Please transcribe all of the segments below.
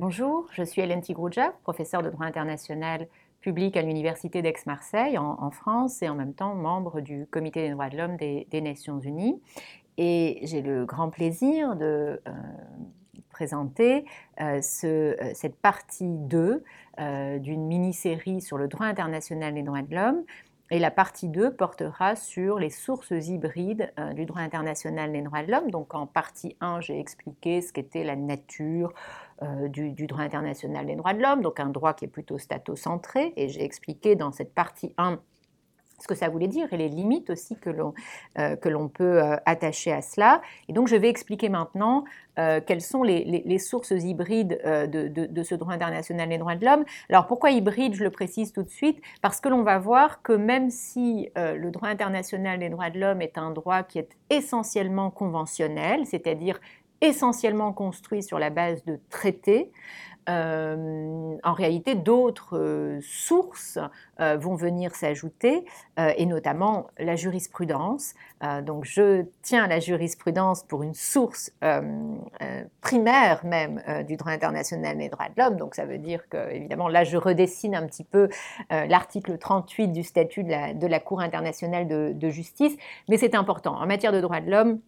Bonjour, je suis Hélène Tigrouja, professeure de droit international public à l'Université d'Aix-Marseille en, France et en même temps membre du Comité des droits de l'homme des, Nations Unies. Et j'ai le grand plaisir de euh, présenter euh, euh, cette partie 2 d'une mini-série sur le droit international des droits de l'homme et la partie 2 portera sur les sources hybrides euh, du droit international des droits de l'homme. Donc en partie 1, j'ai expliqué ce qu'était la nature euh, du, du, droit international des droits de l'homme, donc un droit qui est plutôt statocentré. Et j'ai expliqué dans cette partie 1 ce que ça voulait dire et les limites aussi que l'on euh, peut euh, attacher à cela. Et donc je vais expliquer maintenant euh, quelles sont les, les, sources hybrides de, de, de, ce droit international des droits de l'homme. Alors pourquoi hybride Je le précise tout de suite? Parce que l'on va voir que même si le droit international des droits de l'homme est un droit qui est essentiellement conventionnel, c'est-à-dire essentiellement construit sur la base de traités, euh, en réalité, d'autres euh, sources euh, vont venir s'ajouter, et notamment la jurisprudence. donc, je tiens la jurisprudence pour une source primaire même du droit international des droits de l'homme. Donc, ça veut dire que, évidemment, là, je redessine un petit peu l'article 38 du statut de la, Cour internationale de, de justice, mais c'est important. En matière de droits de l'homme,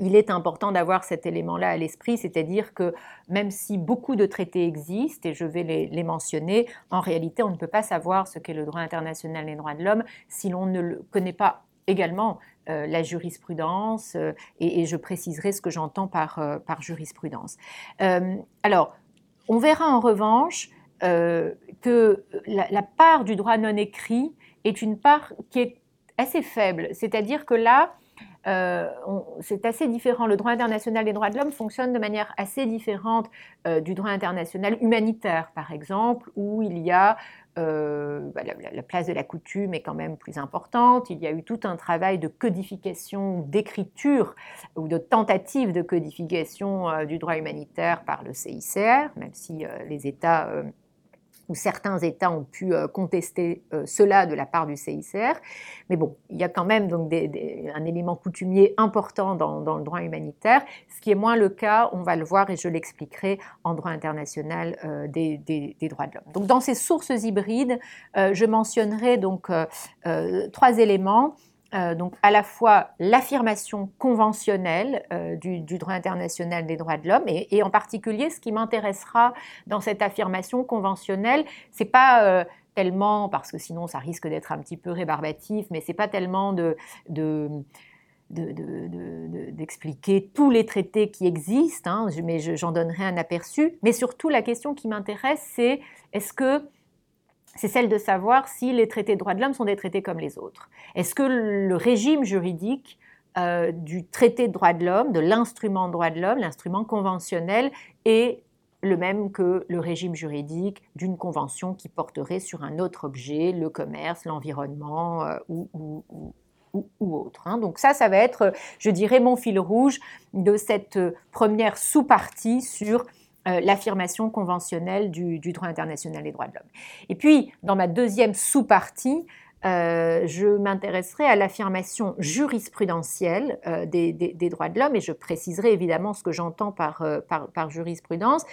il est important d'avoir cet élément-là à l'esprit, c'est-à-dire que même si beaucoup de traités existent, et je vais les, mentionner, en réalité, on ne peut pas savoir ce qu'est le droit international des droits de l'homme si l'on ne connaît pas également euh, la jurisprudence, euh, et, je préciserai ce que j'entends par, jurisprudence. alors, on verra en revanche que la part du droit non écrit est une part qui est assez faible, c'est-à-dire que là, euh, c'est assez différent. Le droit international des droits de l'homme fonctionne de manière assez différente euh, du droit international humanitaire, par exemple, où il y a euh, bah, la, place de la coutume est quand même plus importante. Il y a eu tout un travail de codification, d'écriture ou de tentative de codification du droit humanitaire par le CICR, même si les États où certains États ont pu euh, contester euh, cela de la part du CICR. Mais bon, il y a quand même donc un élément coutumier important dans, le droit humanitaire, ce qui est moins le cas, on va le voir et je l'expliquerai en droit international euh, des, droits de l'homme. Donc dans ces sources hybrides, je mentionnerai donc trois éléments. Euh, donc à la fois l'affirmation conventionnelle euh, du, droit international des droits de l'homme et, en particulier ce qui m'intéressera dans cette affirmation conventionnelle, c'est pas euh, tellement parce que sinon ça risque d'être un petit peu rébarbatif, mais c'est pas tellement de, d'expliquer tous les traités qui existent, hein, mais j'en donnerai un aperçu. Mais surtout, la question qui m'intéresse, c'est est-ce que c'est celle de savoir si les traités de droits de l'homme sont des traités comme les autres. Est-ce que le régime juridique euh, du traité de droits de l'homme, de l'instrument de droits de l'homme, l'instrument conventionnel, est le même que le régime juridique d'une convention qui porterait sur un autre objet, le commerce, l'environnement euh, ou, ou, autre. Hein. Donc ça, ça va être, je dirais, mon fil rouge de cette première sous-partie sur euh, l'affirmation conventionnelle du, droit international des droits de l'homme. Et puis, dans ma deuxième sous-partie, euh, je m'intéresserai à l'affirmation jurisprudentielle euh, des, droits de l'homme et je préciserai évidemment ce que j'entends par, par, jurisprudence.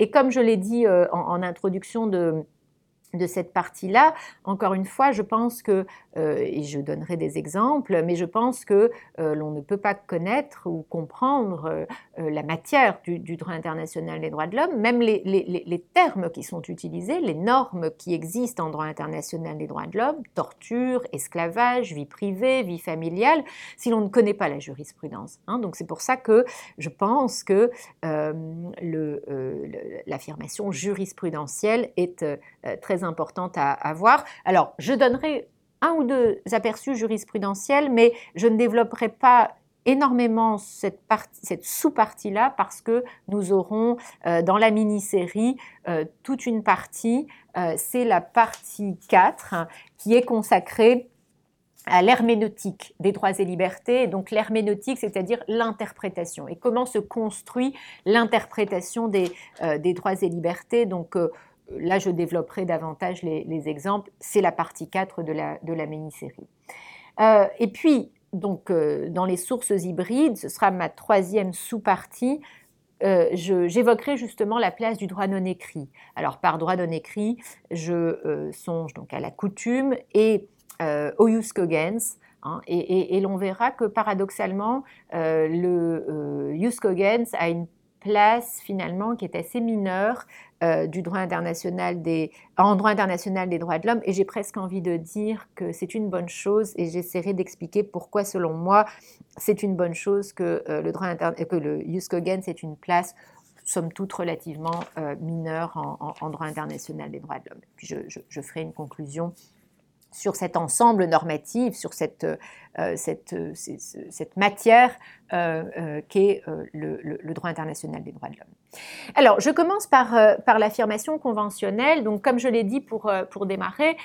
Et comme je l'ai dit en, introduction de, de cette partie-là. Encore une fois, je pense que, euh, et je donnerai des exemples, mais je pense que euh, l'on ne peut pas connaître ou comprendre euh, la matière du, droit international des droits de l'homme, même les, termes qui sont utilisés, les normes qui existent en droit international des droits de l'homme, torture, esclavage, vie privée, vie familiale, si l'on ne connaît pas la jurisprudence. Hein. Donc c'est pour ça que je pense que l'affirmation jurisprudentielle est très importante à, à voir. Alors, je donnerai un ou deux aperçus jurisprudentiels, mais je ne développerai pas énormément cette, sous-partie-là parce que nous aurons euh, dans la mini-série euh, toute une partie, euh, c'est la partie 4 qui est consacrée à l'herméneutique des droits et libertés, donc l'herméneutique, c'est-à-dire l'interprétation, et comment se construit l'interprétation des, des, droits et libertés. Donc, là, je développerai davantage les, exemples. C'est la partie 4 de la, de mini-série. Euh, et puis, donc, euh, dans les sources hybrides, ce sera ma troisième sous-partie. j'évoquerai justement la place du droit non écrit. Alors par droit non écrit, je songe donc à la coutume et au jus cogens, hein, et, et l'on verra que paradoxalement, le jus cogens a une place finalement qui est assez mineure euh, du droit international des, en droit international des droits de l'homme et j'ai presque envie de dire que c'est une bonne chose et j'essaierai d'expliquer pourquoi selon moi c'est une bonne chose que euh, le droit que le Jus c'est une place somme toute relativement euh, mineure en, droit international des droits de l'homme. Puis je, ferai une conclusion sur cet ensemble normatif, sur cette, euh, euh, matière euh, qu'est le, droit international des droits de l'homme. Alors, je commence par, par l'affirmation conventionnelle. Donc, comme je l'ai dit pour, pour démarrer,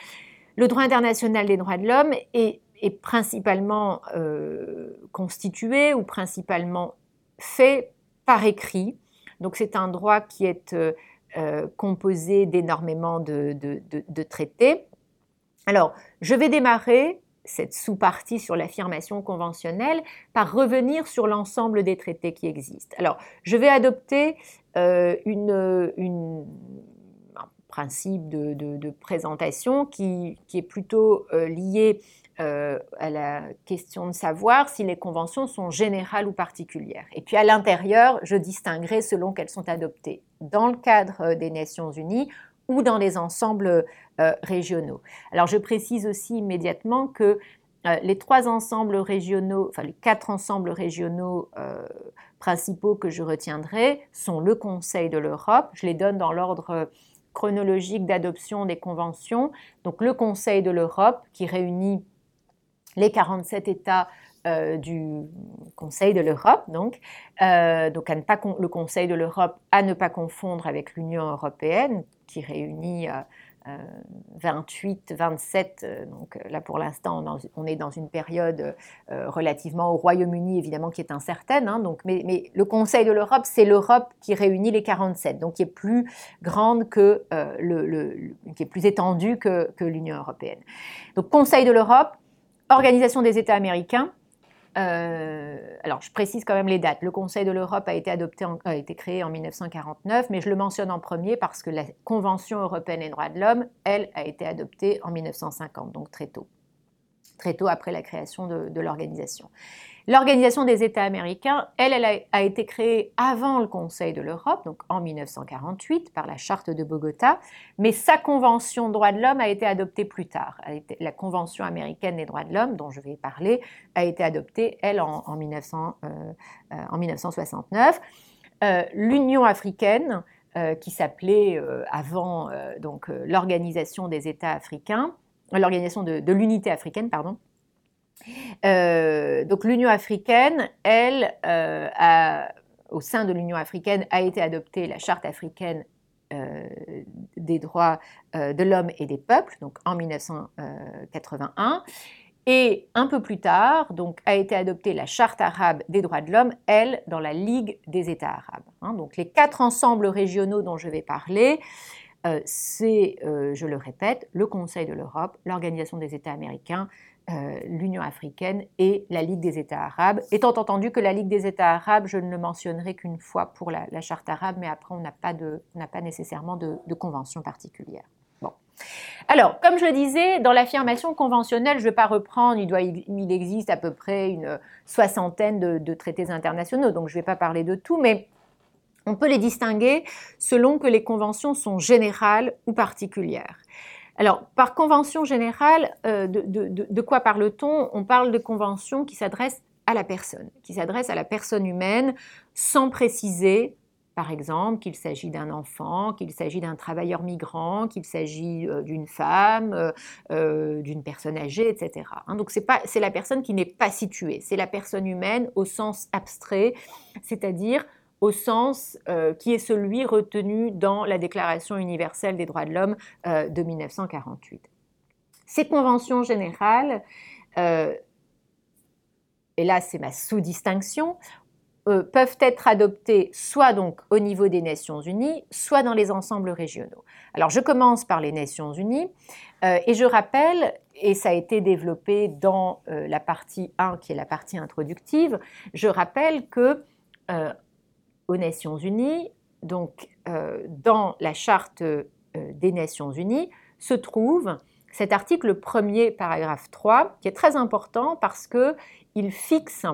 le droit international des droits de l'homme est, principalement constitué ou principalement fait par écrit. Donc, c'est un droit qui est composé d'énormément de, de traités alors, je vais démarrer cette sous-partie sur l'affirmation conventionnelle par revenir sur l'ensemble des traités qui existent. Alors, je vais adopter euh, une, un principe de, présentation qui, est plutôt euh, lié euh, à la question de savoir si les conventions sont générales ou particulières. Et puis à l'intérieur, je distinguerai selon qu'elles sont adoptées dans le cadre des Nations Unies ou dans les ensembles euh, régionaux. Alors je précise aussi immédiatement que euh, les trois ensembles régionaux, enfin les quatre ensembles régionaux euh, principaux que je retiendrai sont le Conseil de l'Europe. Je les donne dans l'ordre chronologique d'adoption des conventions. Donc le Conseil de l'Europe qui réunit les 47 États du Conseil de l'Europe, donc, donc à ne pas le Conseil de l'Europe à ne pas confondre avec l'Union européenne, qui réunit 28, euh, 27. Euh, euh, donc là, pour l'instant, on est dans une période relativement au Royaume-Uni, évidemment, qui est incertaine. Hein, donc, mais, mais, le Conseil de l'Europe, c'est l'Europe qui réunit les 47, donc qui est plus grande que le, qui est plus étendue que, que l'Union européenne. Donc, Conseil de l'Europe, Organisation des États américains, euh, alors, je précise quand même les dates. Le Conseil de l'Europe a été, adopté a été créé en 1949, mais je le mentionne en premier parce que la Convention européenne des droits de l'homme, elle, a été adoptée en 1950, donc très tôt, très tôt après la création de l'organisation. L'Organisation des États américains, elle, a, été créée avant le Conseil de l'Europe, donc en 1948 par la Charte de Bogota, mais sa Convention droits de l'homme a été adoptée plus tard. la Convention américaine des droits de l'homme, dont je vais parler, a été adoptée, elle, en, 1969. Euh, euh, euh, L'Union africaine, qui s'appelait avant l'Organisation des États africains, l'Organisation de l'unité africaine, pardon, euh, donc l'Union africaine, elle, euh, au sein de l'Union africaine, a été adoptée la Charte africaine euh, des droits de l'homme et des peuples, donc en 1981. Et un peu plus tard, donc, a été adoptée la Charte arabe des droits de l'homme, elle, dans la Ligue des États arabes. Hein. donc les quatre ensembles régionaux dont je vais parler, c'est, je le répète, le Conseil de l'Europe, l'Organisation des États américains, euh, l'Union africaine et la Ligue des États arabes. Étant entendu que la Ligue des États arabes, je ne le mentionnerai qu'une fois pour la, charte arabe, mais après on n'a pas, pas, nécessairement de, convention particulière. Bon. Alors, comme je le disais, dans l'affirmation conventionnelle, je ne vais pas reprendre, il, doit, il, existe à peu près une soixantaine de, de traités internationaux, donc je ne vais pas parler de tout, mais on peut les distinguer selon que les conventions sont générales ou particulières. Alors, par convention générale, euh, de, quoi parle-t-on? On parle de conventions qui s'adressent à la personne, qui s'adressent à la personne humaine sans préciser, par exemple, qu'il s'agit d'un enfant, qu'il s'agit d'un travailleur migrant, qu'il s'agit euh, d'une femme, euh, d'une personne âgée, etc. Hein. donc, c'est la personne qui n'est pas située, c'est la personne humaine au sens abstrait, c'est-à-dire au sens euh, qui est celui retenu dans la Déclaration universelle des droits de l'homme euh, de 1948. Ces conventions générales, euh, et là c'est ma sous-distinction, peuvent être adoptées soit donc au niveau des Nations Unies, soit dans les ensembles régionaux. Alors je commence par les Nations Unies et je rappelle, et ça a été développé dans la partie 1 qui est la partie introductive, je rappelle que aux Nations Unies, donc dans la charte des Nations Unies, se trouve cet article 1er, paragraphe 3, qui est très important parce qu'il fixe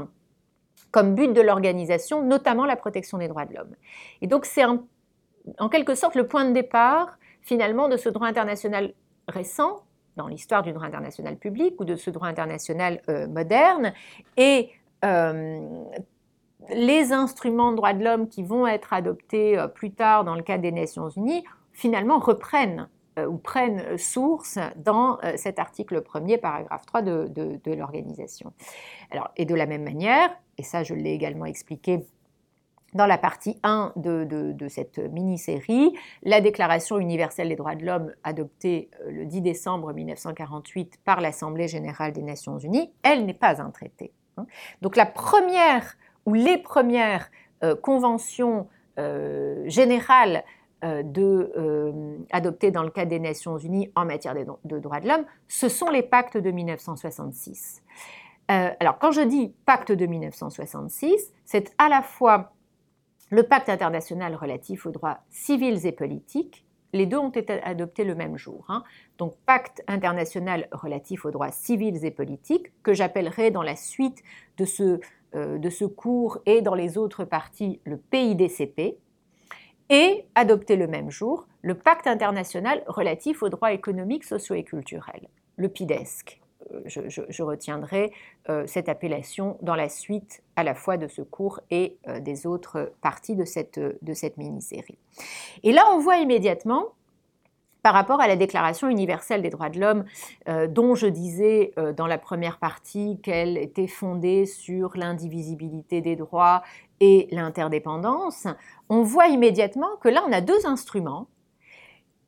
comme but de l'organisation notamment la protection des droits de l'homme. Et donc c'est en quelque sorte le point de départ finalement de ce droit international récent dans l'histoire du droit international public ou de ce droit international euh, moderne. Et euh, les instruments de droits de l'homme qui vont être adoptés euh, plus tard dans le cadre des Nations Unies, finalement reprennent ou prennent source dans cet article 1er, paragraphe 3 de, de l'organisation. et de la même manière, et ça je l'ai également expliqué dans la partie 1 de, cette mini-série, la Déclaration universelle des droits de l'homme adoptée euh, le 10 décembre 1948 par l'Assemblée générale des Nations unies, elle n'est pas un traité. Hein. Donc la première ou les premières euh, conventions euh, générales adoptées dans le cadre des Nations unies en matière de, droits de l'homme, ce sont les pactes de 1966. alors quand je dis pacte de 1966, c'est à la fois le pacte international relatif aux droits civils et politiques, les deux ont été adoptés le même jour. Hein. Donc pacte international relatif aux droits civils et politiques, que j'appellerai dans la suite de ce, euh, de ce cours et dans les autres parties le PIDCP, et adopté le même jour le pacte international relatif aux droits économiques, sociaux et culturels, le PIDESC je, retiendrai euh, cette appellation dans la suite à la fois de ce cours et euh, des autres parties de cette, de cette mini-série. Et là, on voit immédiatement par rapport à la Déclaration universelle des droits de l'homme, euh, dont je disais dans la première partie qu'elle était fondée sur l'indivisibilité des droits et l'interdépendance, on voit immédiatement que là, on a deux instruments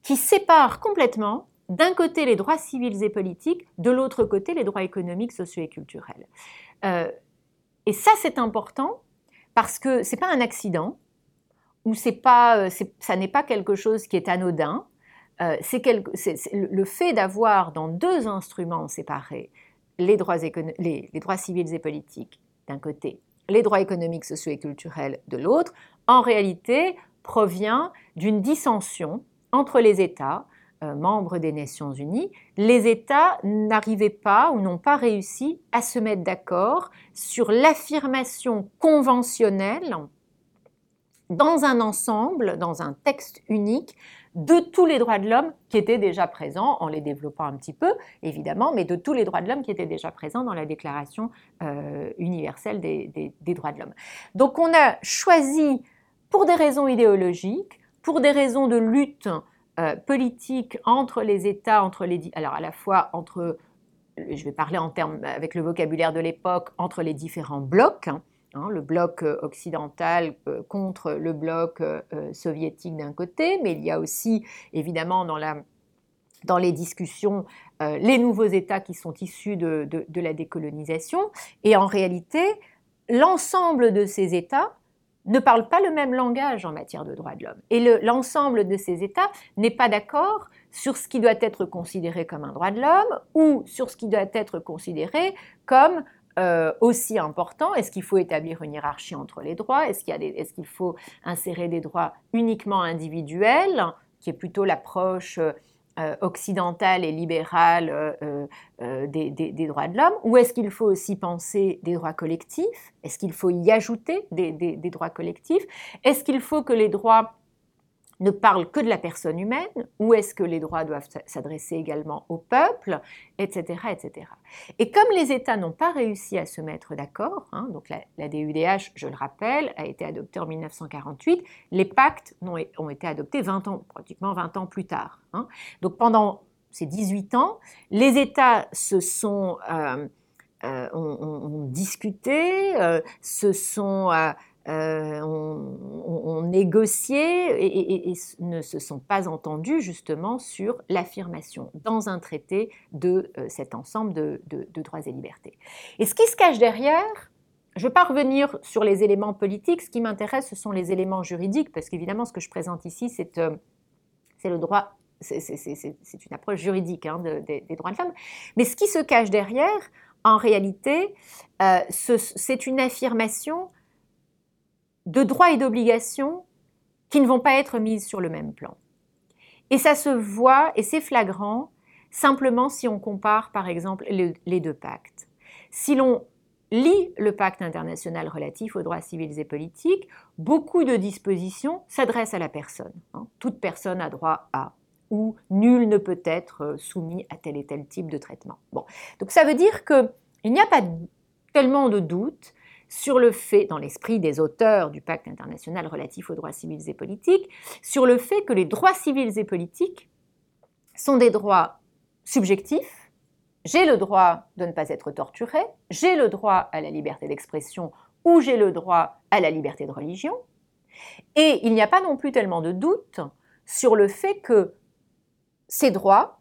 qui séparent complètement d'un côté les droits civils et politiques, de l'autre côté les droits économiques, sociaux et culturels. Euh, et ça, c'est important parce que ce n'est pas un accident ou pas, euh, ça n'est pas quelque chose qui est anodin. Euh, c'est le fait d'avoir dans deux instruments séparés les droits, civils et politiques d'un côté, les droits économiques, sociaux et culturels de l'autre, en réalité provient d'une dissension entre les États euh, membres des Nations Unies, les États n'arrivaient pas ou n'ont pas réussi à se mettre d'accord sur l'affirmation conventionnelle dans un ensemble, dans un texte unique, de tous les droits de l'homme qui étaient déjà présents, en les développant un petit peu, évidemment, mais de tous les droits de l'homme qui étaient déjà présents dans la Déclaration euh, universelle des, droits de l'homme. Donc on a choisi, pour des raisons idéologiques, pour des raisons de lutte euh, politique entre les États, entre les, alors à la fois entre, je vais parler en termes avec le vocabulaire de l'époque, entre les différents blocs, hein, hein, le bloc euh, occidental euh, contre le bloc soviétique d'un côté, mais il y a aussi évidemment dans, les discussions les nouveaux États qui sont issus de, de la décolonisation, et en réalité, l'ensemble de ces États ne parlent pas le même langage en matière de droits de l'homme. Et l'ensemble de ces États n'est pas d'accord sur ce qui doit être considéré comme un droit de l'homme ou sur ce qui doit être considéré comme euh, aussi important. Est-ce qu'il faut établir une hiérarchie entre les droits? Est-ce qu'il est faut insérer des droits uniquement individuels, qui est plutôt l'approche euh, occidentale et libérale euh, des, droits de l'homme? Ou est-ce qu'il faut aussi penser des droits collectifs? Est-ce qu'il faut y ajouter des droits collectifs? Est-ce qu'il faut que les droits ne parle que de la personne humaine, ou est-ce que les droits doivent s'adresser également au peuple, etc., etc. Et comme les États n'ont pas réussi à se mettre d'accord, hein, donc la, DUDH, je le rappelle, a été adoptée en 1948, les pactes ont, été adoptés 20 ans, pratiquement 20 ans plus tard. Hein. Donc pendant ces 18 ans, les États se sont... Euh, euh, ont, discuté, euh, se sont euh, ont, négocié et, ne se sont pas entendus justement sur l'affirmation dans un traité de euh, cet ensemble de, droits et libertés. Et ce qui se cache derrière, je ne vais pas revenir sur les éléments politiques, ce qui m'intéresse, ce sont les éléments juridiques, parce qu'évidemment, ce que je présente ici, c'est euh, le droit, c'est une approche juridique hein, des droits de l'homme. Mais ce qui se cache derrière, en réalité, c'est une affirmation de droits et d'obligations qui ne vont pas être mises sur le même plan. Et ça se voit, et c'est flagrant, simplement si on compare par exemple les deux pactes. Si l'on lit le pacte international relatif aux droits civils et politiques, beaucoup de dispositions s'adressent à la personne. Hein. Toute personne a droit à ou nul ne peut être euh, soumis à tel et tel type de traitement. Bon. Donc ça veut dire qu'il n'y a pas tellement de doute sur le fait, dans l'esprit des auteurs du pacte international relatif aux droits civils et politiques, sur le fait que les droits civils et politiques sont des droits subjectifs. J'ai le droit de ne pas être torturé, j'ai le droit à la liberté d'expression ou j'ai le droit à la liberté de religion. Et il n'y a pas non plus tellement de doute sur le fait que ces droits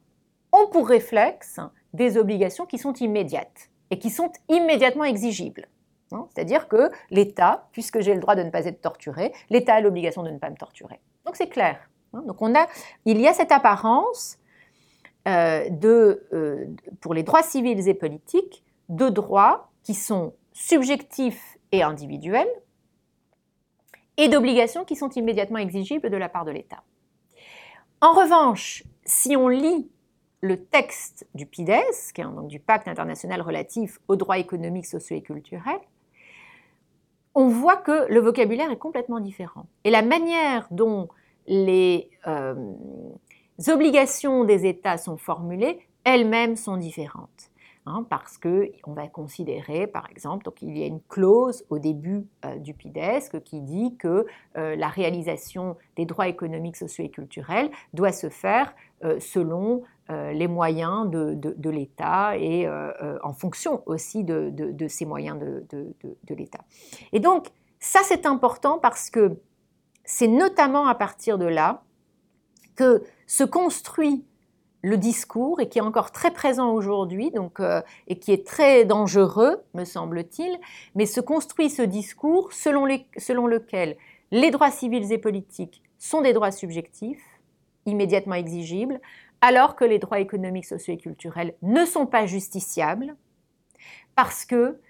ont pour réflexe des obligations qui sont immédiates et qui sont immédiatement exigibles. Hein, c'est-à-dire que l'État, puisque j'ai le droit de ne pas être torturé, l'État a l'obligation de ne pas me torturer. Donc c'est clair. Hein. Donc on a, il y a cette apparence euh, euh, pour les droits civils et politiques de droits qui sont subjectifs et individuels et d'obligations qui sont immédiatement exigibles de la part de l'État. En revanche, si on lit le texte du PIDESC, hein, donc du Pacte international relatif aux droits économiques, sociaux et culturels, on voit que le vocabulaire est complètement différent. Et la manière dont les euh, obligations des États sont formulées, elles-mêmes sont différentes. Hein, parce qu'on va considérer, par exemple, donc il y a une clause au début euh, du PIDESC qui dit que euh, la réalisation des droits économiques, sociaux et culturels doit se faire selon les moyens de, l'État et en fonction aussi de, ces moyens de, l'État. Et donc, ça c'est important parce que c'est notamment à partir de là que se construit le discours et qui est encore très présent aujourd'hui, donc euh, et qui est très dangereux, me semble-t-il, mais se construit ce discours selon, selon lequel les droits civils et politiques sont des droits subjectifs, immédiatement exigibles, alors que les droits économiques, sociaux et culturels ne sont pas justiciables, parce que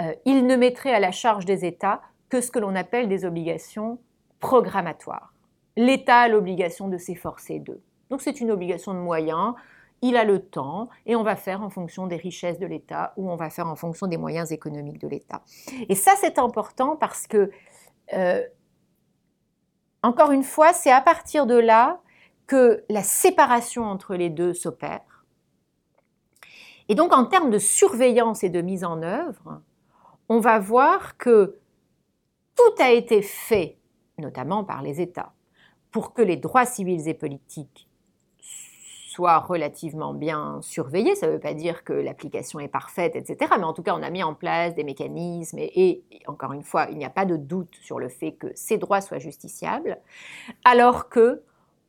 euh, ne mettraient à la charge des États que ce que l'on appelle des obligations programmatoires. L'État a l'obligation de s'efforcer d'eux. Donc c'est une obligation de moyens, il a le temps et on va faire en fonction des richesses de l'État ou on va faire en fonction des moyens économiques de l'État. Et ça c'est important parce que, euh, encore une fois, c'est à partir de là que la séparation entre les deux s'opère. Et donc en termes de surveillance et de mise en œuvre, on va voir que tout a été fait, notamment par les États, pour que les droits civils et politiques soient relativement bien surveillés. Ça ne veut pas dire que l'application est parfaite, etc. Mais en tout cas, on a mis en place des mécanismes et, encore une fois, il n'y a pas de doute sur le fait que ces droits soient justiciables, alors que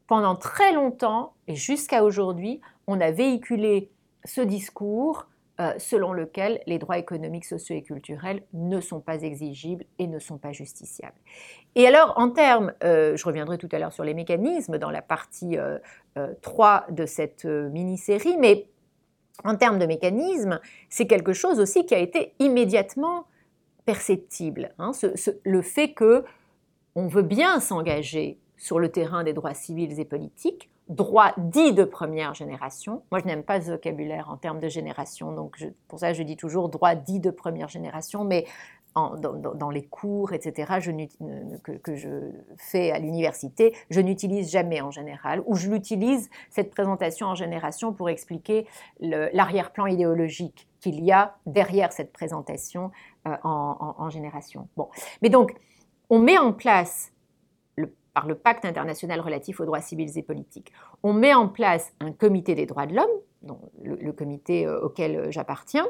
pendant très longtemps et jusqu'à aujourd'hui, on a véhiculé ce discours euh, selon lequel les droits économiques, sociaux et culturels ne sont pas exigibles et ne sont pas justiciables. Et alors, en termes, euh, je reviendrai tout à l'heure sur les mécanismes dans la partie 3 euh, de cette mini-série, mais en termes de mécanismes, c'est quelque chose aussi qui a été immédiatement perceptible. Hein, le fait que on veut bien s'engager sur le terrain des droits civils et politiques, droit dit de première génération. Moi, je n'aime pas ce vocabulaire en termes de génération, donc pour ça, je dis toujours droit dit de première génération, mais dans, les cours, etc., que, je fais à l'université, je n'utilise jamais en général, ou je l'utilise, cette présentation en génération, pour expliquer l'arrière-plan idéologique qu'il y a derrière cette présentation euh, en, en génération. Bon. Mais donc, on met en place par le pacte international relatif aux droits civils et politiques. On met en place un comité des droits de l'homme, le, comité euh, auquel euh, j'appartiens.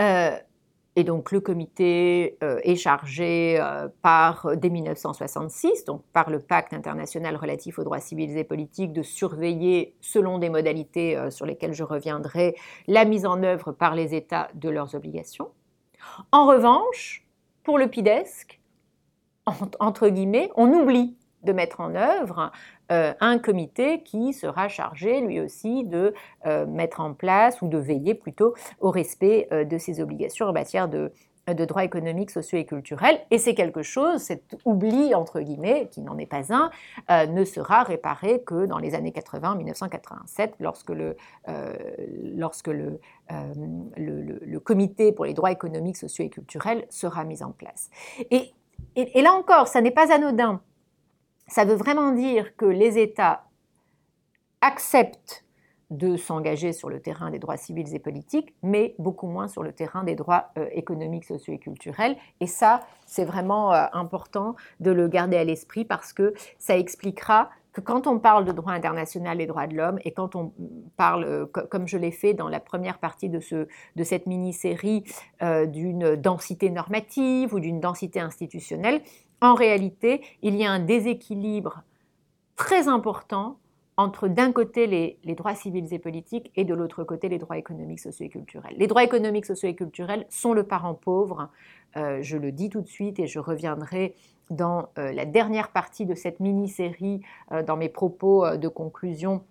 Euh, et donc le comité est chargé par, dès 1966, donc par le pacte international relatif aux droits civils et politiques, de surveiller, selon des modalités sur lesquelles je reviendrai, la mise en œuvre par les États de leurs obligations. En revanche, pour le PIDESC, entre guillemets, on oublie de mettre en œuvre euh, un comité qui sera chargé lui aussi de euh, mettre en place ou de veiller plutôt au respect euh, de ses obligations en matière de, droits économiques, sociaux et culturels, et c'est quelque chose, cet oubli, entre guillemets, qui n'en est pas un, ne sera réparé que dans les années 80, 1987, lorsque le, lorsque le, comité pour les droits économiques, sociaux et culturels sera mis en place. Et, et, là encore, ça n'est pas anodin. Ça veut vraiment dire que les États acceptent de s'engager sur le terrain des droits civils et politiques, mais beaucoup moins sur le terrain des droits euh, économiques, sociaux et culturels. Et ça, c'est vraiment euh, important de le garder à l'esprit parce que ça expliquera que quand on parle de droit international et droits de l'homme, et quand on parle, euh, comme je l'ai fait dans la première partie de, ce, de cette mini-série, d'une densité normative ou d'une densité institutionnelle, en réalité, il y a un déséquilibre très important entre d'un côté les, droits civils et politiques et de l'autre côté les droits économiques, sociaux et culturels. Les droits économiques, sociaux et culturels sont le parent pauvre, euh, je le dis tout de suite et je reviendrai dans euh, la dernière partie de cette mini-série, euh, dans mes propos de conclusion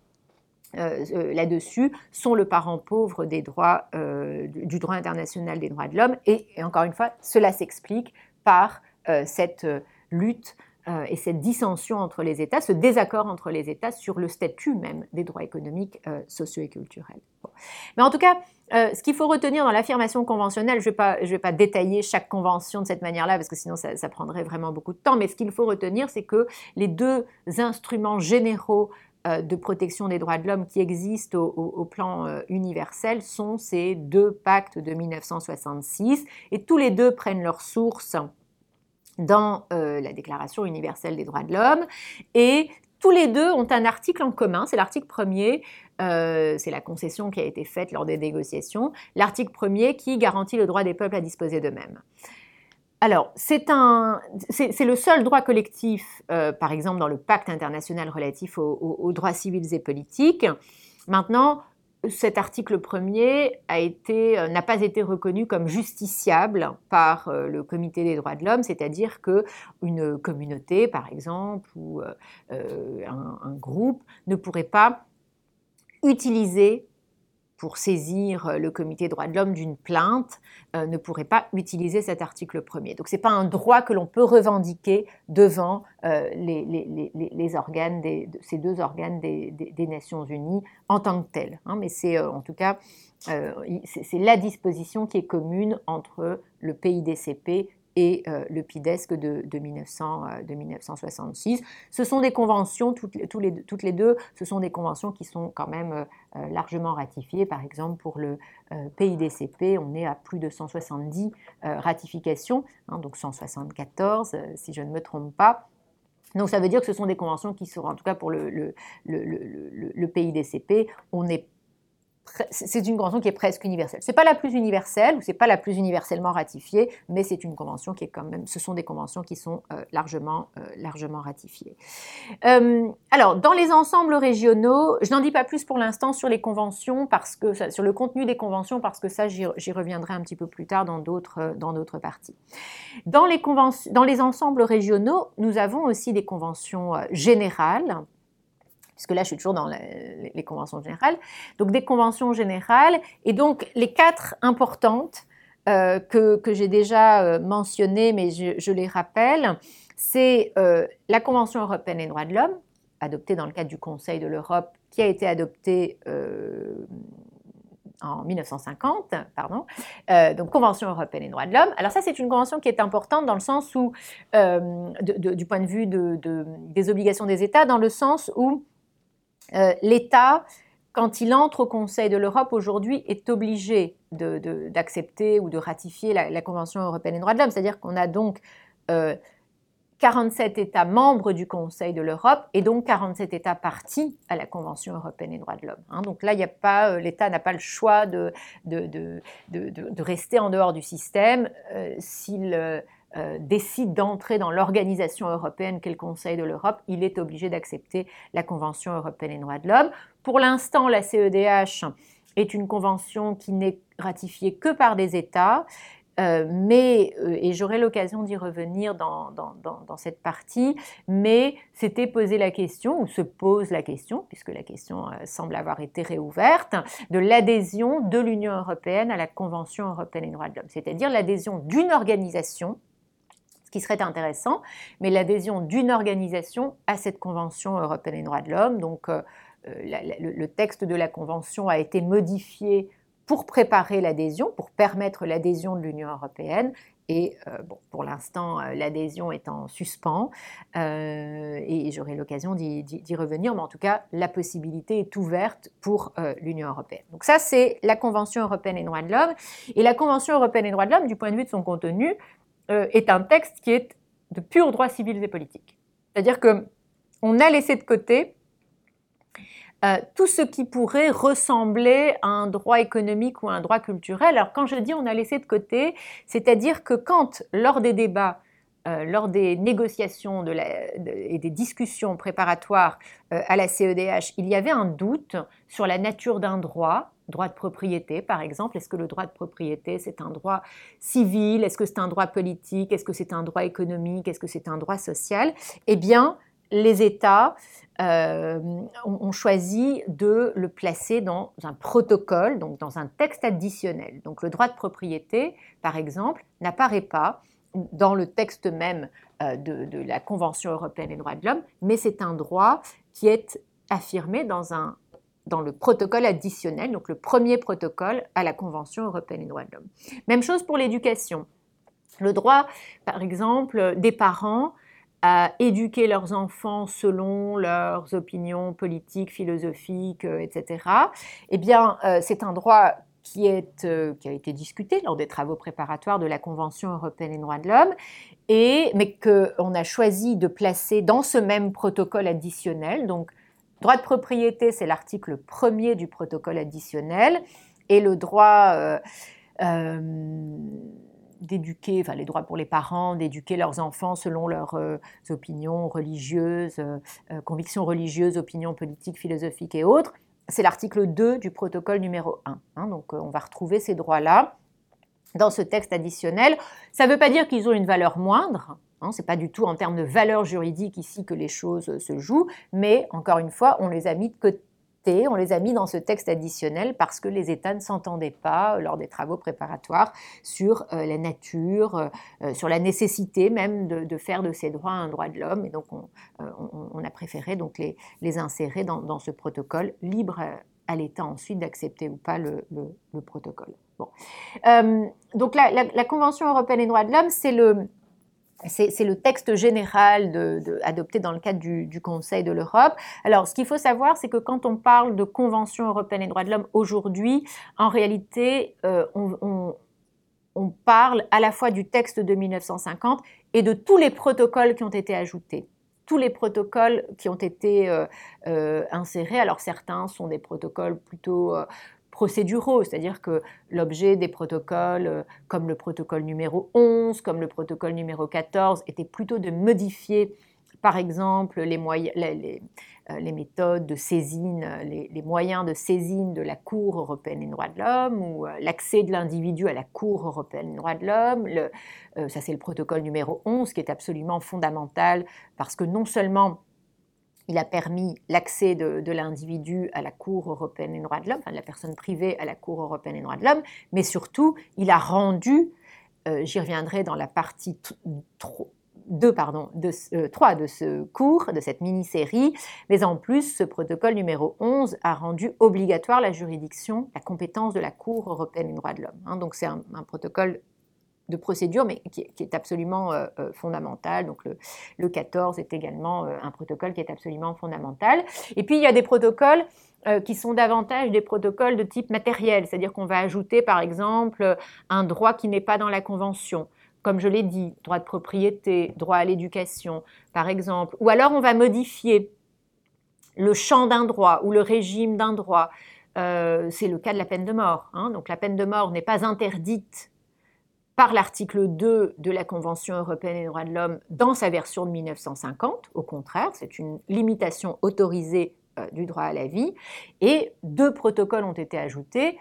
là-dessus, sont le parent pauvre des droits, du, droit international des droits de l'homme. et, encore une fois, cela s'explique par cette lutte euh, et cette dissension entre les États, ce désaccord entre les États sur le statut même des droits économiques, euh, sociaux et culturels. Mais en tout cas, euh, ce qu'il faut retenir dans l'affirmation conventionnelle, je ne vais, pas détailler chaque convention de cette manière-là, parce que sinon ça, prendrait vraiment beaucoup de temps, mais ce qu'il faut retenir, c'est que les deux instruments généraux de protection des droits de l'homme qui existent au, au plan universel sont ces deux pactes de 1966, et tous les deux prennent leur source dans euh, la Déclaration universelle des droits de l'homme. Et tous les deux ont un article en commun, c'est l'article premier, euh, c'est la concession qui a été faite lors des négociations, l'article premier qui garantit le droit des peuples à disposer d'eux-mêmes. Alors, c'est le seul droit collectif, euh, par exemple dans le pacte international relatif aux droits civils et politiques. Maintenant, cet article premier euh, n'a pas été reconnu comme justiciable par euh, le Comité des droits de l'homme, c'est-à-dire que une communauté, par exemple, ou euh, un, groupe ne pourrait pas utiliser pour saisir euh, le comité droits de l'homme d'une plainte euh, ne pourrait pas utiliser cet article premier. Donc ce n'est pas un droit que l'on peut revendiquer devant euh, les, organes ces deux organes des, Nations Unies en tant que tel. Hein. mais c'est en tout cas c'est la disposition qui est commune entre le PIDCP et euh, le PIDESC de, de, 1900, de, 1966. Ce sont des conventions, toutes les, deux, ce sont des conventions qui sont quand même euh, euh, largement ratifiées. Par exemple, pour le PIDCP, on est à plus de 170 ratifications, hein, donc 174 si je ne me trompe pas. Donc ça veut dire que ce sont des conventions qui sont, en tout cas pour le, PIDCP, on est c'est une convention qui est presque universelle. C'est pas la plus universelle ou c'est pas la plus universellement ratifiée, mais c'est une convention qui est quand même. Ce sont des conventions qui sont euh, largement, euh, largement ratifiées. Euh, alors, dans les ensembles régionaux, je n'en dis pas plus pour l'instant sur les conventions parce que sur le contenu des conventions parce que ça j'y reviendrai un petit peu plus tard dans d'autres parties. Dans les ensembles régionaux, nous avons aussi des conventions générales puisque là je suis toujours dans les conventions générales, donc des conventions générales, et donc les quatre importantes euh, que, j'ai déjà euh, mentionnées, mais je, les rappelle, c'est euh, la Convention européenne des droits de l'homme, adoptée dans le cadre du Conseil de l'Europe, qui a été adoptée en 1950, pardon, donc Convention européenne des droits de l'homme. Alors ça, c'est une convention qui est importante dans le sens où, du point de vue des obligations des États, dans le sens où euh, l'État, quand il entre au Conseil de l'Europe aujourd'hui, est obligé d'accepter ou de ratifier la, Convention européenne des droits de l'homme. C'est-à-dire qu'on a donc 47 euh, États membres du Conseil de l'Europe et donc 47 États partis à la Convention européenne des droits de l'homme. Hein. Donc là, euh, l'État n'a pas le choix de, rester en dehors du système s'il euh, décide d'entrer dans l'organisation européenne qu'est le Conseil de l'Europe, il est obligé d'accepter la Convention européenne des droits de l'homme. Pour l'instant, la CEDH est une convention qui n'est ratifiée que par des États Euh, mais, euh, et j'aurai l'occasion d'y revenir dans, dans, cette partie, mais c'était poser la question, ou se pose la question, puisque la question euh, semble avoir été réouverte, de l'adhésion de l'Union européenne à la Convention européenne des droits de l'homme, c'est-à-dire l'adhésion d'une organisation, ce qui serait intéressant, mais l'adhésion d'une organisation à cette Convention européenne des droits de l'homme. Donc, le texte de la Convention a été modifié pour préparer l'adhésion, pour permettre l'adhésion de l'Union européenne. Et euh, bon, pour l'instant, euh, l'adhésion est en suspens euh, et j'aurai l'occasion d'y revenir, mais en tout cas, la possibilité est ouverte pour l'Union européenne. Donc ça, c'est la Convention européenne des droits de l'homme. Et la Convention européenne des droits de l'homme, du point de vue de son contenu, est un texte qui est de purs droits civils et politiques. C'est-à-dire que on a laissé de côté euh, tout ce qui pourrait ressembler à un droit économique ou à un droit culturel. Alors quand je dis on a laissé de côté, c'est-à-dire que quand, lors des débats, euh, lors des négociations et des discussions préparatoires euh, à la CEDH, il y avait un doute sur la nature d'un droit, droit de propriété par exemple. Est-ce que le droit de propriété c'est un droit civil? Est-ce que c'est un droit politique? Est-ce que c'est un droit économique? Est-ce que c'est un droit social? Eh bien, les États euh, ont, choisi de le placer dans un protocole, donc dans un texte additionnel. Donc le droit de propriété, par exemple, n'apparaît pas dans le texte même euh, de, la Convention européenne des droits de l'homme, mais c'est un droit qui est affirmé dans, un, dans le protocole additionnel, donc le premier protocole à la Convention européenne des droits de l'homme. Même chose pour l'éducation. Le droit, par exemple, des parents à éduquer leurs enfants selon leurs opinions politiques, philosophiques, euh, etc., eh bien, euh, c'est un droit euh, qui, a été discuté lors des travaux préparatoires de la Convention européenne des droits de l'homme, et, mais qu'on a choisi de placer dans ce même protocole additionnel. Donc, droit de propriété, c'est l'article premier du protocole additionnel, et le droit d'éduquer, enfin les droits pour les parents, d'éduquer leurs enfants selon leurs euh, opinions religieuses, euh, euh, convictions religieuses, opinions politiques, philosophiques et autres. C'est l'article 2 du protocole numéro 1. Hein. donc on va retrouver ces droits-là dans ce texte additionnel. Ça ne veut pas dire qu'ils ont une valeur moindre. Hein, ce n'est pas du tout en termes de valeur juridique ici que les choses se jouent, mais encore une fois, on les a mis de côté on les a mis dans ce texte additionnel parce que les États ne s'entendaient pas lors des travaux préparatoires sur euh, la nature, euh, euh, sur la nécessité même de, faire de ces droits un droit de l'homme. Et donc on, a préféré donc les, insérer dans, ce protocole libre à l'État ensuite d'accepter ou pas le, protocole. Donc la, Convention européenne des droits de l'homme, c'est le, texte général adopté dans le cadre du, Conseil de l'Europe. Alors, ce qu'il faut savoir, c'est que quand on parle de Convention européenne des droits de l'homme aujourd'hui, en réalité, euh, on, parle à la fois du texte de 1950 et de tous les protocoles qui ont été ajoutés tous les protocoles qui ont été euh, euh, insérés. Alors certains sont des protocoles plutôt procéduraux, c'est-à-dire que l'objet des protocoles, euh, comme le protocole numéro 11, comme le protocole numéro 14, était plutôt de modifier, par exemple, les, les, euh, les, méthodes de saisine, les, moyens de saisine de la Cour européenne des droits de l'homme ou euh, l'accès de l'individu à la Cour européenne des droits de l'homme. ça, c'est le protocole numéro 11 qui est absolument fondamental parce que non seulement il a permis l'accès de, l'individu à la Cour européenne des droits de l'homme, enfin de la personne privée à la Cour européenne des droits de l'homme, mais surtout, il a rendu, euh, j'y reviendrai dans la partie 2 pardon, de, 3 euh, de ce cours, de cette mini-série, mais en plus, ce protocole numéro 11 a rendu obligatoire la juridiction, la compétence de la Cour européenne des droits de l'homme. Hein. donc c'est un, protocole de procédure, mais qui, est absolument euh, euh, fondamental. Donc le, 14 est également euh, un protocole qui est absolument fondamental. Et puis il y a des protocoles qui sont davantage des protocoles de type matériel, c'est-à-dire qu'on va ajouter par exemple un droit qui n'est pas dans la Convention comme je l'ai dit, droit de propriété, droit à l'éducation, par exemple, ou alors on va modifier le champ d'un droit ou le régime d'un droit. c'est le cas de la peine de mort. Hein. Donc la peine de mort n'est pas interdite par l'article 2 de la Convention européenne des droits de l'homme dans sa version de 1950. Au contraire, c'est une limitation autorisée euh, du droit à la vie. Et deux protocoles ont été ajoutés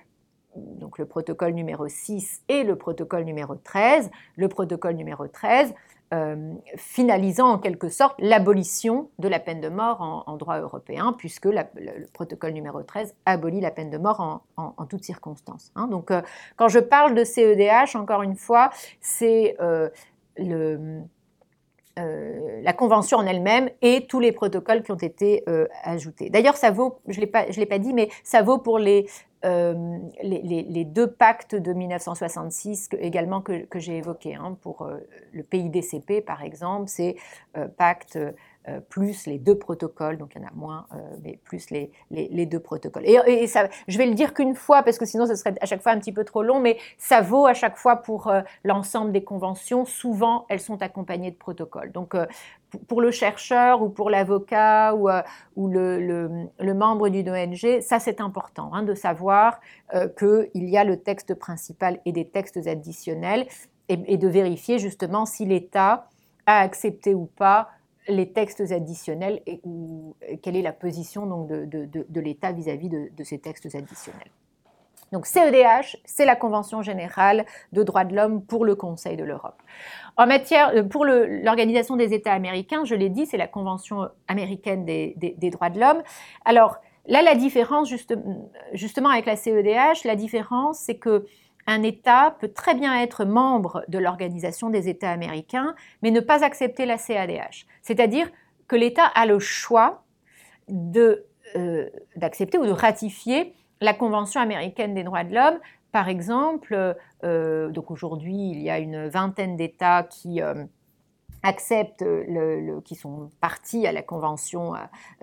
donc le protocole numéro 6 et le protocole numéro 13. Le protocole numéro 13 euh, finalisant en quelque sorte l'abolition de la peine de mort en, droit européen, puisque le, protocole numéro 13 abolit la peine de mort en, toutes circonstances. Hein. Donc euh, quand je parle de CEDH, encore une fois, c'est euh, la convention en elle-même et tous les protocoles qui ont été ajoutés. D'ailleurs, ça vaut, je ne l'ai pas dit, mais ça vaut pour les, euh, les, deux pactes de 1966 également que, j'ai évoqués. Hein. pour le PIDCP, par exemple, c'est pacte euh, plus les deux protocoles, donc il y en a moins, euh, mais plus les, les, deux protocoles. Et, ça, je vais le dire qu'une fois, parce que sinon ce serait à chaque fois un petit peu trop long, mais ça vaut à chaque fois pour euh, l'ensemble des conventions. Souvent, elles sont accompagnées de protocoles. Donc, pour le chercheur ou pour l'avocat ou, le, membre d'une ONG, ça c'est important hein, de savoir qu'il y a le texte principal et des textes additionnels et de vérifier justement si l'État a accepté ou pas les textes additionnels et quelle est la position donc, de, l'État vis-à-vis de, ces textes additionnels. Donc CEDH, c'est la Convention générale de droits de l'homme pour le Conseil de l'Europe. En matière, euh, pour l'Organisation des États américains, je l'ai dit, c'est la Convention américaine des, droits de l'homme. Alors là, la différence, justement avec la CEDH, la différence, c'est que un État peut très bien être membre de l'Organisation des États américains, mais ne pas accepter la CADH. C'est-à-dire que l'État a le choix euh, d'accepter ou de ratifier la Convention américaine des droits de l'homme. Par exemple, euh, donc aujourd'hui, il y a une vingtaine d'États qui... Euh, acceptent, le, qui sont partis à la Convention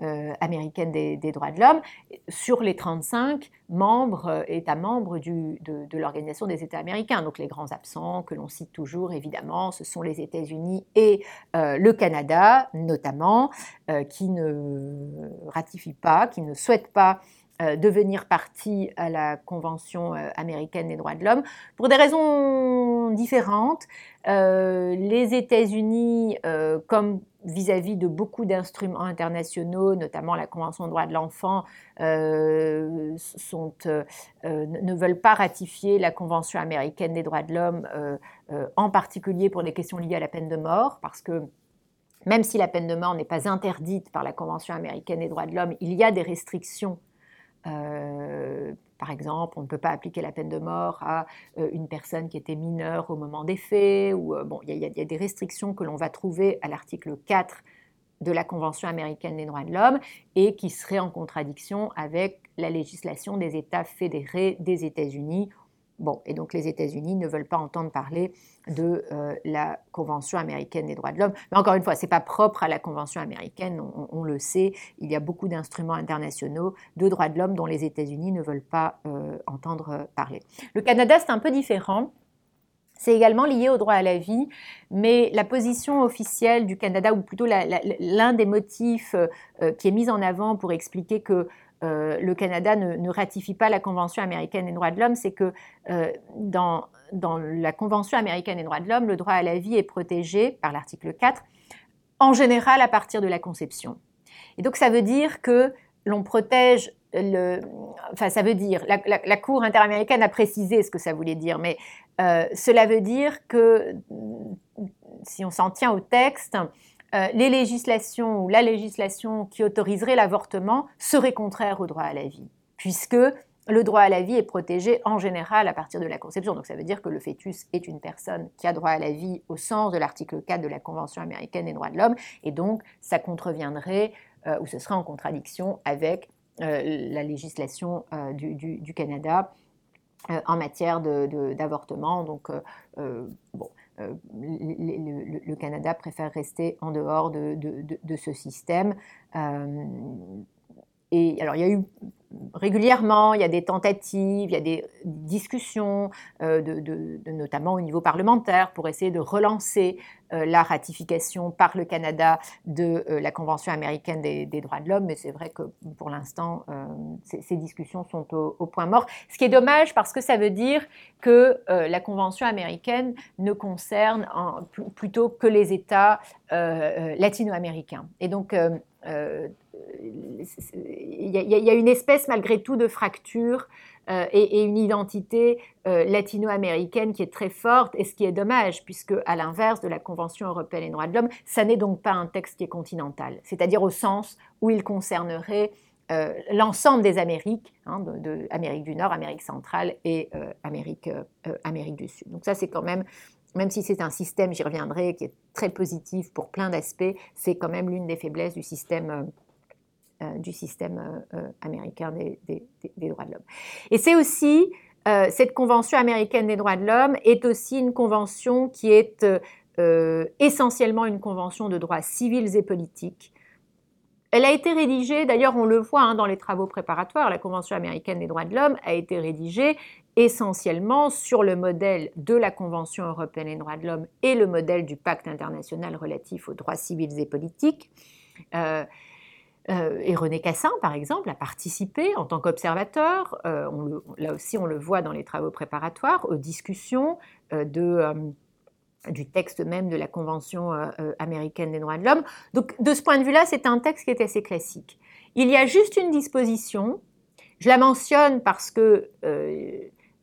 euh, américaine des, droits de l'homme, sur les 35 membres, euh, États membres de, l'Organisation des États américains. Donc les grands absents que l'on cite toujours, évidemment, ce sont les États-Unis et euh, le Canada, notamment, qui ne ratifient pas, qui ne souhaitent pas devenir partie à la Convention américaine des droits de l'homme pour des raisons différentes. Euh, les États-Unis, euh, comme vis-à-vis de beaucoup d'instruments internationaux, notamment la Convention des droits de l'enfant, euh, ne veulent pas ratifier la Convention américaine des droits de l'homme, en particulier pour les questions liées à la peine de mort, parce que même si la peine de mort n'est pas interdite par la Convention américaine des droits de l'homme, il y a des restrictions par exemple, on ne peut pas appliquer la peine de mort à euh, une personne qui était mineure au moment des faits, ou euh, bon, il y, a des restrictions que l'on va trouver à l'article 4 de la Convention américaine des droits de l'homme et qui seraient en contradiction avec la législation des États fédérés des États-Unis Bon, et donc les États-Unis ne veulent pas entendre parler de euh, la Convention américaine des droits de l'homme. Mais encore une fois, ce n'est pas propre à la Convention américaine, on, le sait, il y a beaucoup d'instruments internationaux de droits de l'homme dont les États-Unis ne veulent pas euh, entendre parler. Le Canada, c'est un peu différent. C'est également lié au droit à la vie, mais la position officielle du Canada, ou plutôt l'un des motifs euh, qui est mis en avant pour expliquer que euh, le Canada ne, ratifie pas la Convention américaine des droits de l'homme, c'est que euh, dans, la Convention américaine des droits de l'homme, le droit à la vie est protégé par l'article 4, en général à partir de la conception. Et donc ça veut dire que l'on protège le... Enfin, ça veut dire, la, Cour interaméricaine a précisé ce que ça voulait dire, mais euh, cela veut dire que, si on s'en tient au texte, les législations ou la législation qui autoriserait l'avortement serait contraire au droit à la vie, puisque le droit à la vie est protégé en général à partir de la conception. Donc ça veut dire que le fœtus est une personne qui a droit à la vie au sens de l'article 4 de la Convention américaine des droits de l'homme, et donc ça contreviendrait euh, ou ce serait en contradiction avec euh, la législation du, Canada en matière d'avortement. donc bon. Euh, le, Canada préfère rester en dehors de, ce système. Euh, et alors, il y a eu régulièrement, il y a des tentatives, il y a des discussions, euh, notamment au niveau parlementaire, pour essayer de relancer euh, la ratification par le Canada de euh, la Convention américaine des, droits de l'homme. Mais c'est vrai que pour l'instant, ces, discussions sont au, point mort. Ce qui est dommage parce que ça veut dire que la Convention américaine ne concerne plutôt que les États latino-américains. Et donc, il y, a une espèce malgré tout de fracture et, une identité latino-américaine qui est très forte, et ce qui est dommage, puisque à l'inverse de la Convention européenne des droits de l'homme, ça n'est donc pas un texte qui est continental, c'est-à-dire au sens où il concernerait l'ensemble des Amériques, hein, Amérique du Nord, Amérique centrale et Amérique du Sud. Donc ça, c'est quand même même si c'est un système, j'y reviendrai, qui est très positif pour plein d'aspects, c'est quand même l'une des faiblesses du système, euh, euh, euh, américain des, droits de l'homme. Et c'est aussi, cette Convention américaine des droits de l'homme est aussi une convention qui est essentiellement une convention de droits civils et politiques. Elle a été rédigée, d'ailleurs on le voit hein, dans les travaux préparatoires, la Convention américaine des droits de l'homme a été rédigée essentiellement sur le modèle de la Convention européenne des droits de l'homme et le modèle du pacte international relatif aux droits civils et politiques. Euh, euh, et René Cassin, par exemple, a participé en tant qu'observateur, euh, là aussi on le voit dans les travaux préparatoires, aux discussions du texte même de la Convention américaine des droits de l'homme. Donc de ce point de vue-là, c'est un texte qui est assez classique. Il y a juste une disposition, je la mentionne parce que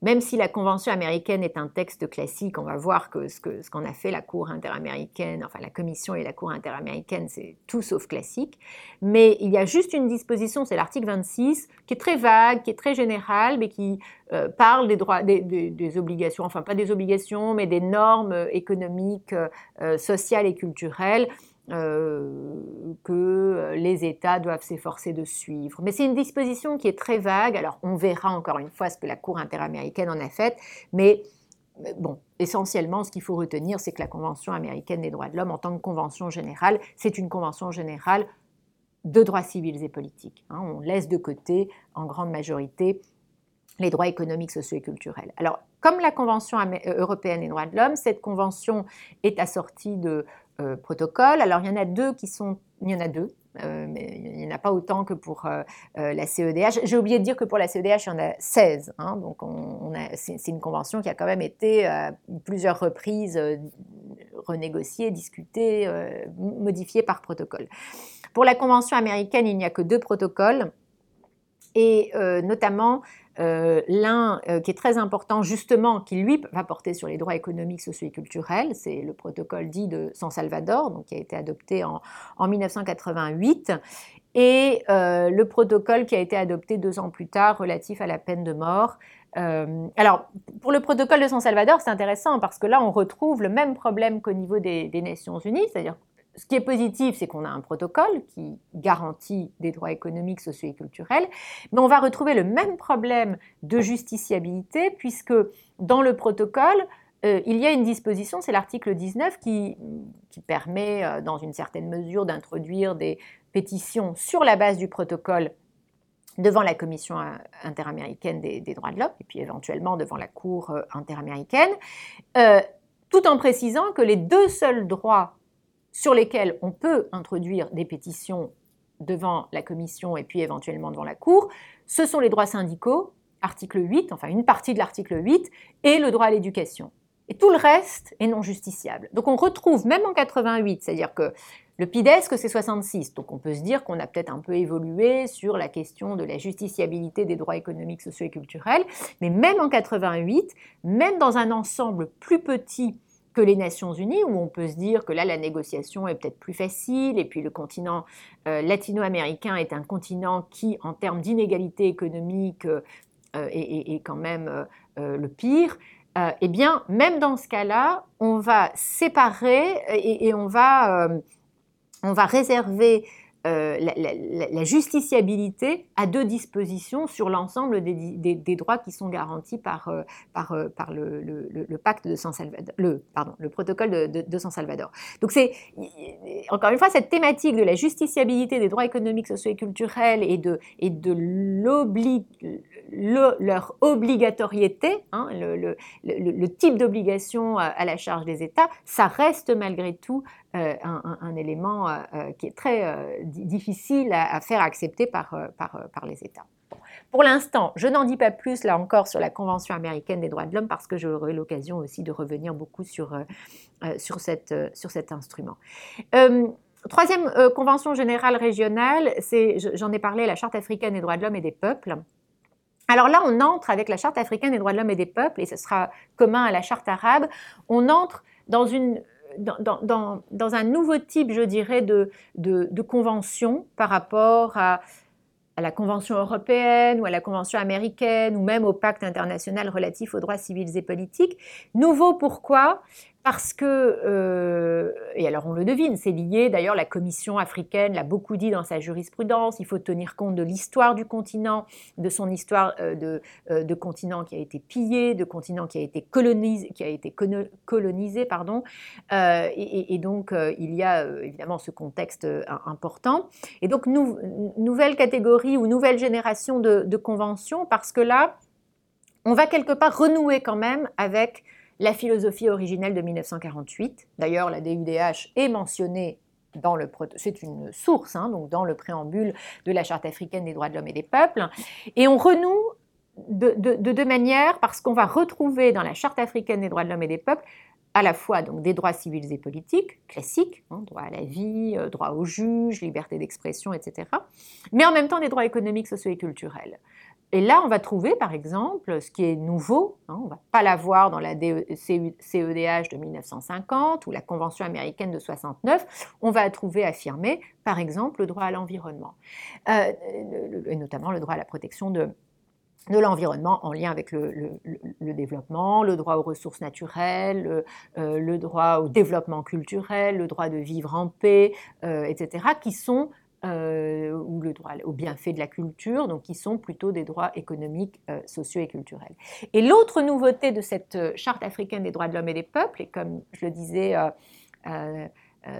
même si la Convention américaine est un texte classique, on va voir que ce qu'en ce a fait la Cour interaméricaine, enfin la Commission et la Cour interaméricaine, c'est tout sauf classique. Mais il y a juste une disposition, c'est l'article 26, qui est très vague, qui est très général, mais qui euh, parle des droits, des, obligations, enfin pas des obligations, mais des normes économiques, euh, sociales et culturelles euh, que euh, les États doivent s'efforcer de suivre. Mais c'est une disposition qui est très vague. Alors on verra encore une fois ce que la Cour interaméricaine en a fait, mais bon, essentiellement, ce qu'il faut retenir, c'est que la Convention américaine des droits de l'homme, en tant que convention générale, c'est une convention générale de droits civils et politiques. Hein. On laisse de côté, en grande majorité, les droits économiques, sociaux et culturels. Alors, comme la Convention européenne des droits de l'homme, cette convention est assortie de euh, protocole. Alors il y en a deux qui sont, il y en a deux, euh, mais il n'y en a pas autant que pour euh, la CEDH. J'ai oublié de dire que pour la CEDH, il y en a 16. Hein. donc on, c'est, une convention qui a quand même été à plusieurs reprises renégociée, discutée, modifiée par protocole. Pour la convention américaine, il n'y a que deux protocoles et notamment euh, l'un euh, qui est très important justement, qui lui va porter sur les droits économiques, sociaux et culturels, c'est le protocole dit de San Salvador, donc qui a été adopté en, 1988, et euh, le protocole qui a été adopté deux ans plus tard relatif à la peine de mort. alors, pour le protocole de San Salvador, c'est intéressant parce que là, on retrouve le même problème qu'au niveau des, des Nations Unies, c'est-à-dire ce qui est positif, c'est qu'on a un protocole qui garantit des droits économiques, sociaux et culturels, mais on va retrouver le même problème de justiciabilité puisque dans le protocole, euh, il y a une disposition, c'est l'article 19, qui, permet, euh, dans une certaine mesure, d'introduire des pétitions sur la base du protocole devant la Commission interaméricaine des, droits de l'homme, et puis éventuellement devant la Cour euh, interaméricaine, tout en précisant que les deux seuls droits sur lesquels on peut introduire des pétitions devant la commission et puis éventuellement devant la Cour, ce sont les droits syndicaux, article 8, enfin une partie de l'article 8, et le droit à l'éducation. Et tout le reste est non justiciable. Donc on retrouve, même en 88, c'est-à-dire que le PIDESC, c'est 66, donc on peut se dire qu'on a peut-être un peu évolué sur la question de la justiciabilité des droits économiques, sociaux et culturels, mais même en 88, même dans un ensemble plus petit que les Nations Unies, où on peut se dire que là, la négociation est peut-être plus facile, et puis le continent euh, latino-américain est un continent qui, en termes d'inégalité économique, euh, est, quand même euh, le pire. eh bien, même dans ce cas-là, on va séparer et, on, va, on va réserver euh, la, justiciabilité à deux dispositions sur l'ensemble des, droits qui sont garantis par, euh, par, euh, le, pacte de San Salvador, le, pardon, le protocole de, San Salvador. Donc c'est, encore une fois, cette thématique de la justiciabilité des droits économiques, sociaux et culturels et de, et de leur obligatoriété, hein, le, type d'obligation à la charge des États, ça reste malgré tout euh, un, élément euh, euh, qui est très difficile à, faire accepter par, les États. Pour l'instant, je n'en dis pas plus là encore sur la Convention américaine des droits de l'homme parce que j'aurai l'occasion aussi de revenir beaucoup sur, sur, cet instrument. troisième convention générale régionale, j'en ai parlé, la Charte africaine des droits de l'homme et des peuples. Alors là, on entre avec la Charte africaine des droits de l'homme et des peuples, et ce sera commun à la Charte arabe, on entre dans, un nouveau type, je dirais, de, convention par rapport à la Convention européenne ou à la Convention américaine ou même au pacte international relatif aux droits civils et politiques. Nouveau pourquoi? Parce que, euh, et alors on le devine, c'est lié, d'ailleurs la Commission africaine l'a beaucoup dit dans sa jurisprudence, il faut tenir compte de l'histoire du continent, de son histoire euh, de, euh, de, continent qui a été pillé, de continent qui a été colonisé, qui a été colonisé pardon, et, donc il y a évidemment ce contexte important. Et donc nouvelle catégorie ou nouvelle génération de, de conventions, parce que là, on va quelque part renouer quand même avec la philosophie originelle de 1948. D'ailleurs, la DUDH est mentionnée dans le c'est une source, hein, donc dans le préambule de la Charte africaine des droits de l'homme et des peuples. Et on renoue de, deux manières parce qu'on va retrouver dans la Charte africaine des droits de l'homme et des peuples à la fois donc des droits civils et politiques classiques, hein, droit à la vie, euh, droit au juge, liberté d'expression, etc., mais en même temps des droits économiques, sociaux et culturels. Et là, on va trouver, par exemple, ce qui est nouveau, hein, on ne va pas l'avoir dans la CEDH de 1950 ou la Convention américaine de 69, on va trouver affirmé, par exemple, le droit à l'environnement, euh, et notamment le droit à la protection de, de l'environnement en lien avec le, développement, le droit aux ressources naturelles, euh, le, droit au développement culturel, le droit de vivre en paix, euh, etc., qui sont euh, ou le droit au bienfait de la culture, donc qui sont plutôt des droits économiques, euh, sociaux et culturels. Et l'autre nouveauté de cette euh, charte africaine des droits de l'homme et des peuples, et comme je le disais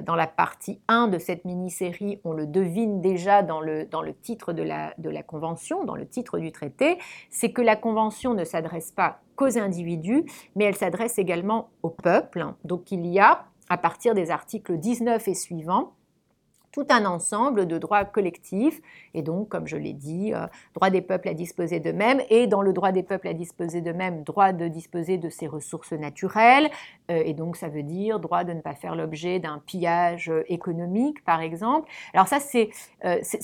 dans la partie 1 de cette mini-série, on le devine déjà dans le, dans le titre de la, de la Convention, dans le titre du traité, c'est que la Convention ne s'adresse pas qu'aux individus, mais elle s'adresse également au peuple. Donc il y a, à partir des articles 19 et suivants, tout un ensemble de droits collectifs, et donc, comme je l'ai dit, euh, droit des peuples à disposer d'eux-mêmes, et dans le droit des peuples à disposer d'eux-mêmes, droit de disposer de ses ressources naturelles, euh, et donc ça veut dire droit de ne pas faire l'objet d'un pillage euh, économique, par exemple. Alors ça, c'est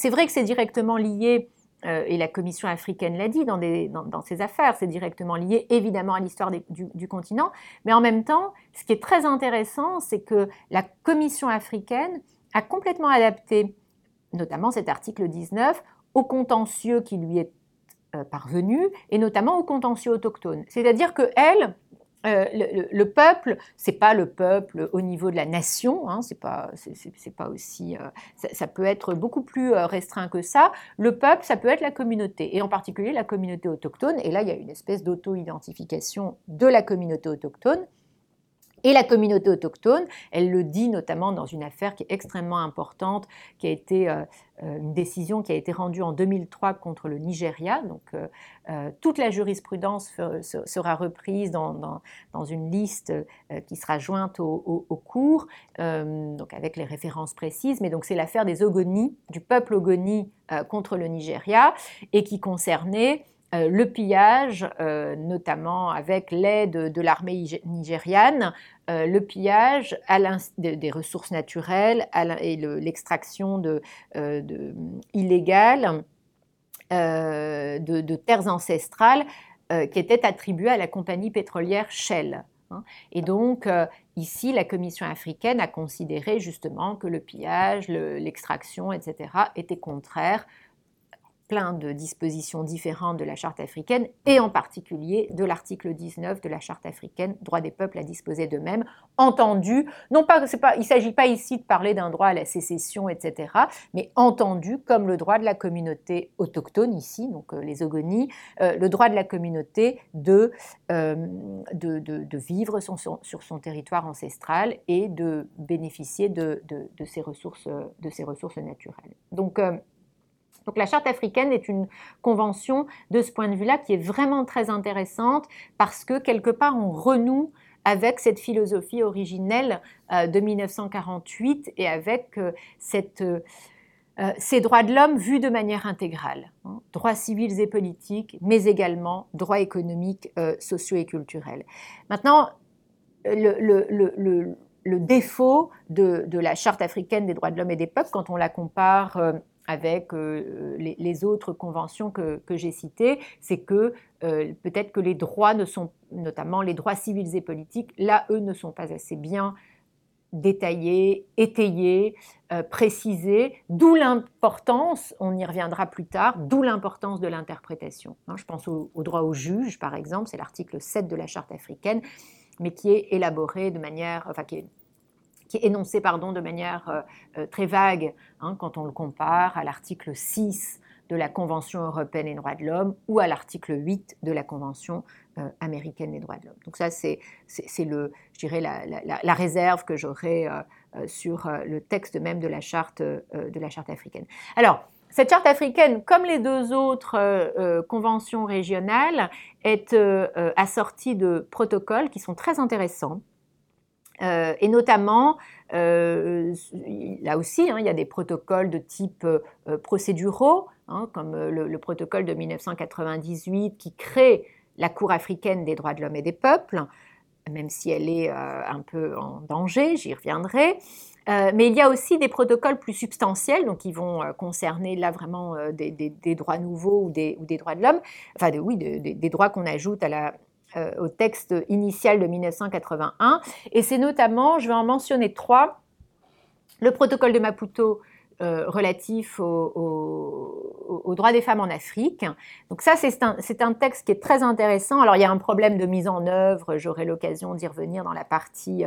vrai que c'est directement lié et la Commission africaine l'a dit dans, des, dans, ses affaires, c'est directement lié évidemment à l'histoire du, continent, mais en même temps, ce qui est très intéressant, c'est que la Commission africaine a complètement adapté, notamment cet article 19, au contentieux qui lui est euh, parvenu, et notamment au contentieux autochtone. C'est-à-dire que elle, euh, le, peuple, c'est pas le peuple au niveau de la nation, hein, c'est, pas aussi, euh, ça, peut être beaucoup plus restreint que ça. Le peuple, ça peut être la communauté, et en particulier la communauté autochtone. Et là, il y a une espèce d'auto-identification de la communauté autochtone et la communauté autochtone, elle le dit notamment dans une affaire qui est extrêmement importante, qui a été euh, euh, une décision qui a été rendue en 2003 contre le Nigeria. Donc euh, toute la jurisprudence sera reprise dans, dans, une liste qui sera jointe au, cours, donc avec les références précises. Mais donc c'est l'affaire des Ogoni, du peuple Ogoni contre le Nigeria, et qui concernait euh, le pillage, euh, notamment avec l'aide de l'armée nigériane, euh, le pillage des ressources naturelles et l'extraction illégale de, terres ancestrales qui étaient attribuées à la compagnie pétrolière Shell. Hein. Et donc, ici, la Commission africaine a considéré justement que le pillage, l'extraction, etc., étaient contraires plein de dispositions différentes de la charte africaine et en particulier de l'article 19 de la charte africaine, droit des peuples à disposer d'eux-mêmes, entendu, non pas, pas il ne s'agit pas ici de parler d'un droit à la sécession, etc., mais entendu comme le droit de la communauté autochtone ici, donc euh, les Ogoni, euh, le droit de la communauté de, euh, de, de, vivre sur son territoire ancestral et de bénéficier de, de, ses, ressources, de ses ressources naturelles. Donc, donc la charte africaine est une convention de ce point de vue-là qui est vraiment très intéressante parce que quelque part on renoue avec cette philosophie originelle euh, de 1948 et avec euh, euh, ces droits de l'homme vus de manière intégrale, hein. droits civils et politiques, mais également droits économiques, sociaux et culturels. Maintenant, le, défaut de, la Charte africaine des droits de l'homme et des peuples quand on la compare avec euh, les, autres conventions que, j'ai citées, c'est que euh, peut-être que les droits ne sont, notamment les droits civils et politiques, là, eux, ne sont pas assez bien détaillés, étayés, précisés, d'où l'importance, on y reviendra plus tard, d'où l'importance de l'interprétation. Hein, je pense au, au, droit au juge, par exemple, c'est l'article 7 de la Charte africaine mais qui est élaboré de manière, enfin qui est énoncé pardon, de manière euh, euh, très vague hein, quand on le compare à l'article 6 de la Convention européenne des droits de l'homme ou à l'article 8 de la Convention euh, américaine des droits de l'homme. Donc ça, c'est, c'est, le, je dirais, la, la, réserve que j'aurais sur le texte même de la charte, de la charte africaine. Alors, cette charte africaine, comme les deux autres conventions régionales, est assortie de protocoles qui sont très intéressants. Et notamment, là aussi, hein, il y a des protocoles de type procéduraux, hein, comme le, protocole de 1998 qui crée la Cour africaine des droits de l'homme et des peuples, même si elle est un peu en danger, j'y reviendrai. Euh, mais il y a aussi des protocoles plus substantiels, donc qui vont euh, concerner là vraiment euh, des, droits nouveaux ou des, droits de l'homme, enfin oui, des, droits qu'on ajoute au texte initial de 1981. Et c'est notamment, je vais en mentionner trois, le protocole de Maputo euh, relatif aux droits des femmes en Afrique. Donc ça, c'est un, un, texte qui est très intéressant. Alors, il y a un problème de mise en œuvre, j'aurai l'occasion d'y revenir dans la partie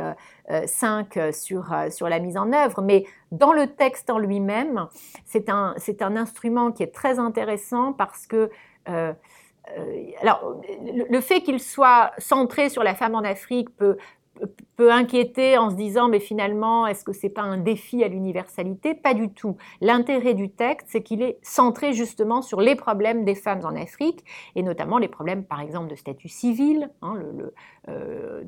5 euh, euh, sur, sur la mise en œuvre, mais dans le texte en lui-même, c'est un, un instrument qui est très intéressant parce que... alors, le fait qu'il soit centré sur la femme en Afrique peut, peut inquiéter en se disant mais finalement est-ce que c'est pas un défi à l'universalité? Pas du tout. L'intérêt du texte c'est qu'il est centré justement sur les problèmes des femmes en Afrique et notamment les problèmes par exemple de statut civil, hein, le, euh,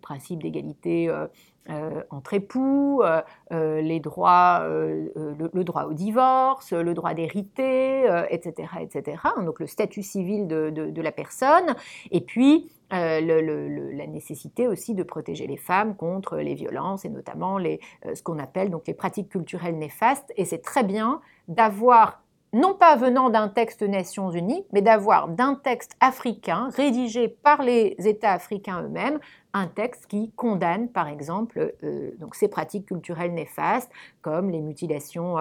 principe d'égalité euh, euh, entre époux, les droits, le, droit au divorce, le droit d'hériter, etc., etc. Donc le statut civil de, de la personne et puis euh, la nécessité aussi de protéger les femmes contre les violences et notamment les, euh, ce qu'on appelle donc les pratiques culturelles néfastes. Et c'est très bien d'avoir, non pas venant d'un texte Nations Unies, mais d'avoir d'un texte africain rédigé par les États africains eux-mêmes, un texte qui condamne par exemple euh, donc ces pratiques culturelles néfastes comme les mutilations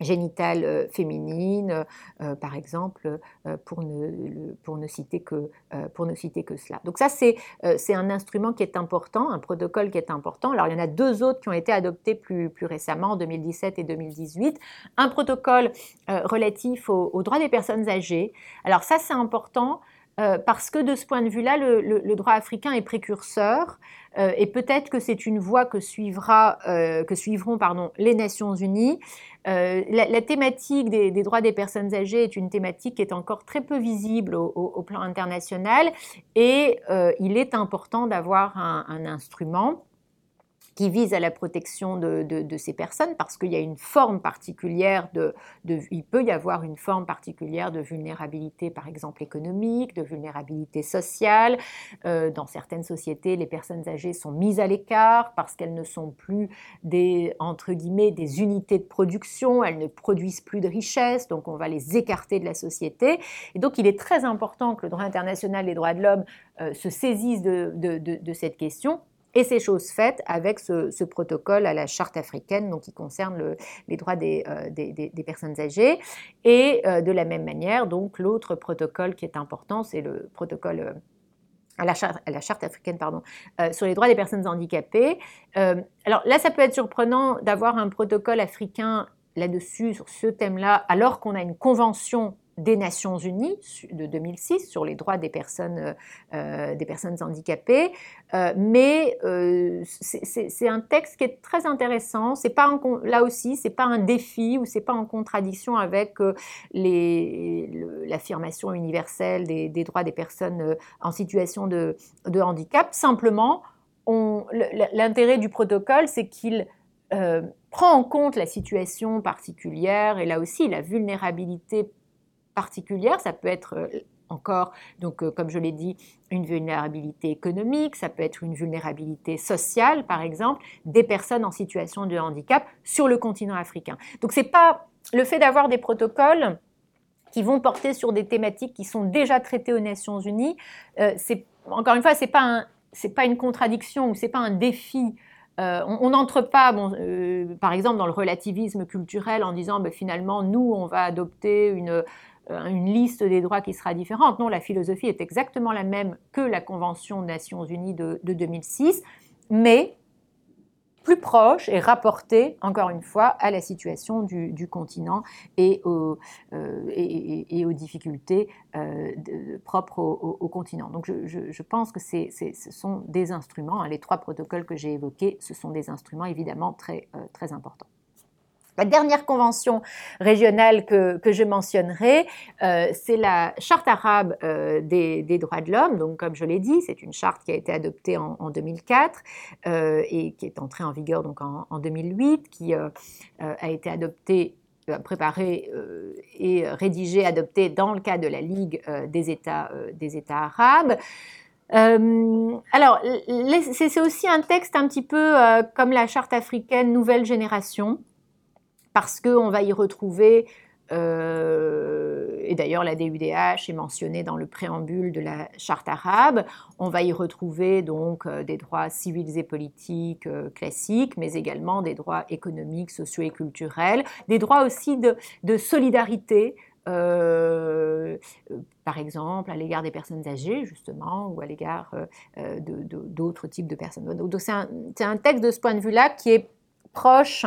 génitales euh, féminines, euh, par exemple, euh, pour, ne, pour, ne citer que, pour ne citer que cela. Donc ça, c'est un instrument qui est important, un protocole qui est important. Alors, il y en a deux autres qui ont été adoptés plus, plus récemment, en 2017 et 2018. Un protocole relatif aux, droits des personnes âgées. Alors ça, c'est important. parce que de ce point de vue-là, le, droit africain est précurseur et peut-être que c'est une voie que, suivra, que suivront pardon, les Nations Unies. Euh, la, thématique des, droits des personnes âgées est une thématique qui est encore très peu visible au, plan international et euh, il est important d'avoir un, instrument qui vise à la protection de, ces personnes parce qu'il y a une forme particulière de, il peut y avoir une forme particulière de vulnérabilité, par exemple économique, de vulnérabilité sociale. Euh, dans certaines sociétés, les personnes âgées sont mises à l'écart parce qu'elles ne sont plus des entre guillemets des unités de production, elles ne produisent plus de richesse, donc on va les écarter de la société. Et donc il est très important que le droit international des droits de l'homme euh, se saisisse de cette question et c'est chose faite avec ce, protocole à la charte africaine, donc qui concerne les droits des, euh, personnes âgées. Et euh, de la même manière, donc l'autre protocole qui est important, c'est le protocole euh, à la, charte, à la, charte, africaine pardon, sur les droits des personnes handicapées. alors là, ça peut être surprenant d'avoir un protocole africain là-dessus, sur ce thème-là, alors qu'on a une convention des Nations Unies de 2006 sur les droits des personnes, euh, euh, des personnes handicapées. Euh, mais c'est un texte qui est très intéressant. Pas là aussi, c'est pas un défi ou c'est pas en contradiction avec l'affirmation universelle des, droits des personnes en situation de, de handicap. Simplement, l'intérêt du protocole, c'est qu'il prend en compte la situation particulière et là aussi la vulnérabilité particulière, ça peut être euh, encore, donc euh, comme je l'ai dit, une vulnérabilité économique, ça peut être une vulnérabilité sociale, par exemple, des personnes en situation de handicap sur le continent africain. Donc c'est pas le fait d'avoir des protocoles qui vont porter sur des thématiques qui sont déjà traitées aux Nations Unies. Euh, encore une fois, c'est pas pas une contradiction ou c'est pas un défi on n'entre pas, euh, par exemple, dans le relativisme culturel en disant ben, finalement, nous, on va adopter une, liste des droits qui sera différente. Non, la philosophie est exactement la même que la Convention des Nations Unies de 2006, mais plus proche et rapporté, encore une fois, à la situation du, continent et aux, euh, difficultés euh, propres au, continent. Donc je, pense que ce sont des instruments, hein, les trois protocoles que j'ai évoqués, ce sont des instruments évidemment très, euh, très importants. La dernière convention régionale que, je mentionnerai, euh, c'est la charte arabe euh, des, droits de l'homme. Donc, comme je l'ai dit, c'est une charte qui a été adoptée en, 2004 euh, et qui est entrée en vigueur donc en, 2008, qui a été adoptée préparée et rédigée, adoptée dans le cadre de la Ligue des États, des États arabes. alors, c'est aussi un texte un petit peu comme la charte africaine Nouvelle Génération, parce qu'on va y retrouver, euh, et d'ailleurs la DUDH est mentionnée dans le préambule de la charte arabe, on va y retrouver donc euh, des droits civils et politiques euh, classiques, mais également des droits économiques, sociaux et culturels, des droits aussi de, solidarité. par exemple, à l'égard des personnes âgées, justement, ou à l'égard d'autres types de personnes. Donc, c'est un, un, texte de ce point de vue-là qui est proche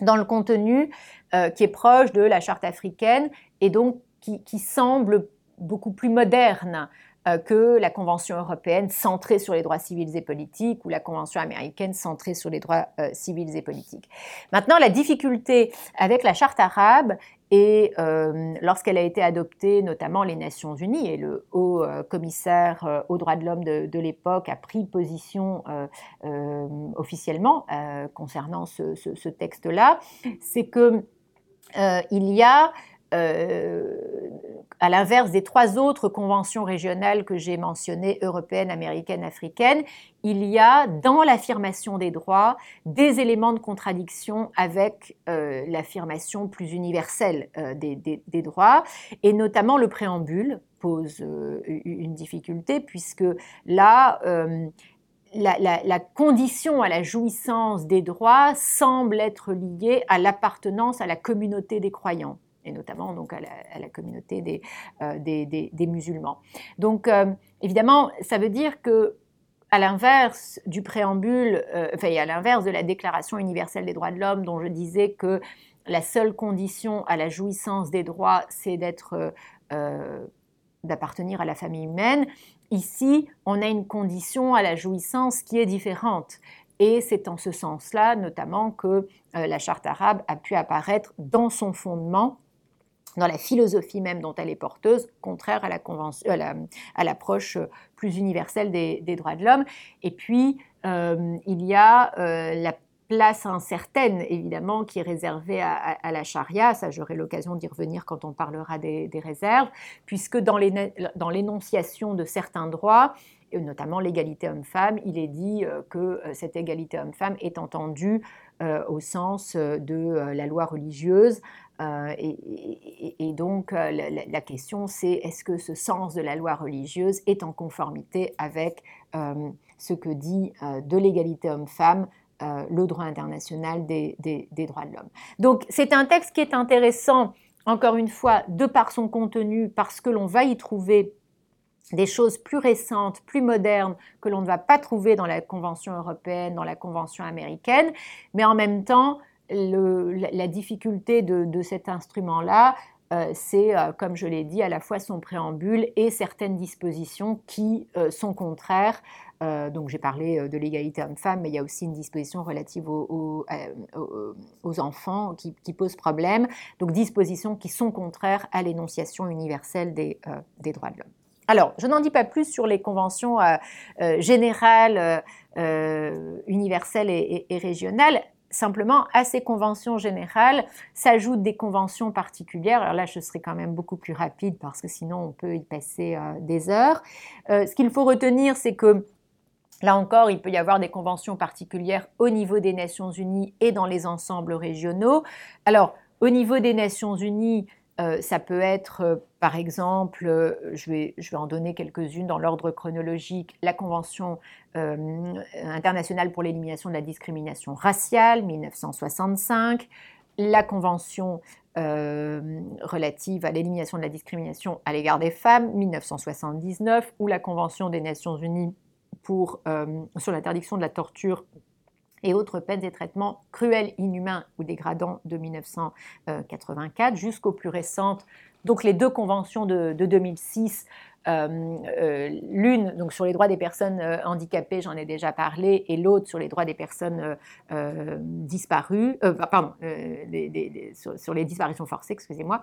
dans le contenu euh, qui est proche de la charte africaine et donc qui, semble beaucoup plus moderne euh, que la Convention européenne centrée sur les droits civils et politiques ou la Convention américaine centrée sur les droits euh, civils et politiques. Maintenant, la difficulté avec la charte arabe, et euh, lorsqu'elle a été adoptée, notamment les Nations Unies, et le haut euh, commissaire euh, aux droits de l'homme de, l'époque a pris position officiellement concernant ce, ce texte-là, c'est que il y a euh, à l'inverse des trois autres conventions régionales que j'ai mentionnées, européennes, américaines, africaines, il y a dans l'affirmation des droits des éléments de contradiction avec euh, l'affirmation plus universelle euh, des, droits, et notamment le préambule pose une difficulté, puisque là, la, la, condition à la jouissance des droits semble être liée à l'appartenance à la communauté des croyants et notamment donc à la, communauté euh, des, musulmans. Donc euh, évidemment, ça veut dire que à l'inverse du préambule, euh, enfin à l'inverse de la Déclaration universelle des droits de l'homme dont je disais que la seule condition à la jouissance des droits, c'est d'être d'appartenir à la famille humaine. Ici, on a une condition à la jouissance qui est différente. Et c'est en ce sens-là, notamment, que la charte arabe a pu apparaître dans son fondement dans la philosophie même dont elle est porteuse, contraire à la convention, à l'approche plus universelle des, droits de l'homme. Et puis, euh, il y a euh, la place incertaine, évidemment, qui est réservée à, la charia. Ça, j'aurai l'occasion d'y revenir quand on parlera des, réserves, puisque dans l'énonciation de certains droits, notamment l'égalité homme-femme, il est dit euh, que cette égalité homme-femme est entendue au sens de la loi religieuse, euh, et, donc, euh, la, question, c'est est-ce que ce sens de la loi religieuse est en conformité avec euh, ce que dit de l'égalité homme-femme le droit international des, des droits de l'homme. Donc, c'est un texte qui est intéressant, encore une fois, de par son contenu, parce que l'on va y trouver des choses plus récentes, plus modernes, que l'on ne va pas trouver dans la Convention européenne, dans la Convention américaine, mais en même temps, la difficulté de, cet instrument-là, euh, c'est, euh, comme je l'ai dit, à la fois son préambule et certaines dispositions qui euh, sont contraires. donc j'ai parlé de l'égalité homme-femme, mais il y a aussi une disposition relative aux, enfants qui, pose problème. Donc dispositions qui sont contraires à l'énonciation universelle des, droits de l'homme. Alors, je n'en dis pas plus sur les conventions générales, universelles et, régionales simplement, à ces conventions générales s'ajoutent des conventions particulières. Alors là, je serai quand même beaucoup plus rapide parce que sinon, on peut y passer des heures. ce qu'il faut retenir, c'est que Là encore, il peut y avoir des conventions particulières au niveau des Nations Unies et dans les ensembles régionaux. Alors, au niveau des Nations Unies, euh, ça peut être, euh, par exemple, euh, je, vais, je, vais, en donner quelques-unes dans l'ordre chronologique, la Convention internationale pour l'élimination de la discrimination raciale, 1965, la Convention relative à l'élimination de la discrimination à l'égard des femmes, 1979, ou la Convention des Nations Unies pour, sur l'interdiction de la torture et autres peines et traitements cruels, inhumains ou dégradants de 1984 jusqu'aux plus récentes. Donc les deux conventions de, de 2006 euh, euh, l'une donc sur les droits des personnes euh, handicapées, j'en ai déjà parlé, et l'autre sur les droits des personnes disparues, pardon, sur, les disparitions forcées, excusez-moi,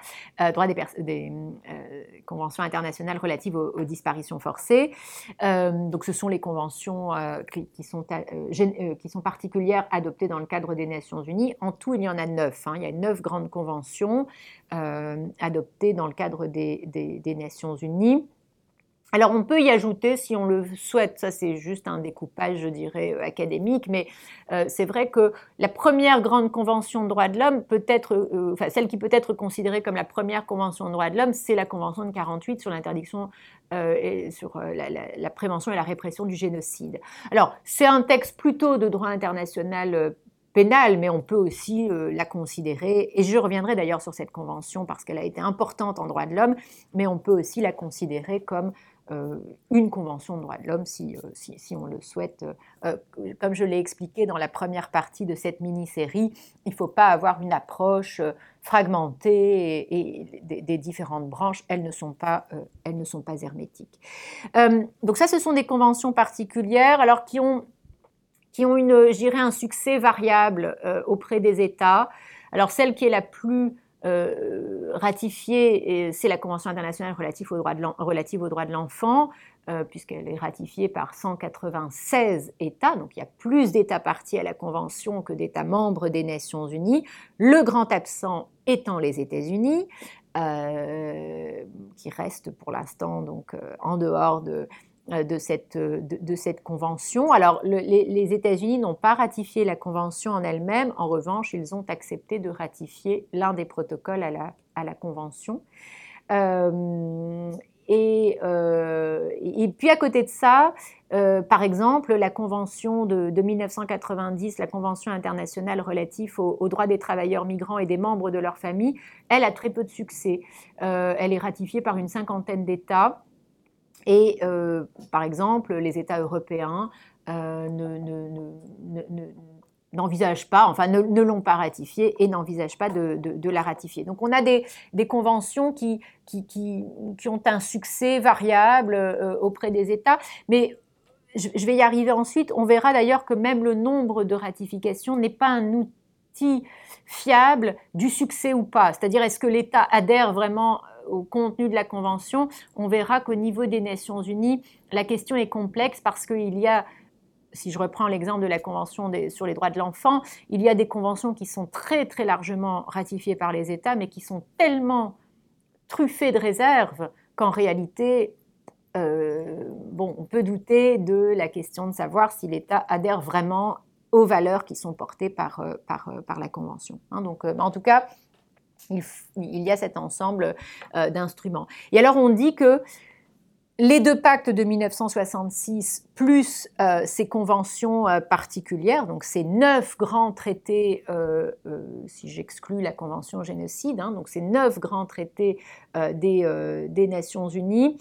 droits des, des conventions internationales relatives aux, disparitions forcées. donc ce sont les conventions qui, sont, qui sont particulières adoptées dans le cadre des Nations Unies. En tout, il y en a neuf. Hein. Il y a neuf grandes conventions adoptées dans le cadre des, des Nations Unies. Alors on peut y ajouter si on le souhaite, ça c'est juste un découpage je dirais euh, académique, mais euh, c'est vrai que la première grande convention de droits de l'homme peut être, euh, enfin celle qui peut être considérée comme la première convention de droits de l'homme, c'est la convention de 48 sur l'interdiction et sur la, prévention et la répression du génocide. Alors c'est un texte plutôt de droit international pénal, mais on peut aussi la considérer, et je reviendrai d'ailleurs sur cette convention parce qu'elle a été importante en droit de l'homme, mais on peut aussi la considérer comme une convention de droits de l'homme si, euh, on le souhaite. Euh, comme je l'ai expliqué dans la première partie de cette mini-série, il ne faut pas avoir une approche fragmentée et, des, différentes branches, elles ne sont pas, hermétiques. donc ça, ce sont des conventions particulières, alors qui ont, qui ont un succès variable auprès des États. Alors celle qui est la plus euh, ratifiée, c'est la Convention internationale relative aux droits de l'enfant, euh, puisqu'elle est ratifiée par 196 États, donc il y a plus d'États partis à la Convention que d'États membres des Nations Unies, le grand absent étant les États-Unis, euh, qui restent pour l'instant en dehors de, de cette, euh, de, cette, convention. Alors, les, États-Unis n'ont pas ratifié la convention en elle-même. En revanche, ils ont accepté de ratifier l'un des protocoles à la, à la convention. Euh, et, et, puis à côté de ça, par exemple, la convention de, 1990, la convention internationale relative aux, droits des travailleurs migrants et des membres de leur famille, elle a très peu de succès. elle est ratifiée par une cinquantaine d'États. Et euh, par exemple, les États européens euh, n'envisagent pas, enfin ne, l'ont pas ratifié et n'envisagent pas de, la ratifier. Donc on a des, conventions qui, ont un succès variable euh, auprès des États, mais je, vais y arriver ensuite. On verra d'ailleurs que même le nombre de ratifications n'est pas un outil fiable du succès ou pas. C'est-à-dire est-ce que l'État adhère vraiment au contenu de la Convention, on verra qu'au niveau des Nations Unies, la question est complexe parce qu'il y a si je reprends l'exemple de la Convention sur les droits de l'enfant, il y a des conventions qui sont très très largement ratifiées par les États, mais qui sont tellement truffées de réserves qu'en réalité, euh, bon, on peut douter de la question de savoir si l'État adhère vraiment aux valeurs qui sont portées par, euh, par, euh, par la Convention. Hein. donc, en tout cas, il, y a cet ensemble euh, d'instruments. Et alors on dit que les deux pactes de 1966 plus euh, ces conventions euh, particulières, donc ces neuf grands traités, si j'exclus la convention génocide, hein, donc ces neuf grands traités des, des, Nations Unies,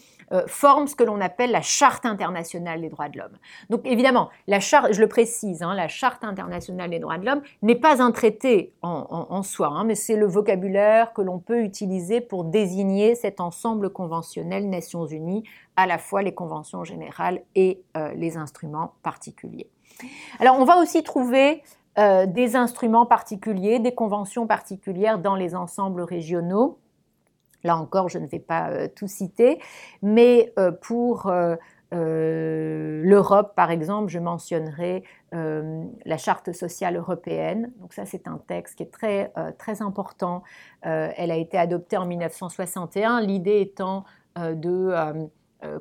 forment ce que l'on appelle la Charte internationale des droits de l'homme. Donc évidemment, la charte, je le précise, hein, la Charte internationale des droits de l'homme n'est pas un traité en, soi, hein, mais c'est le vocabulaire que l'on peut utiliser pour désigner cet ensemble conventionnel Nations Unies à la fois les conventions générales et euh, les instruments particuliers. Alors on va aussi trouver euh, des instruments particuliers, des conventions particulières dans les ensembles régionaux. Là encore, je ne vais pas euh, tout citer, mais pour l'Europe, par exemple, je mentionnerai la Charte sociale européenne. Donc ça, c'est un texte qui est très, important. elle a été adoptée en 1961, l'idée étant de euh,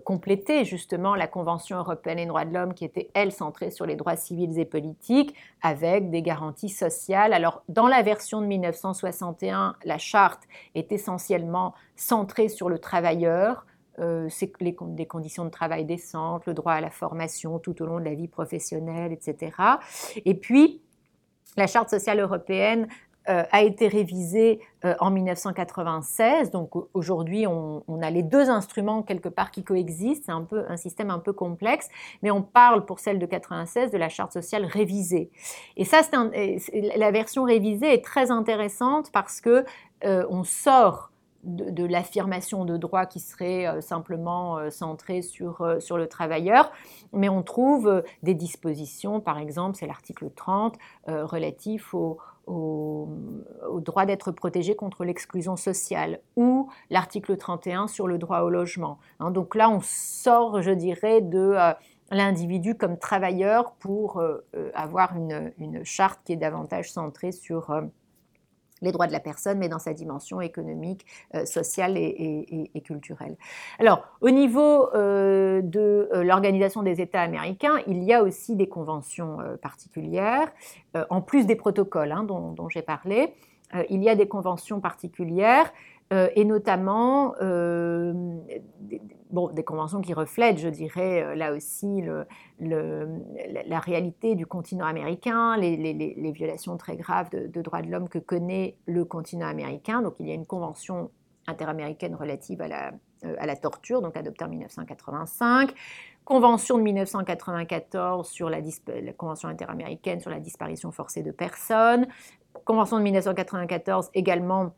compléter justement la Convention européenne des droits de l'homme qui était, elle, centrée sur les droits civils et politiques avec des garanties sociales. Alors, dans la version de 1961, la charte est essentiellement centrée sur le travailleur, euh, les, conditions de travail décentes, le droit à la formation tout au long de la vie professionnelle, etc. Et puis, la Charte sociale européenne euh, a été révisé euh, en 1996. Donc aujourd'hui, on, a les deux instruments quelque part qui coexistent. C'est un peu un système un peu complexe, mais on parle pour celle de 96 de la charte sociale révisée. Et ça, la version révisée est très intéressante parce que euh, on sort de, l'affirmation de droit qui serait simplement centrée sur, sur le travailleur, mais on trouve des dispositions, par exemple, c'est l'article 30 relatif au, au, droit d'être protégé contre l'exclusion sociale ou l'article 31 sur le droit au logement. Hein. donc là, on sort, je dirais, de euh, l'individu comme travailleur pour euh, euh, avoir une, une, charte qui est davantage centrée sur les droits de la personne, mais dans sa dimension économique, euh, sociale et, culturelle. Alors, au niveau euh, de euh, l'Organisation des États américains, il y a aussi des conventions particulières, en plus des protocoles hein, dont, j'ai parlé. il y a des conventions particulières et notamment euh, des, bon, des conventions qui reflètent, je dirais, euh, là aussi la réalité du continent américain, les, violations très graves de, droits de l'homme que connaît le continent américain. Donc il y a une convention interaméricaine relative à la, torture, donc adoptée en 1985, convention de 1994 sur la, convention interaméricaine sur la disparition forcée de personnes, convention de 1994 également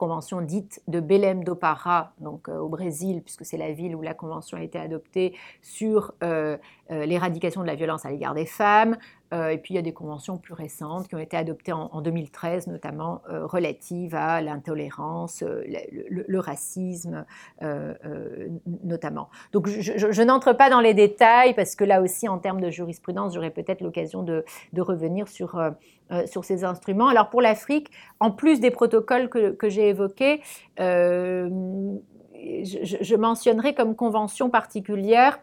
convention dite de Belém do Pará, donc euh, au Brésil, puisque c'est la ville où la convention a été adoptée sur euh, l'éradication de la violence à l'égard des femmes. et puis il y a des conventions plus récentes qui ont été adoptées en, 2013, notamment relatives à l'intolérance, le, racisme, notamment. Donc je, n'entre pas dans les détails parce que là aussi, en termes de jurisprudence, j'aurai peut-être l'occasion de, revenir sur euh, ces instruments. Alors pour l'Afrique, en plus des protocoles que, j'ai évoqués, euh, je, mentionnerai comme convention particulière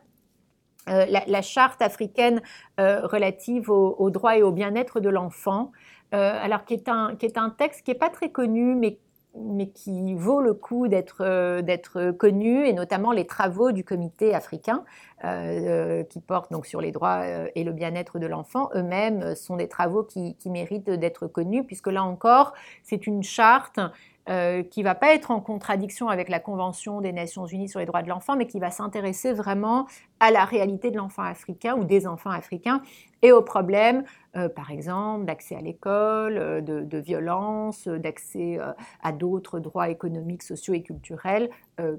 euh, la, charte africaine relative aux droits et au bien-être de l'enfant, alors qui est, un, qui est un texte qui n'est pas très connu, mais mais qui vaut le coup d'être euh, connu, et notamment les travaux du comité africain euh, qui portent donc sur les droits euh, et le bien-être de l'enfant. Eux-mêmes sont des travaux qui, qui méritent d'être connus, puisque là encore, c'est une charte euh, qui va pas être en contradiction avec la Convention des Nations Unies sur les droits de l'enfant, mais qui va s'intéresser vraiment à la réalité de l'enfant africain ou des enfants africains et aux problèmes, euh, par exemple, d'accès à l'école, euh, de, violence, d'accès à d'autres droits économiques, sociaux et culturels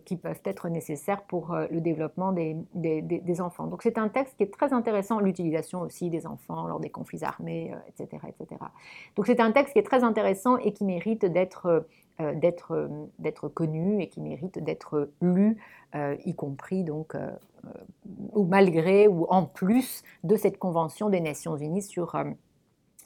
qui peuvent être nécessaires pour le développement des, enfants. Donc c'est un texte qui est très intéressant, l'utilisation aussi des enfants lors des conflits armés, etc., etc. Donc c'est un texte qui est très intéressant et qui mérite d'être euh, euh, connu et qui mérite d'être lu, euh, y compris donc ou malgré ou en plus de cette convention des Nations Unies sur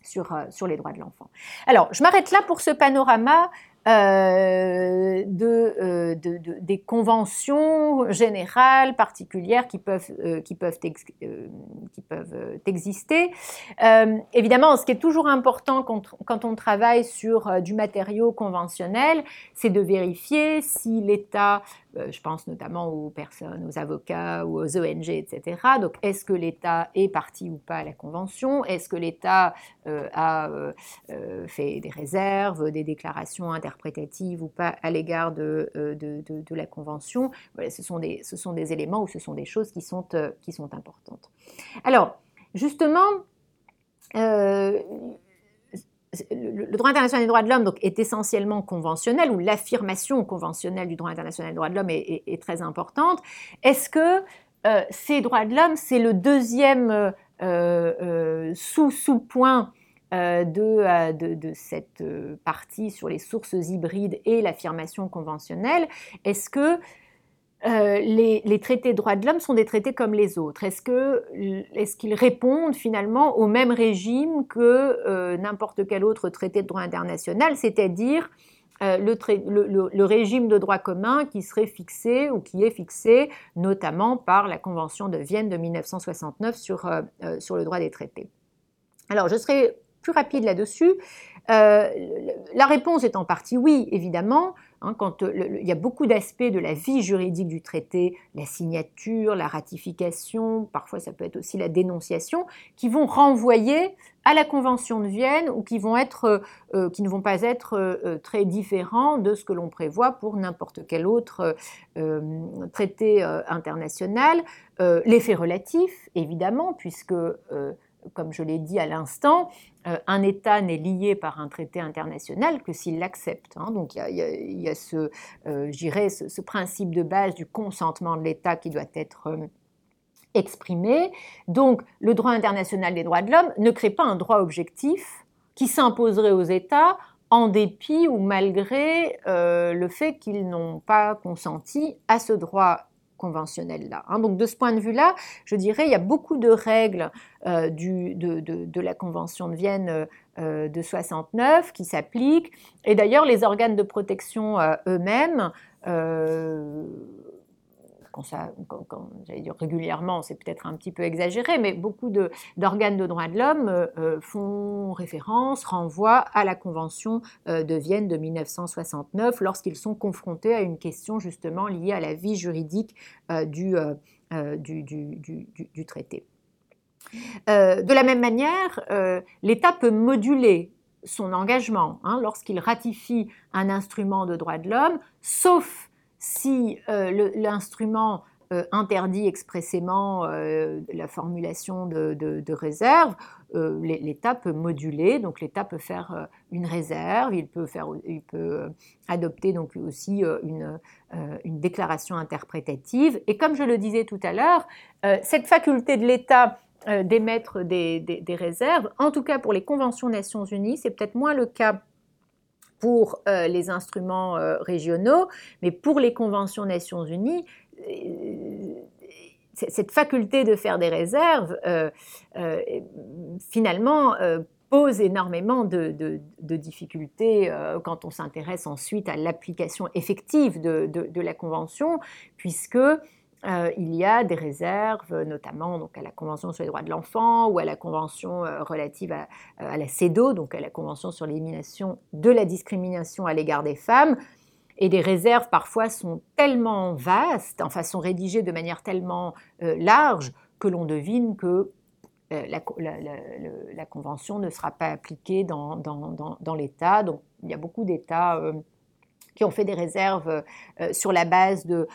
sur, sur, les droits de l'enfant. Alors, je m'arrête là pour ce panorama euh, euh, de, des conventions générales particulières qui peuvent, euh, qui peuvent, qui peuvent exister. évidemment, ce qui est toujours important quand, quand on travaille sur du matériau conventionnel, c'est de vérifier si l'État euh, je pense notamment aux personnes, aux avocats ou aux ONG, etc. Donc, est-ce que l'État est parti ou pas à la Convention? Est-ce que l'État euh, a euh, fait des réserves, des déclarations interprétatives ou pas à l'égard de, de, la Convention? Voilà, ce, sont des, ce sont des éléments ou ce sont des choses qui sont, qui sont importantes. Alors, justement, le, droit international des droits de l'homme donc, est essentiellement conventionnel, ou l'affirmation conventionnelle du droit international des droits de l'homme est, très importante. Est-ce que euh, ces droits de l'homme, c'est le deuxième euh, euh, sous-sous-point de, de, de, cette partie sur les sources hybrides et l'affirmation conventionnelle? Est-ce que les, traités de droits de l'homme sont des traités comme les autres Est-ce qu'ils répondent finalement au même régime que n'importe quel autre traité de droit international, c'est-à-dire le, régime de droit commun qui serait fixé ou qui est fixé notamment par la Convention de Vienne de 1969 sur, le droit des traités Alors je serai plus rapide là-dessus. Euh, la réponse est en partie oui, évidemment. Hein, quand euh, il y a beaucoup d'aspects de la vie juridique du traité, la signature, la ratification, parfois ça peut être aussi la dénonciation, qui vont renvoyer à la Convention de Vienne ou qui, vont être, euh, qui ne vont pas être très différents de ce que l'on prévoit pour n'importe quel autre traité international. L'effet relatif, évidemment, puisque comme je l'ai dit à l'instant, euh, un État n'est lié par un traité international que s'il l'accepte. Hein. Donc il y, a, ce, euh, ce, principe de base du consentement de l'État qui doit être euh, exprimé. Donc le droit international des droits de l'homme ne crée pas un droit objectif qui s'imposerait aux États en dépit ou malgré le fait qu'ils n'ont pas consenti à ce droit conventionnelle-là. Hein. Donc de ce point de vue-là, je dirais, il y a beaucoup de règles euh, de, la Convention de Vienne euh, de 69 qui s'appliquent. Et d'ailleurs, les organes de protection euh, eux-mêmes quand j'allais dire régulièrement, c'est peut-être un petit peu exagéré, mais beaucoup d'organes de, droits de l'homme euh, euh, font référence, renvoient à la Convention euh, de Vienne de 1969 lorsqu'ils sont confrontés à une question justement liée à la vie juridique du, du, traité. de la même manière, l'État peut moduler son engagement hein, lorsqu'il ratifie un instrument de droit de l'homme, sauf si euh, l'instrument euh, interdit expressément euh, la formulation de, réserve, l'État peut moduler, donc l'État peut faire une réserve, il peut, faire, il peut adopter donc aussi une, déclaration interprétative. Et comme je le disais tout à l'heure, cette faculté de l'État d'émettre des, réserves, en tout cas pour les conventions Nations Unies, c'est peut-être moins le cas pour euh, les instruments euh, régionaux, mais pour les conventions Nations Unies, euh, cette faculté de faire des réserves, finalement, pose énormément de, difficultés quand on s'intéresse ensuite à l'application effective de, de, la Convention, puisque euh, il y a des réserves, notamment donc, à la Convention sur les droits de l'enfant ou à la Convention euh, relative à, à, la CEDAW, donc à la Convention sur l'élimination de la discrimination à l'égard des femmes. Et des réserves parfois sont tellement vastes, enfin sont rédigées de manière tellement euh, large que l'on devine que la, Convention ne sera pas appliquée dans l'État. Donc il y a beaucoup d'États qui ont fait des réserves euh, sur la base de,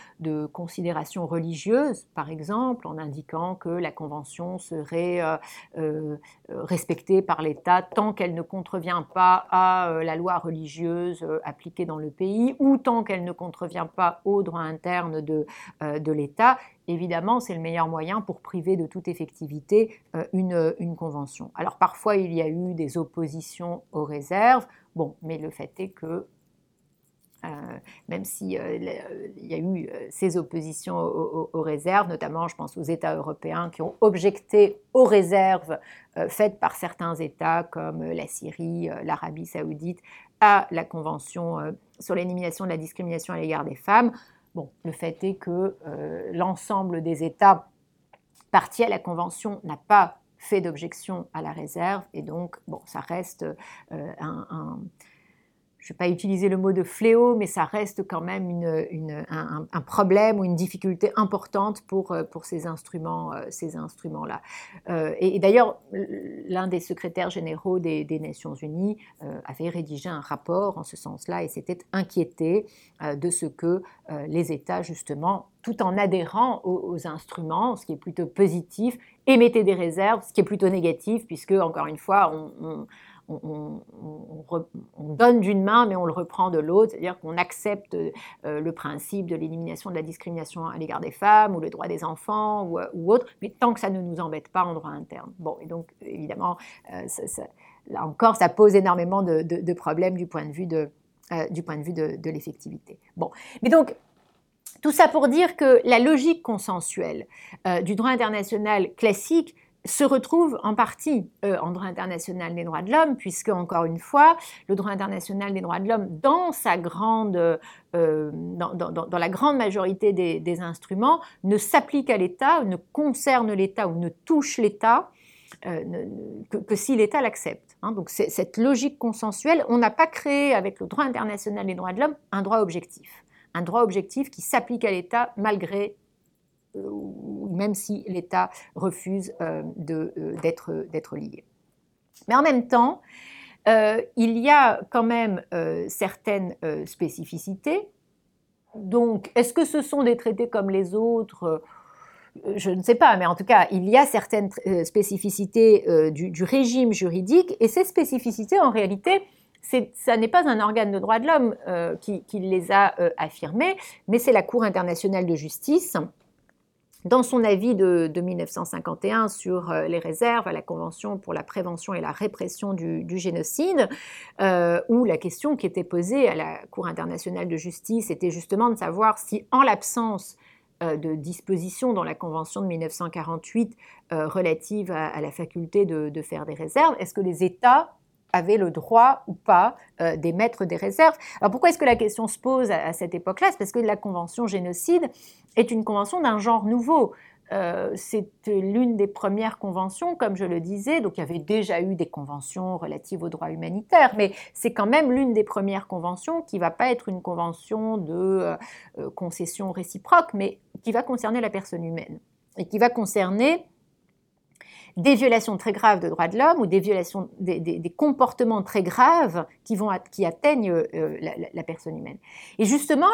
considérations religieuses, par exemple, en indiquant que la Convention serait euh, euh, respectée par l'État tant qu'elle ne contrevient pas à la loi religieuse appliquée dans le pays ou tant qu'elle ne contrevient pas au droit interne de, de l'État. Évidemment, c'est le meilleur moyen pour priver de toute effectivité une, une convention. Alors parfois, il y a eu des oppositions aux réserves. Bon, mais le fait est que euh, même s'il euh, y a eu euh, ces oppositions aux, réserves, notamment je pense aux États européens qui ont objecté aux réserves faites par certains États comme la Syrie, l'Arabie saoudite, à la Convention sur l'élimination de la discrimination à l'égard des femmes. Bon, le fait est que l'ensemble des États partis à la Convention n'a pas fait d'objection à la réserve et donc bon, ça reste un je ne vais pas utiliser le mot de fléau, mais ça reste quand même un, problème ou une difficulté importante pour, euh, ces instruments, euh, ces instruments-là. Euh, et, d'ailleurs, l'un des secrétaires généraux des, Nations Unies avait rédigé un rapport en ce sens-là et s'était inquiété de ce que les États, justement, tout en adhérant aux, instruments, ce qui est plutôt positif, émettaient des réserves, ce qui est plutôt négatif, puisque, encore une fois, on, donne d'une main, mais on le reprend de l'autre, c'est-à-dire qu'on accepte euh, le principe de l'élimination de la discrimination à l'égard des femmes ou le droit des enfants ou, euh, autre, mais tant que ça ne nous embête pas en droit interne. Bon, et donc évidemment, euh, là encore, ça pose énormément de, problèmes du point de vue point de l'effectivité. Bon, mais donc Tout ça pour dire que la logique consensuelle euh, du droit international classique se retrouve en partie euh, en droit international des droits de l'homme, puisque, encore une fois, le droit international des droits de l'homme, dans, sa grande, euh, dans, la grande majorité des, instruments, ne s'applique à l'État, ne concerne l'État ou ne touche l'État que, si l'État l'accepte. Hein. Donc cette logique consensuelle, on n'a pas créé avec le droit international des droits de l'homme un droit objectif un droit objectif qui s'applique à l'État malgré euh, même si l'État refuse euh, euh, d'être lié. Mais en même temps, il y a quand même certaines spécificités. Donc, est-ce que ce sont des traités comme les autres? Je ne sais pas, mais en tout cas, il y a certaines spécificités du, régime juridique, et ces spécificités, en réalité, ça n'est pas un organe de droit de l'homme euh, qui, les a euh, affirmés, mais c'est la Cour internationale de justice. Dans son avis de, 1951 sur euh, les réserves à la Convention pour la prévention et la répression du, génocide, où la question qui était posée à la Cour internationale de justice était justement de savoir si, en l'absence de dispositions dans la Convention de 1948 relative à, la faculté de faire des réserves, est-ce que les États avait le droit ou pas euh, d'émettre des réserves. Alors pourquoi est-ce que la question se pose à, cette époque-là? C'est parce que la convention génocide est une convention d'un genre nouveau. Euh, c'est l'une des premières conventions, comme je le disais, donc il y avait déjà eu des conventions relatives aux droits humanitaires, mais c'est quand même l'une des premières conventions qui ne va pas être une convention de euh, concession réciproque, mais qui va concerner la personne humaine et qui va concerner des violations très graves de droits de l'homme ou des violations, des, comportements très graves qui, vont, qui atteignent euh, la, personne humaine. Et justement,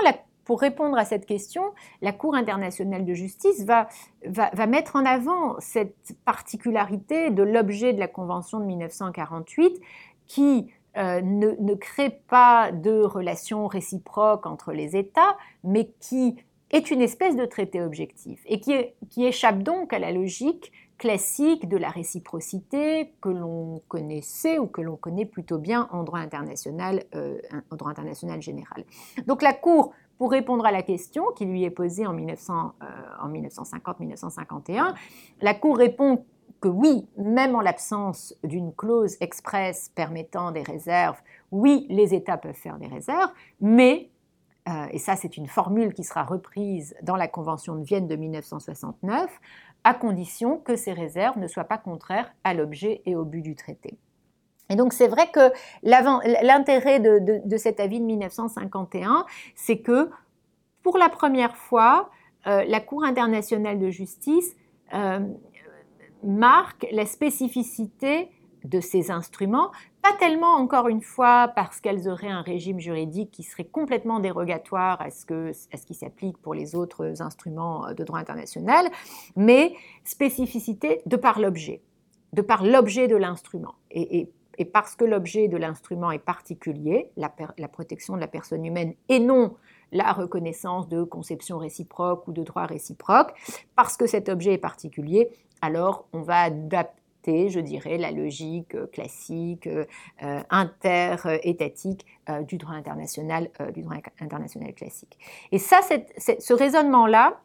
pour répondre à cette question, la Cour internationale de justice va, va, mettre en avant cette particularité de l'objet de la Convention de 1948 qui euh, ne, ne, crée pas de relations réciproques entre les États, mais qui est une espèce de traité objectif et qui, qui échappe donc à la logique classique de la réciprocité que l'on connaissait ou que l'on connaît plutôt bien en droit international, euh, en droit international général. Donc la Cour, pour répondre à la question qui lui est posée en, 1900, euh, 1950-1951, la Cour répond que oui, même en l'absence d'une clause expresse permettant des réserves, oui, les États peuvent faire des réserves, mais euh, et ça c'est une formule qui sera reprise dans la Convention de Vienne de 1969, à condition que ces réserves ne soient pas contraires à l'objet et au but du traité. Et donc c'est vrai que l'intérêt de, cet avis de 1951, c'est que pour la première fois, euh, la Cour internationale de justice euh, marque la spécificité de ces instruments, pas tellement encore une fois parce qu'elles auraient un régime juridique qui serait complètement dérogatoire à ce, que, à ce qui s'applique pour les autres instruments de droit international, mais spécificité de par l'objet, de par l'objet de l'instrument. Et, parce que l'objet de l'instrument est particulier, la, la, protection de la personne humaine et non la reconnaissance de conception réciproque ou de droit réciproque, parce que cet objet est particulier, alors on va adapter je dirais, la logique euh, classique, euh, euh, interétatique du droit international, du droit international classique. Et ça, ce raisonnement-là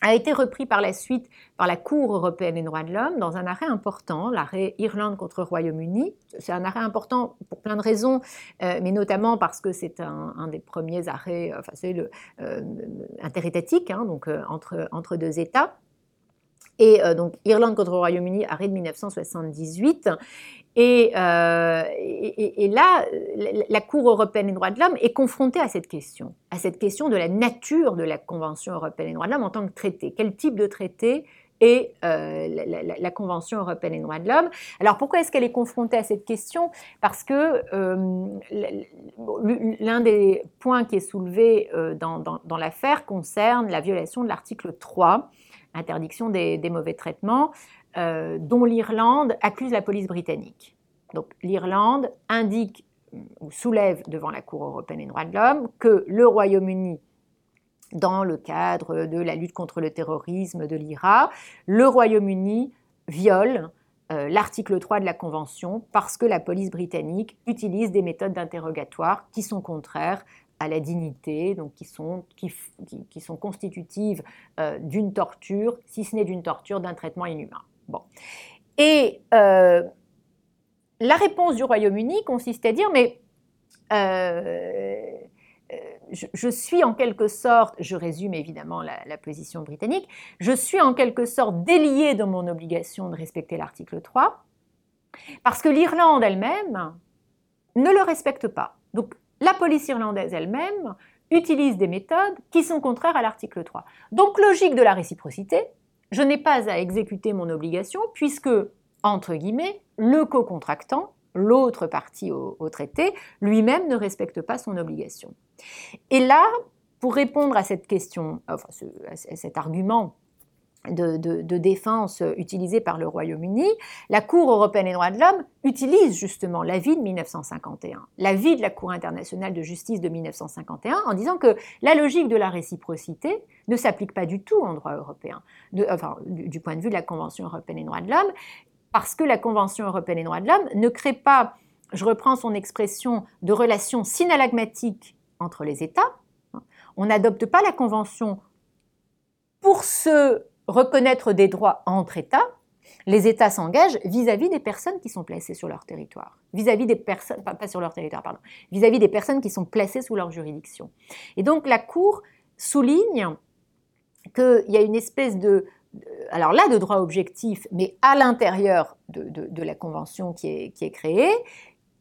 a été repris par la suite par la Cour européenne des droits de l'homme dans un arrêt important, l'arrêt Irlande contre Royaume-Uni. C'est un arrêt important pour plein de raisons, mais notamment parce que c'est un, des premiers arrêts, enfin hein, donc entre deux États. Et euh, donc Irlande contre Royaume-Uni, arrêt de 1978. Et, euh, et, là, la Cour européenne des droits de l'homme est confrontée à cette question, à cette question de la nature de la Convention européenne des droits de l'homme en tant que traité. Quel type de traité est euh, la, Convention européenne des droits de l'homme? Alors pourquoi est-ce qu'elle est confrontée à cette question? Parce que l'un des points qui est soulevé dans l'affaire concerne la violation de l'article 3 interdiction des, mauvais traitements, euh, dont l'Irlande accuse la police britannique. Donc l'Irlande indique ou soulève devant la Cour européenne des droits de l'homme que le Royaume-Uni, dans le cadre de la lutte contre le terrorisme de l'IRA, le Royaume-Uni viole euh, l'article 3 de la Convention parce que la police britannique utilise des méthodes d'interrogatoire qui sont contraires à la dignité, qui sont, constitutives euh, d'une torture, si ce n'est d'une torture, d'un traitement inhumain. Bon. Et euh, la réponse du Royaume-Uni consiste à dire, mais je, suis en quelque sorte, je résume évidemment la, la, position britannique, je suis en quelque sorte délié de mon obligation de respecter l'article 3, parce que l'Irlande elle-même ne le respecte pas. Donc la police irlandaise elle-même utilise des méthodes qui sont contraires à l'article 3. Donc logique de la réciprocité, je n'ai pas à exécuter mon obligation puisque, entre guillemets, le co-contractant, l'autre partie au, traité, lui-même ne respecte pas son obligation. Et là, pour répondre à cette question, enfin, à cet argument de, défense utilisée par le Royaume-Uni, la Cour européenne des droits de l'homme utilise justement l'avis de 1951, l'avis de la Cour internationale de justice de 1951, en disant que la logique de la réciprocité ne s'applique pas du tout en droit européen, du, point de vue de la Convention européenne des droits de l'homme, parce que la Convention européenne des droits de l'homme ne crée pas, je reprends son expression, de relations synalagmatiques entre les États. On n'adopte pas la Convention pour se reconnaître des droits entre États, les États s'engagent vis-à-vis des personnes qui sont placées sur leur territoire, vis-à-vis des personnes, pas, sur leur territoire, pardon, vis-à-vis des personnes qui sont placées sous leur juridiction. Et donc la Cour souligne qu'il y a une espèce de, alors là, de droit objectif, mais à l'intérieur de, la Convention qui est, qui est créée,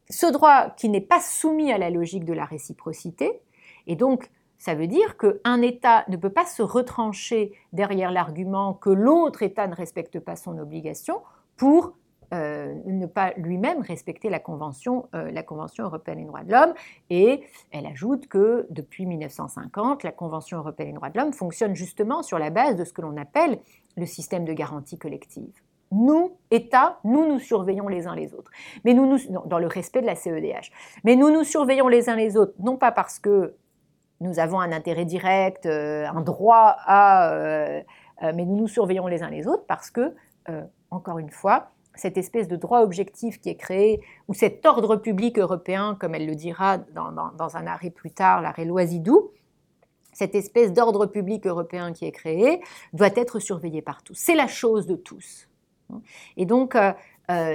ce droit qui n'est pas soumis à la logique de la réciprocité, et donc ça veut dire qu'un État ne peut pas se retrancher derrière l'argument que l'autre État ne respecte pas son obligation pour euh, ne pas lui-même respecter la Convention, euh, la Convention européenne des droits de l'homme. Et elle ajoute que depuis 1950, la Convention européenne des droits de l'homme fonctionne justement sur la base de ce que l'on appelle le système de garantie collective. Nous, États, nous nous surveillons les uns les autres, mais nous dans le respect de la CEDH. Mais nous nous surveillons les uns les autres, non pas parce que nous avons un intérêt direct, euh, un droit à... Euh, euh, mais nous nous surveillons les uns les autres parce que, encore une fois, cette espèce de droit objectif qui est créé, ou cet ordre public européen, comme elle le dira dans, un arrêt plus tard, l'arrêt Loisidou, cette espèce d'ordre public européen qui est créé, doit être surveillé par tous. C'est la chose de tous. Et donc,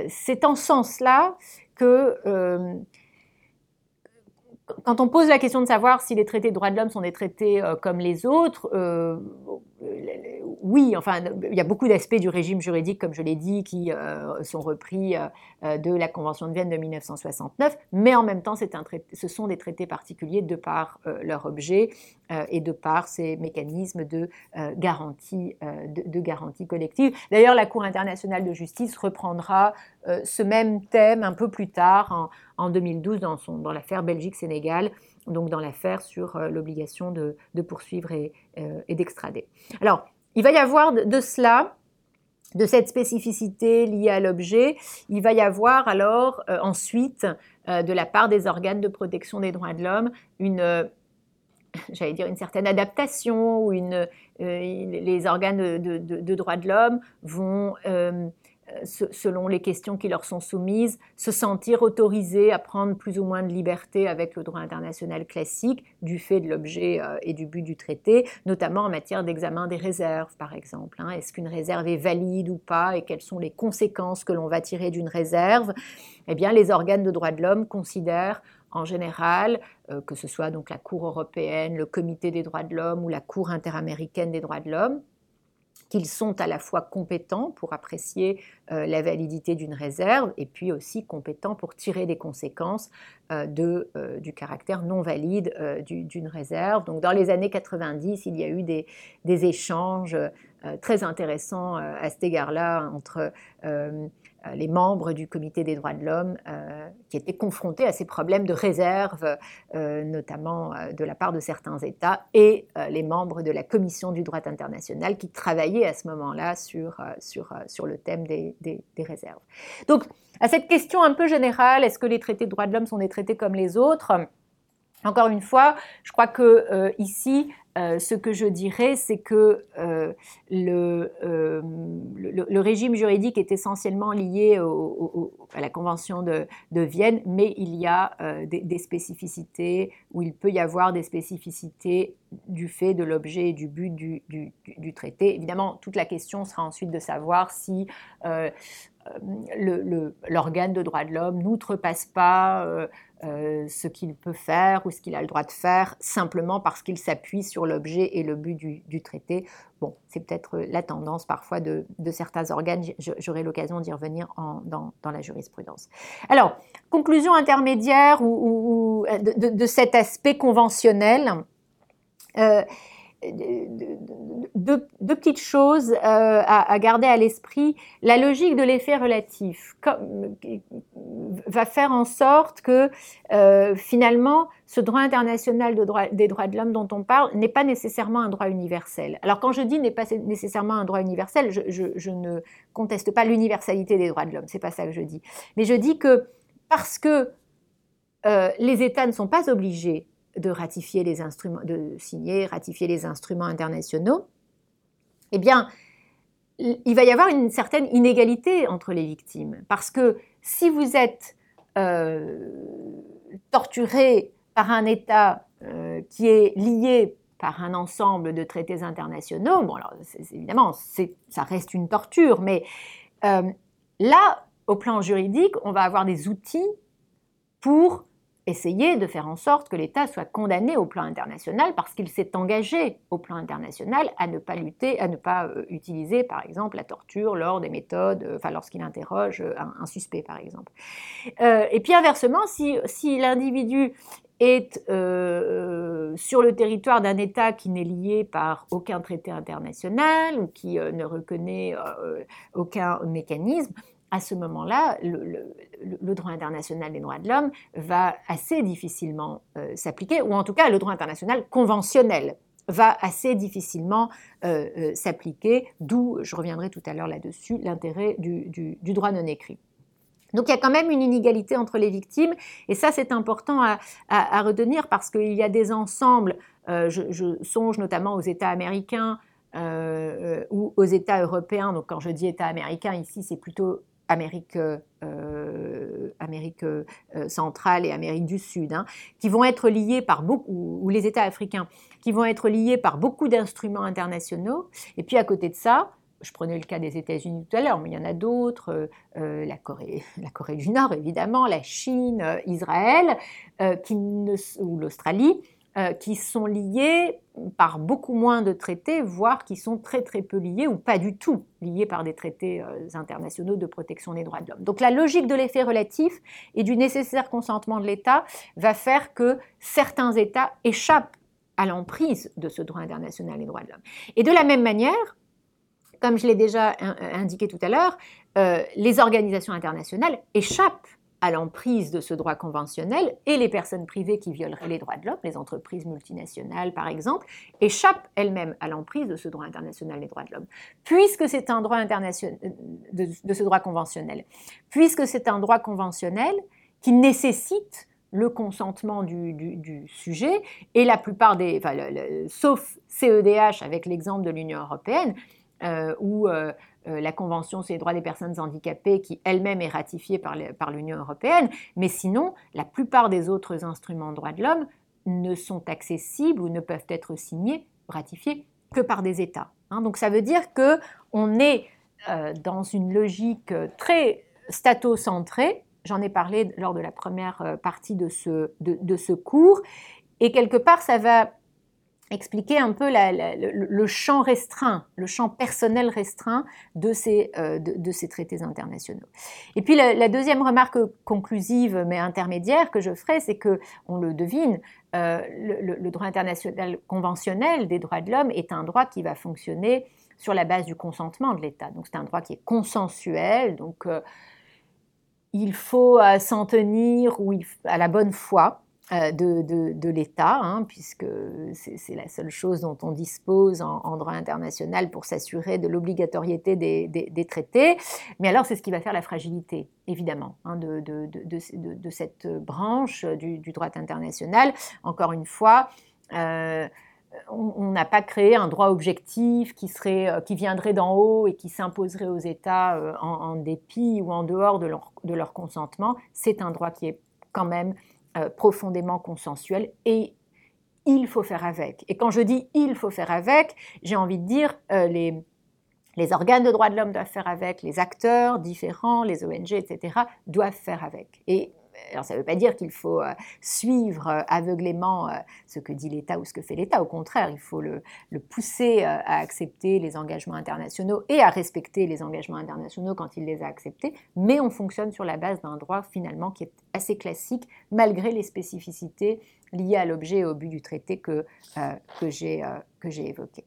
c'est en sens-là que quand on pose la question de savoir si les traités de droits de l'homme sont des traités euh, comme les autres, euh, oui, enfin, il y a beaucoup d'aspects du régime juridique, comme je l'ai dit, qui euh, sont repris de la Convention de Vienne de 1969, mais en même temps, ce sont des traités particuliers de par leur objet et de par ces mécanismes de garantie, de, collective. D'ailleurs, la Cour internationale de justice reprendra ce même thème un peu plus tard en, en 2012 dans, l'affaire Belgique-Sénégal, donc dans l'affaire sur euh, l'obligation de, poursuivre euh, et, d'extrader. Alors, il va y avoir de, cela, de cette spécificité liée à l'objet, il va y avoir alors euh, ensuite, de la part des organes de protection des droits de l'homme, une j'allais dire une certaine adaptation ou une, les organes de, droits de l'homme vont euh, selon les questions qui leur sont soumises, se sentir autorisés à prendre plus ou moins de liberté avec le droit international classique du fait de l'objet euh, et du but du traité, notamment en matière d'examen des réserves, par exemple. Hein. Est-ce qu'une réserve est valide ou pas et quelles sont les conséquences que l'on va tirer d'une réserve? Eh bien, les organes de droits de l'homme considèrent en général, euh, que ce soit donc la Cour européenne, le Comité des droits de l'homme ou la Cour interaméricaine des droits de l'homme, qu'ils sont à la fois compétents pour apprécier euh, la validité d'une réserve et puis aussi compétents pour tirer des conséquences euh, euh, du caractère non valide d'une réserve. Donc dans les années 90, il y a eu des, échanges très intéressants à cet égard-là entre les membres du comité des droits de l'homme euh, qui étaient confrontés à ces problèmes de réserve, euh, notamment de la part de certains États, et les membres de la commission du droit international qui travaillaient à ce moment-là sur, sur, sur le thème des, des, réserves. Donc, à cette question un peu générale, est-ce que les traités de droits de l'homme sont des traités comme les autres? Encore une fois, je crois que ici, euh, ce que je dirais, c'est que euh, le, le, régime juridique est essentiellement lié à la Convention de, Vienne, mais il y a des, spécificités, où il peut y avoir des spécificités du fait de l'objet et du but du, du, traité. Évidemment, toute la question sera ensuite de savoir si l'organe de droit de l'homme n'outrepasse pas euh, euh, ce qu'il peut faire ou ce qu'il a le droit de faire simplement parce qu'il s'appuie sur l'objet et le but du, traité. Bon, c'est peut-être la tendance parfois de, certains organes, j'aurai l'occasion d'y revenir dans, la jurisprudence. Alors, conclusion intermédiaire ou, de, cet aspect conventionnel. Euh, deux, petites choses euh, à, garder à l'esprit. La logique de l'effet relatif va faire en sorte que euh, finalement, ce droit international des droits de l'homme dont on parle n'est pas nécessairement un droit universel. Alors quand je dis n'est pas nécessairement un droit universel, je, ne conteste pas l'universalité des droits de l'homme, c'est pas ça que je dis. Mais je dis que parce que euh, les États ne sont pas obligés de ratifier les instruments, de signer, ratifier les instruments internationaux, eh bien, il va y avoir une certaine inégalité entre les victimes. Parce que si vous êtes euh, torturé par un État euh, qui est lié par un ensemble de traités internationaux, bon, alors évidemment, ça reste une torture, mais euh, là, au plan juridique, on va avoir des outils pour essayer de faire en sorte que l'État soit condamné au plan international parce qu'il s'est engagé au plan international à ne pas lutter, à ne pas euh, utiliser par exemple la torture lors des méthodes, euh, enfin lorsqu'il interroge euh, un, suspect par exemple. et puis inversement, si, si l'individu est sur le territoire d'un État qui n'est lié par aucun traité international ou qui ne reconnaît aucun mécanisme, à ce moment-là, le, droit international des droits de l'homme va assez difficilement euh, s'appliquer, ou en tout cas le droit international conventionnel va assez difficilement euh, euh, s'appliquer, d'où, je reviendrai tout à l'heure là-dessus, l'intérêt du, droit non écrit. Donc il y a quand même une inégalité entre les victimes, et ça c'est important à, retenir parce qu'il y a des ensembles, je, songe notamment aux États américains, ou aux États européens. Donc, quand je dis États américains, ici, c'est plutôt Amérique, euh, Amérique euh, centrale et Amérique du Sud, hein, qui vont être liés par beaucoup, ou les États africains, qui vont être liés par beaucoup d'instruments internationaux. Et puis à côté de ça, je prenais le cas des États-Unis tout à l'heure, mais il y en a d'autres, euh, la, Corée, la Corée du Nord évidemment, la Chine, Israël, ou l'Australie, euh, qui sont liés par beaucoup moins de traités, voire qui sont très très peu liés ou pas du tout liés par des traités euh, internationaux de protection des droits de l'homme. Donc la logique de l'effet relatif et du nécessaire consentement de l'État va faire que certains États échappent à l'emprise de ce droit international des droits de l'homme. Et de la même manière, comme je l'ai déjà indiqué tout à l'heure, euh, les organisations internationales échappent à l'emprise de ce droit conventionnel et les personnes privées qui violeraient les droits de l'homme, les entreprises multinationales par exemple, échappent elles-mêmes à l'emprise de ce droit international des droits de l'homme. Puisque c'est un droit international, de, ce droit conventionnel, puisque c'est un droit conventionnel qui nécessite le consentement du, sujet et la plupart des, sauf CEDH avec l'exemple de l'Union européenne, euh, où euh, euh, la Convention sur les droits des personnes handicapées, qui elle-même est ratifiée par l'Union européenne, mais sinon, la plupart des autres instruments de droits de l'homme ne sont accessibles ou ne peuvent être signés, ratifiés, que par des États. Hein. Donc ça veut dire que on est euh, dans une logique très statocentrée. J'en ai parlé lors de la première euh, partie de ce, de ce cours. Et quelque part, ça va expliquer un peu le, champ restreint, le champ personnel restreint de ces, euh, de, ces traités internationaux. Et puis la, deuxième remarque conclusive mais intermédiaire que je ferai, c'est que, on le devine, euh, le, droit international conventionnel des droits de l'homme est un droit qui va fonctionner sur la base du consentement de l'État. Donc c'est un droit qui est consensuel, donc euh, il faut s'en tenir ou à la bonne foi. Euh, de, l'État, hein, puisque c'est la seule chose dont on dispose en, droit international pour s'assurer de l'obligatoriété des, traités. Mais alors, c'est ce qui va faire la fragilité, évidemment, hein, de, cette branche du, droit international. Encore une fois, euh, on n'a pas créé un droit objectif qui, serait, qui viendrait d'en haut et qui s'imposerait aux États en, dépit ou en dehors de leur consentement. C'est un droit qui est quand même profondément consensuel et il faut faire avec. Et quand je dis il faut faire avec, j'ai envie de dire les, les organes de droits de l'homme doivent faire avec, les acteurs différents, les ONG, etc., doivent faire avec. Alors ça ne veut pas dire qu'il faut euh, suivre euh, aveuglément euh, ce que dit l'État ou ce que fait l'État. Au contraire, il faut le, pousser à accepter les engagements internationaux et à respecter les engagements internationaux quand il les a acceptés. Mais on fonctionne sur la base d'un droit finalement qui est assez classique, malgré les spécificités liées à l'objet et au but du traité que, que j'ai évoqué.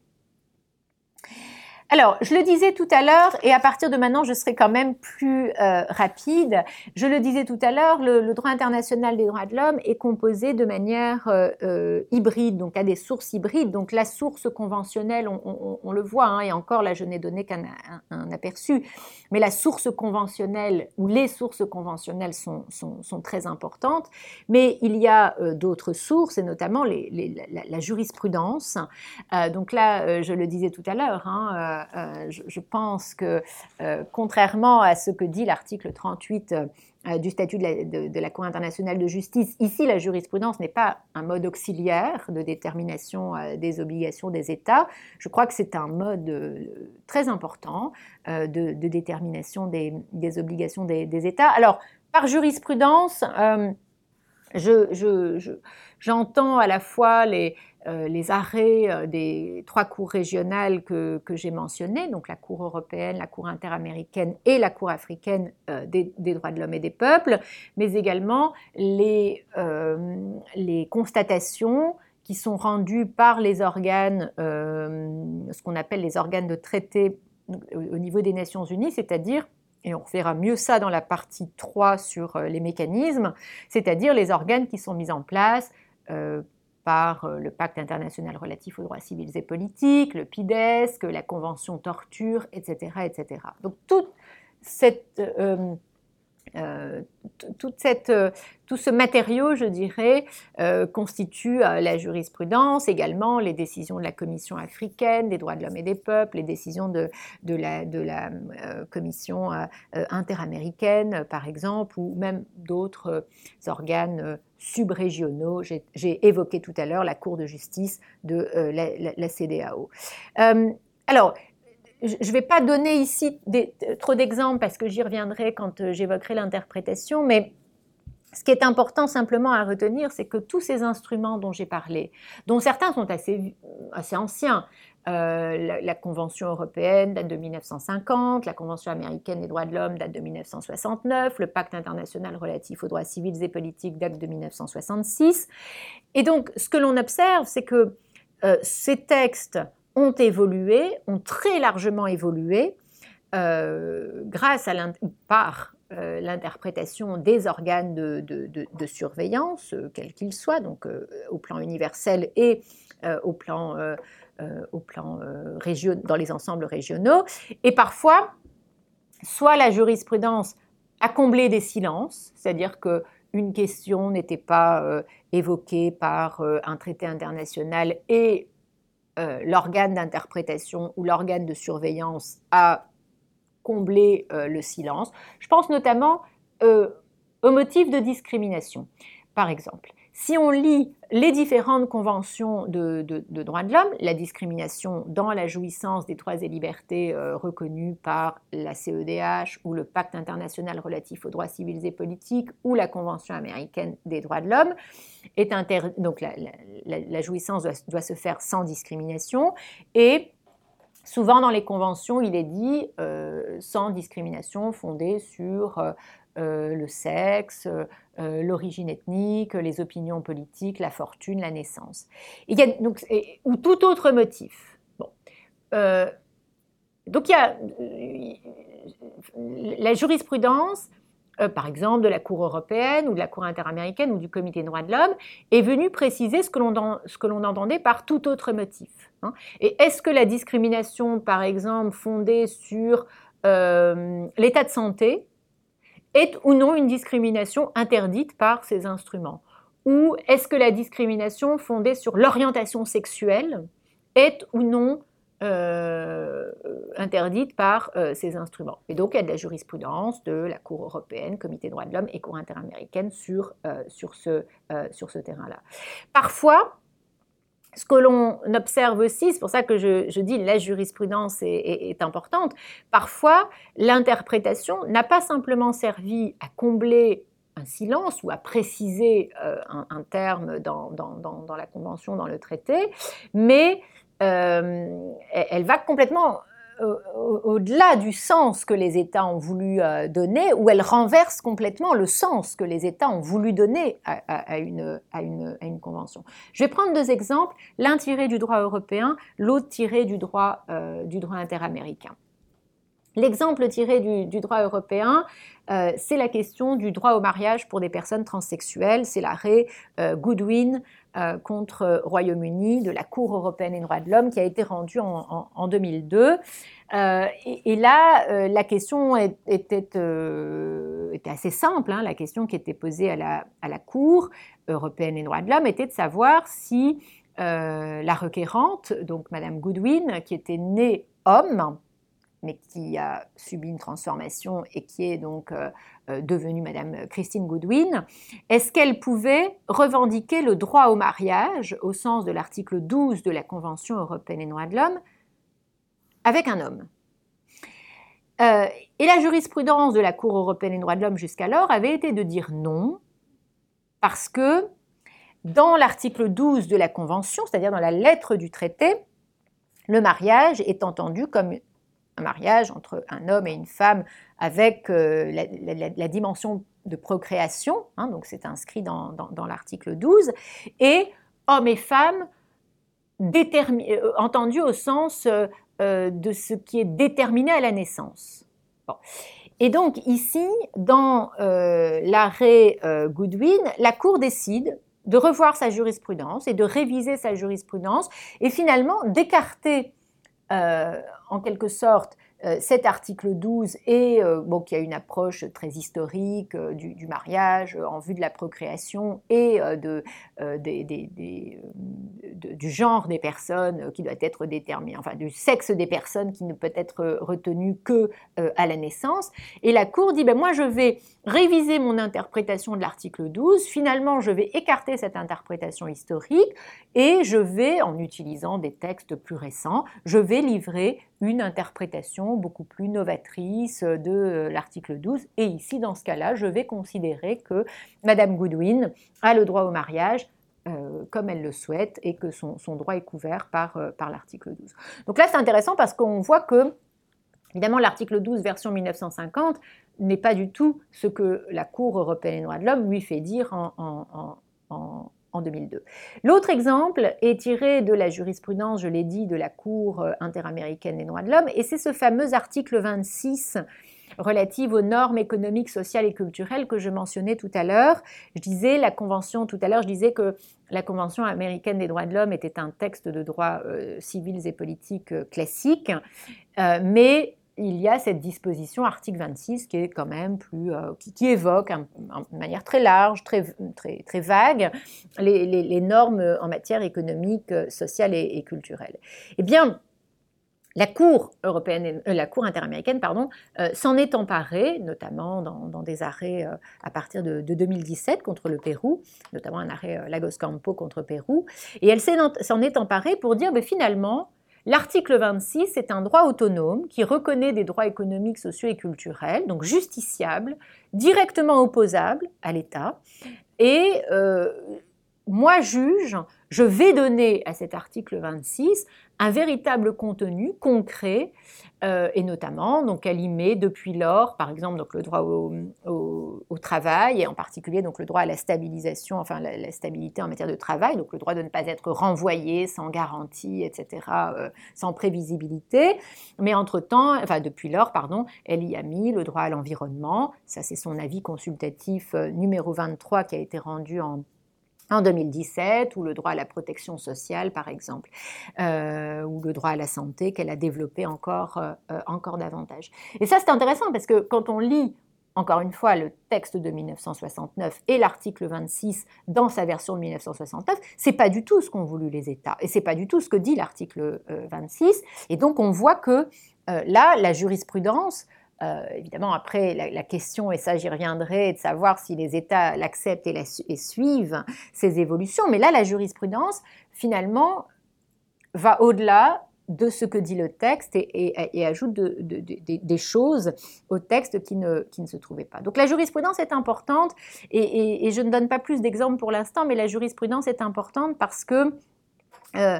Alors, je le disais tout à l'heure, et à partir de maintenant, je serai quand même plus euh, rapide. Je le disais tout à l'heure, le, droit international des droits de l'homme est composé de manière euh, euh, hybride, donc à des sources hybrides. Donc la source conventionnelle, on, le voit, hein, et encore là, je n'ai donné qu'un aperçu, mais la source conventionnelle ou les sources conventionnelles sont, très importantes. Mais il y a d'autres sources, et notamment la, jurisprudence. donc là, je le disais tout à l'heure, hein, euh, je, pense que, euh, contrairement à ce que dit l'article 38 euh, du statut de la, Cour internationale de justice, ici, la jurisprudence n'est pas un mode auxiliaire de détermination des obligations des États. Je crois que c'est un mode très important de, détermination des, obligations des, États. Alors, par jurisprudence, j'entends à la fois les, euh, arrêts euh, des trois cours régionales que, j'ai mentionnées, donc la Cour européenne, la Cour interaméricaine et la Cour africaine euh, des, droits de l'homme et des peuples, mais également les, les constatations qui sont rendues par les organes, ce qu'on appelle les organes de traité au niveau des Nations Unies, c'est-à-dire et on verra mieux ça dans la partie 3 sur les mécanismes, c'est-à-dire les organes qui sont mis en place par euh, le pacte international relatif aux droits civils et politiques, le PIDESC, la convention torture, etc. etc. Donc toute cette euh, euh, euh, tout ce matériau, je dirais, euh, constitue la jurisprudence, également les décisions de la Commission africaine des droits de l'homme et des peuples, les décisions de, de la, de la Commission interaméricaine, par exemple, ou même d'autres organes subrégionaux. J'ai évoqué tout à l'heure la Cour de justice de la, la, CDAO. alors, je ne vais pas donner ici trop d'exemples parce que j'y reviendrai quand euh, j'évoquerai l'interprétation, mais ce qui est important simplement à retenir, c'est que tous ces instruments dont j'ai parlé, dont certains sont assez, assez anciens, euh, la, Convention européenne date de 1950, la Convention américaine des droits de l'homme date de 1969, le Pacte international relatif aux droits civils et politiques date de 1966. Et donc, ce que l'on observe, c'est que euh, ces textes ont évolué, ont très largement évolué euh, grâce à par euh, l'interprétation des organes de, surveillance, euh, quels qu'ils soient, donc au plan universel et au plan, au plan dans les ensembles régionaux. Et parfois, soit la jurisprudence a comblé des silences, c'est-à-dire que une question n'était pas évoquée par un traité international et euh, l'organe d'interprétation ou l'organe de surveillance a comblé euh, le silence. Je pense notamment euh, au motif de discrimination. Par exemple, si on lit les différentes conventions de, droits de l'homme, la discrimination dans la jouissance des droits et libertés euh, reconnus par la CEDH ou le Pacte international relatif aux droits civils et politiques ou la Convention américaine des droits de l'homme, est donc la, jouissance doit, se faire sans discrimination et Souvent dans les conventions, il est dit euh, sans discrimination fondée sur euh, le sexe, euh, l'origine ethnique, les opinions politiques, la fortune, la naissance. Il y a, donc, ou tout autre motif. Bon. Euh, donc il y a la jurisprudence, par exemple de la Cour européenne ou de la Cour interaméricaine ou du Comité des droits de l'homme, est venue préciser ce que l'on entendait par tout autre motif. Hein. Et est-ce que la discrimination, par exemple, fondée sur l'état de santé, est ou non une discrimination interdite par ces instruments ou est-ce que la discrimination fondée sur l'orientation sexuelle est ou non euh, interdite par euh, ces instruments. Et donc il y a de la jurisprudence de la Cour européenne, Comité des droits de l'homme et Cour interaméricaine sur, euh, sur ce, sur ce terrain-là. Parfois, ce que l'on observe aussi, c'est pour ça que je, dis la jurisprudence est, importante, parfois l'interprétation n'a pas simplement servi à combler un silence ou à préciser un, un, terme dans, la Convention, dans le traité, mais euh, elle va complètement euh, au-delà du sens que les États ont voulu euh, donner, ou elle renverse complètement le sens que les États ont voulu donner à, une, à, une, à une, convention. Je vais prendre deux exemples, l'un tiré du droit européen, l'autre tiré du droit, du droit interaméricain. L'exemple tiré du, droit européen, c'est la question du droit au mariage pour des personnes transsexuelles. C'est l'arrêt Goodwin euh, contre Royaume-Uni de la Cour européenne des droits de l'homme qui a été rendue en, 2002. Euh, et, là, euh, la question était, était, assez simple. Hein. La question qui était posée à la, à la Cour européenne des droits de l'homme était de savoir si la requérante, donc Madame Goodwin, qui était née homme, mais qui a subi une transformation et qui est donc euh, euh, devenue Madame Christine Goodwin, est-ce qu'elle pouvait revendiquer le droit au mariage au sens de l'article 12 de la Convention européenne des droits de l'homme avec un homme? Euh, Et la jurisprudence de la Cour européenne des droits de l'homme jusqu'alors avait été de dire non, parce que dans l'article 12 de la Convention, c'est-à-dire dans la lettre du traité, le mariage est entendu comme un mariage entre un homme et une femme avec euh, la, dimension de procréation, hein, donc c'est inscrit dans, l'article 12, et homme et femme euh, entendu au sens euh, de ce qui est déterminé à la naissance. Et donc ici, dans l'arrêt Goodwin, la Cour décide de revoir sa jurisprudence et de réviser sa jurisprudence et finalement d'écarter en quelque sorte euh, cet article 12 et euh, bon, qui a une approche très historique euh, du, mariage en vue de la procréation et de, du genre des personnes qui doit être déterminé, enfin du sexe des personnes qui ne peut être retenu que à la naissance. Et la Cour dit, ben, moi je vais réviser mon interprétation de l'article 12, finalement je vais écarter cette interprétation historique et je vais, en utilisant des textes plus récents, je vais livrer une interprétation beaucoup plus novatrice de euh, l'article 12. Et ici, dans ce cas-là, je vais considérer que Madame Goodwin a le droit au mariage euh, comme elle le souhaite et que son, droit est couvert par, euh, par l'article 12. Donc là, c'est intéressant parce qu'on voit que, évidemment, l'article 12, version 1950, n'est pas du tout ce que la Cour européenne des droits de l'homme lui fait dire en 2002. L'autre exemple est tiré de la jurisprudence, je l'ai dit, de la Cour euh, interaméricaine des droits de l'homme, et c'est ce fameux article 26 relatif aux normes économiques, sociales et culturelles que je mentionnais tout à l'heure. Je disais la convention tout à l'heure, je disais que la Convention américaine des droits de l'homme était un texte de droit euh, civils et politiques euh, classique, mais il y a cette disposition, article 26, qui est quand même plus, euh, qui, évoque de manière très large, très, très, très vague, les, normes en matière économique, sociale et, culturelle. Eh bien, la Cour européenne, euh, la Cour interaméricaine, pardon, euh, s'en est emparée, notamment dans, des arrêts à partir de, 2017 contre le Pérou, notamment un arrêt Lagos Campo contre Pérou, et elle s'en est emparée pour dire, mais finalement, L'article 26 est un droit autonome qui reconnaît des droits économiques, sociaux et culturels, donc justiciables, directement opposables à l'État. Et euh, moi, juge, je vais donner à cet article 26 un véritable contenu concret euh, et notamment donc elle y met depuis lors par exemple donc le droit au, travail et en particulier donc le droit à la stabilisation enfin la, stabilité en matière de travail donc le droit de ne pas être renvoyé sans garantie etc euh, sans prévisibilité. Mais entre temps enfin depuis lors pardon elle y a mis le droit à l'environnement. Ça c'est son avis consultatif euh, numéro 23 qui a été rendu en en 2017, ou le droit à la protection sociale, par exemple, euh, ou le droit à la santé qu'elle a développé encore, euh, euh, encore davantage. Et ça, c'est intéressant parce que quand on lit encore une fois, le texte de 1969 et l'article 26 dans sa version de 1969, c'est pas du tout ce qu'ont voulu les États et c'est pas du tout ce que dit l'article 26. Euh, et donc on voit que là, la jurisprudence euh, évidemment, après, la, question, et ça j'y reviendrai, de savoir si les États l'acceptent et, suivent ces évolutions. Mais là, la jurisprudence, finalement, va au-delà de ce que dit le texte et, ajoute des choses au texte qui ne, qui ne, se trouvaient pas. Donc la jurisprudence est importante et, je ne donne pas plus d'exemples pour l'instant, mais la jurisprudence est importante parce que euh,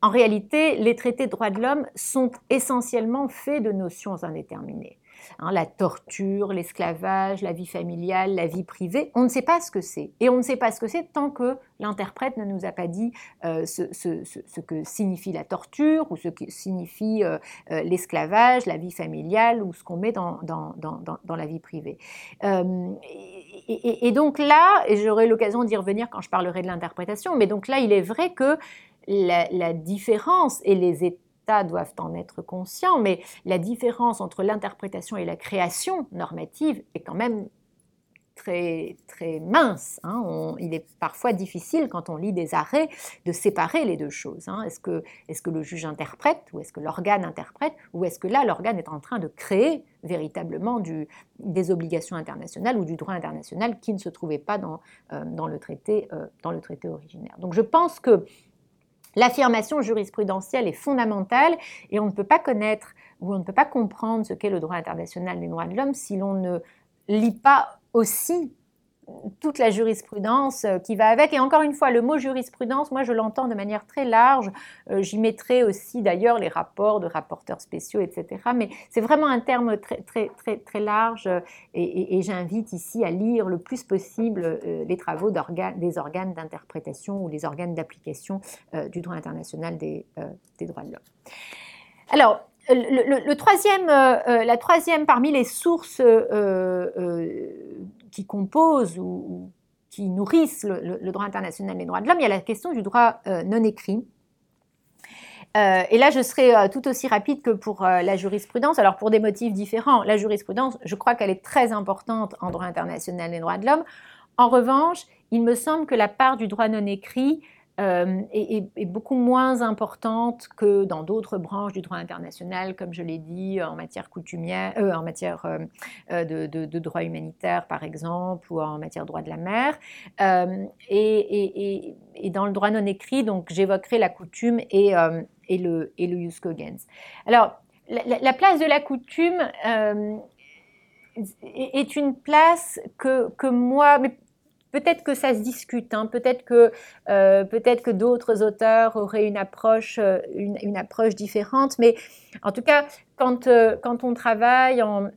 en réalité, les traités de droits de l'homme sont essentiellement faits de notions indéterminées. Hein, la torture, l'esclavage, la vie familiale, la vie privée, on ne sait pas ce que c'est. Et on ne sait pas ce que c'est tant que l'interprète ne nous a pas dit euh, ce, que signifie la torture ou ce que signifie euh, euh, l'esclavage, la vie familiale ou ce qu'on met dans, la vie privée. Et, donc là, j'aurai l'occasion d'y revenir quand je parlerai de l'interprétation, mais donc là, il est vrai que la, différence et les états doivent en être conscients, mais la différence entre l'interprétation et la création normative est quand même très, très mince. Hein. il est parfois difficile, quand on lit des arrêts, de séparer les deux choses. Hein. Est-ce que, est que le juge interprète, ou est-ce que l'organe interprète, ou est-ce que là, l'organe est en train de créer véritablement des obligations internationales ou du droit international qui ne se trouvait pas dans, euh, le, traité, euh, dans le traité originaire. Donc je pense que L'affirmation jurisprudentielle est fondamentale et on ne peut pas connaître ou on ne peut pas comprendre ce qu'est le droit international des droits de l'homme si l'on ne lit pas aussi toute la jurisprudence euh, qui va avec. Et encore une fois, le mot jurisprudence, moi je l'entends de manière très large. Euh, j'y mettrai aussi d'ailleurs les rapports de rapporteurs spéciaux, etc. Mais c'est vraiment un terme très, très, très, très large euh, et, j'invite ici à lire le plus possible les travaux des organes d'interprétation ou les organes d'application du droit international des, des droits de l'homme. Alors, le, troisième, la troisième parmi les sources qui composent ou, qui nourrissent le, droit international des droits de l'homme, il y a la question du droit euh, non écrit. Euh, et là, je serai euh, tout aussi rapide que pour la jurisprudence. Alors, pour des motifs différents, la jurisprudence, je crois qu'elle est très importante en droit international des droits de l'homme. En revanche, il me semble que la part du droit non écrit euh, est, beaucoup moins importante que dans d'autres branches du droit international, comme je l'ai dit, en matière coutumière, euh, en matière euh, de, droit humanitaire, par exemple, ou en matière de droit de la mer. Et, dans le droit non écrit, donc j'évoquerai la coutume et, le, et le Alors, la, place de la coutume est une place que, moi, Peut-être que ça se discute, hein. peut-être que, euh, peut-être que d'autres auteurs auraient une approche, euh, une, approche différente, mais en tout cas, quand, euh, quand on travaille en,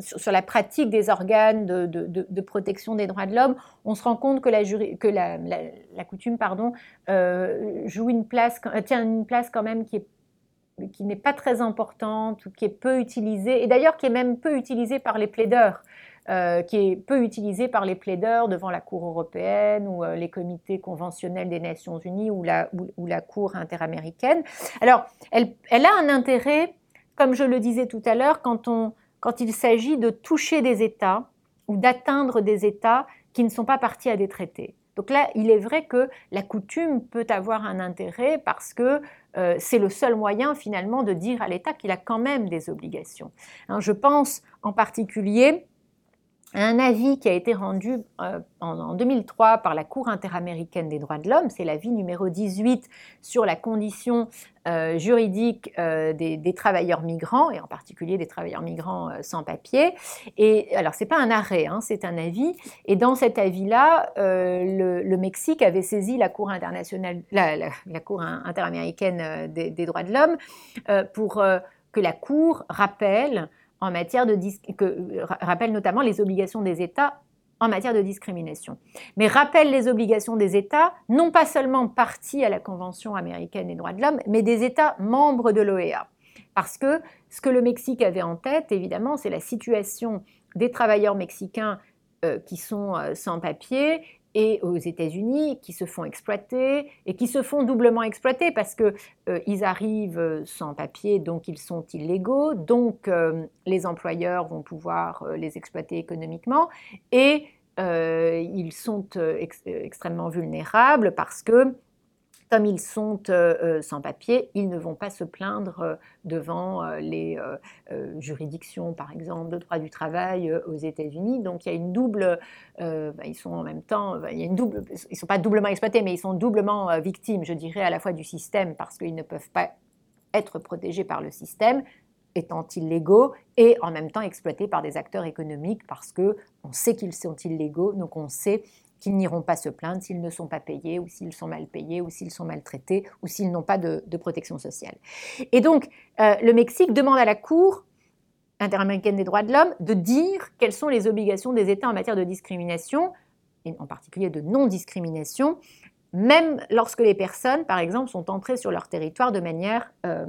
sur, la pratique des organes de, de, protection des droits de l'homme, on se rend compte que la, que la, la, coutume pardon, joue une place, tient une place quand même qui est qui n'est pas très importante ou qui est peu utilisée, et d'ailleurs qui est même peu utilisée par les plaideurs. Euh, qui est peu utilisée par les plaideurs devant la Cour européenne ou euh, les comités conventionnels des Nations Unies ou la, ou, la Cour interaméricaine. Alors, elle, a un intérêt, comme je le disais tout à l'heure, quand il s'agit de toucher des États ou d'atteindre des États qui ne sont pas partis à des traités. Donc là, il est vrai que la coutume peut avoir un intérêt parce que euh, c'est le seul moyen finalement de dire à l'État qu'il a quand même des obligations. Hein, je pense en particulier un avis qui a été rendu euh, en, 2003 par la Cour interaméricaine des droits de l'homme, c'est l'avis numéro 18 sur la condition euh, juridique euh, des, travailleurs migrants, et en particulier des travailleurs migrants sans papier. Et alors, ce n'est pas un arrêt, hein, c'est un avis. Et dans cet avis-là, le, Mexique avait saisi la Cour internationale, la, Cour interaméricaine des, des droits de l'homme pour que la Cour rappelle en matière de que rappelle notamment les obligations des États en matière de discrimination. Mais rappelle les obligations des États, non pas seulement partis à la Convention américaine des droits de l'homme, mais des États membres de l'OEA. Parce que ce que le Mexique avait en tête, évidemment, c'est la situation des travailleurs mexicains euh, qui sont euh, sans papier et aux États-Unis qui se font exploiter et qui se font doublement exploiter parce qu'ils euh, arrivent sans papier, donc ils sont illégaux, donc euh, les employeurs vont pouvoir euh, les exploiter économiquement et ils sont extrêmement vulnérables parce que comme ils sont euh, euh, sans papier, ils ne vont pas se plaindre euh, devant les juridictions, par exemple, de droit du travail aux États-Unis. Donc il y a une double, bah, ils sont en même temps, bah, il sont pas doublement exploités, mais ils sont doublement victimes, je dirais, à la fois du système parce qu'ils ne peuvent pas être protégés par le système, étant illégaux et en même temps exploités par des acteurs économiques parce que on sait qu'ils sont illégaux, donc on sait qu'ils n'iront pas se plaindre s'ils ne sont pas payés ou s'ils sont mal payés ou s'ils sont maltraités ou s'ils n'ont pas de, protection sociale. Et donc, euh, le Mexique demande à la Cour interaméricaine des droits de l'homme de dire quelles sont les obligations des États en matière de discrimination, et en particulier de non-discrimination, même lorsque les personnes, par exemple, sont entrées sur leur territoire de manière, euh,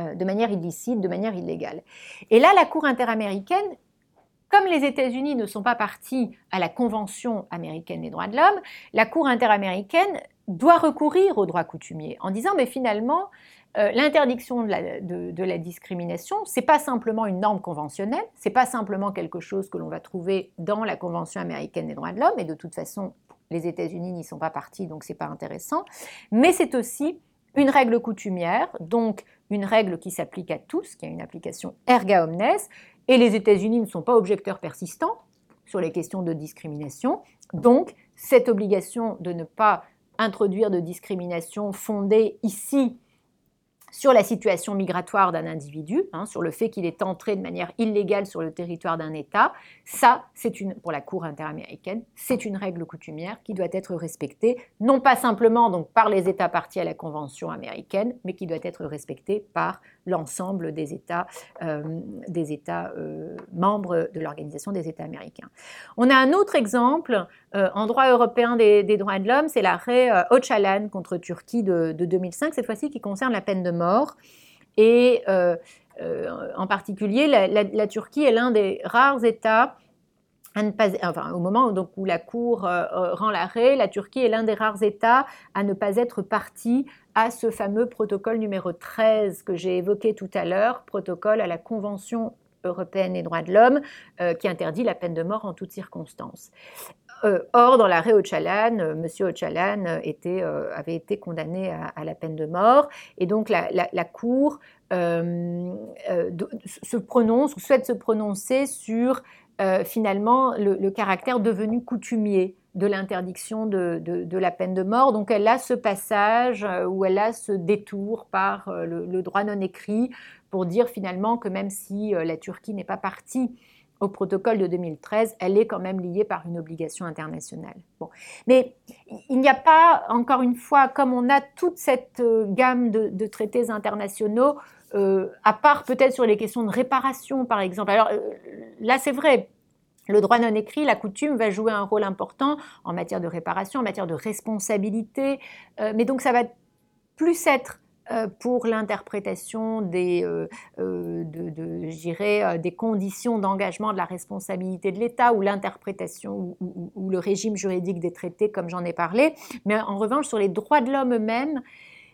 euh, de manière illicite, de manière illégale. Et là, la Cour interaméricaine comme les États-Unis ne sont pas partis à la Convention américaine des droits de l'homme, la Cour interaméricaine doit recourir au droit coutumier en disant mais finalement euh, l'interdiction de la, de la, discrimination, c'est pas simplement une norme conventionnelle, c'est pas simplement quelque chose que l'on va trouver dans la Convention américaine des droits de l'homme, et de toute façon, les États-Unis n'y sont pas partis, donc c'est pas intéressant, mais c'est aussi une règle coutumière, donc une règle qui s'applique à tous, qui a une application erga omnes, et les États-Unis ne sont pas objecteurs persistants sur les questions de discrimination. Donc, cette obligation de ne pas introduire de discrimination fondée ici sur la situation migratoire d'un individu, hein, sur le fait qu'il est entré de manière illégale sur le territoire d'un État, ça, c'est une, pour la Cour interaméricaine, c'est une règle coutumière qui doit être respectée, non pas simplement donc par les États partis à la Convention américaine, mais qui doit être respectée par l'ensemble des États, euh, des États euh, membres de l'Organisation des États américains. On a un autre exemple euh, en droit européen des, droits de l'homme, c'est l'arrêt Öcalan contre Turquie de, 2005, cette fois-ci qui concerne la peine de mort. Et en particulier, la Turquie est l'un des rares États au moment où la Cour euh, euh, rend l'arrêt, la Turquie est l'un des rares États à ne pas être parti à ce fameux protocole numéro 13 que j'ai évoqué tout à l'heure, protocole à la Convention européenne des droits de l'homme, euh, qui interdit la peine de mort en toutes circonstances. or, dans l'arrêt Ocalan, M. Ocalan avait été condamné à, la peine de mort, et donc la, Cour se prononce ou souhaite se prononcer sur euh, finalement le, caractère devenu coutumier de l'interdiction de, la peine de mort. Donc elle a ce passage euh, où elle a ce détour par euh, le, droit non écrit pour dire finalement que même si la Turquie n'est pas partie au protocole de 2013, elle est quand même liée par une obligation internationale. Bon. Mais il n'y a pas, encore une fois, comme on a toute cette gamme de traités internationaux, euh, à part peut-être sur les questions de réparation, par exemple. Alors euh, là, c'est vrai, le droit non écrit, la coutume va jouer un rôle important en matière de réparation, en matière de responsabilité, euh, mais donc ça va plus être pour l'interprétation des, de, des conditions d'engagement de la responsabilité de l'État ou l'interprétation ou, le régime juridique des traités, comme j'en ai parlé. Mais en revanche, sur les droits de l'homme eux-mêmes,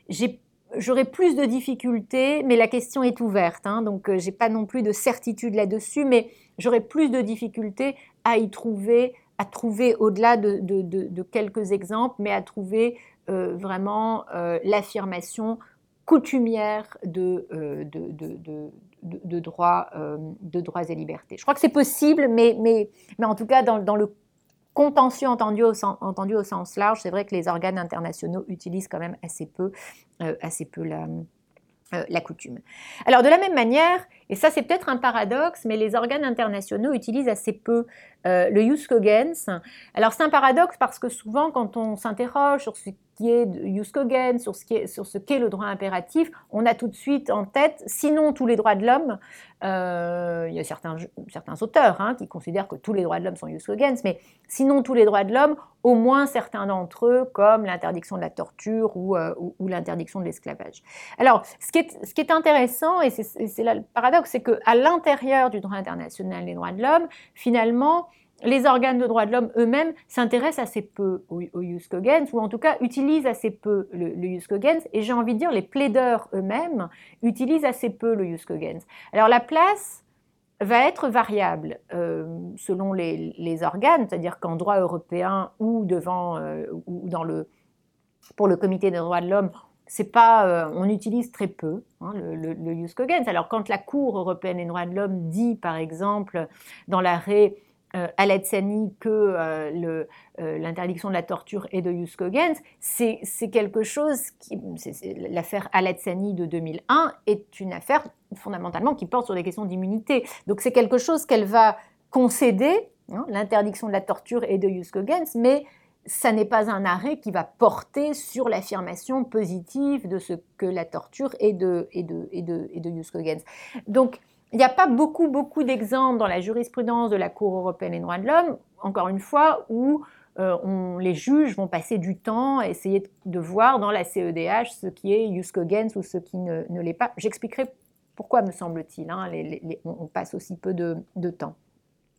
j'ai J'aurais plus de difficultés, mais la question est ouverte, hein, donc euh, j'ai pas non plus de certitude là-dessus, mais j'aurais plus de difficultés à y trouver, à trouver au-delà de, quelques exemples, mais à trouver euh, vraiment euh, l'affirmation coutumière de, de, droits, de droits et libertés. Je crois que c'est possible, mais, mais, mais en tout cas, dans, dans le contentieux entendu au, sens large, c'est vrai que les organes internationaux utilisent quand même assez peu, euh, euh, la coutume. Alors de la même manière, et ça c'est peut-être un paradoxe, mais les organes internationaux utilisent assez peu euh, le jus cogens. Alors c'est un paradoxe parce que souvent quand on s'interroge sur ce qui est jus cogens, sur ce qu'est le droit impératif, on a tout de suite en tête, sinon tous les droits de l'homme, euh, il y a certains, auteurs hein, qui considèrent que tous les droits de l'homme sont jus cogens, mais sinon tous les droits de l'homme, au moins certains d'entre eux, comme l'interdiction de la torture ou, euh, l'interdiction de l'esclavage. Alors, ce qui, est, intéressant, et c'est le paradoxe, c'est qu'à l'intérieur du droit international des droits de l'homme, finalement, les organes de droits de l'homme eux-mêmes s'intéressent assez peu au, au ou en tout cas utilisent assez peu le, le et j'ai envie de dire les plaideurs eux-mêmes utilisent assez peu le Juskogens. Alors la place va être variable euh, selon les, organes, c'est-à-dire qu'en droit européen ou devant euh, ou dans le pour le Comité des droits de l'homme, c'est pas, euh, on utilise très peu hein, le, le, Alors quand la Cour européenne des droits de l'homme dit, par exemple, dans l'arrêt euh, Alatsani que euh, euh, l'interdiction de la torture est de Yuskogens, c'est quelque chose qui. L'affaire Alatsani de 2001 est une affaire fondamentalement qui porte sur des questions d'immunité. Donc c'est quelque chose qu'elle va concéder, hein, l'interdiction de la torture est de Yuskogens, mais ça n'est pas un arrêt qui va porter sur l'affirmation positive de ce que la torture est de, est de, est de, est de Donc, il n'y a pas beaucoup, beaucoup d'exemples dans la jurisprudence de la Cour européenne des droits de l'homme, encore une fois, où euh, les juges vont passer du temps à essayer de voir dans la CEDH ce qui est Juskogens ou ce qui ne, l'est pas. J'expliquerai pourquoi, me semble-t-il, hein, on, passe aussi peu de temps.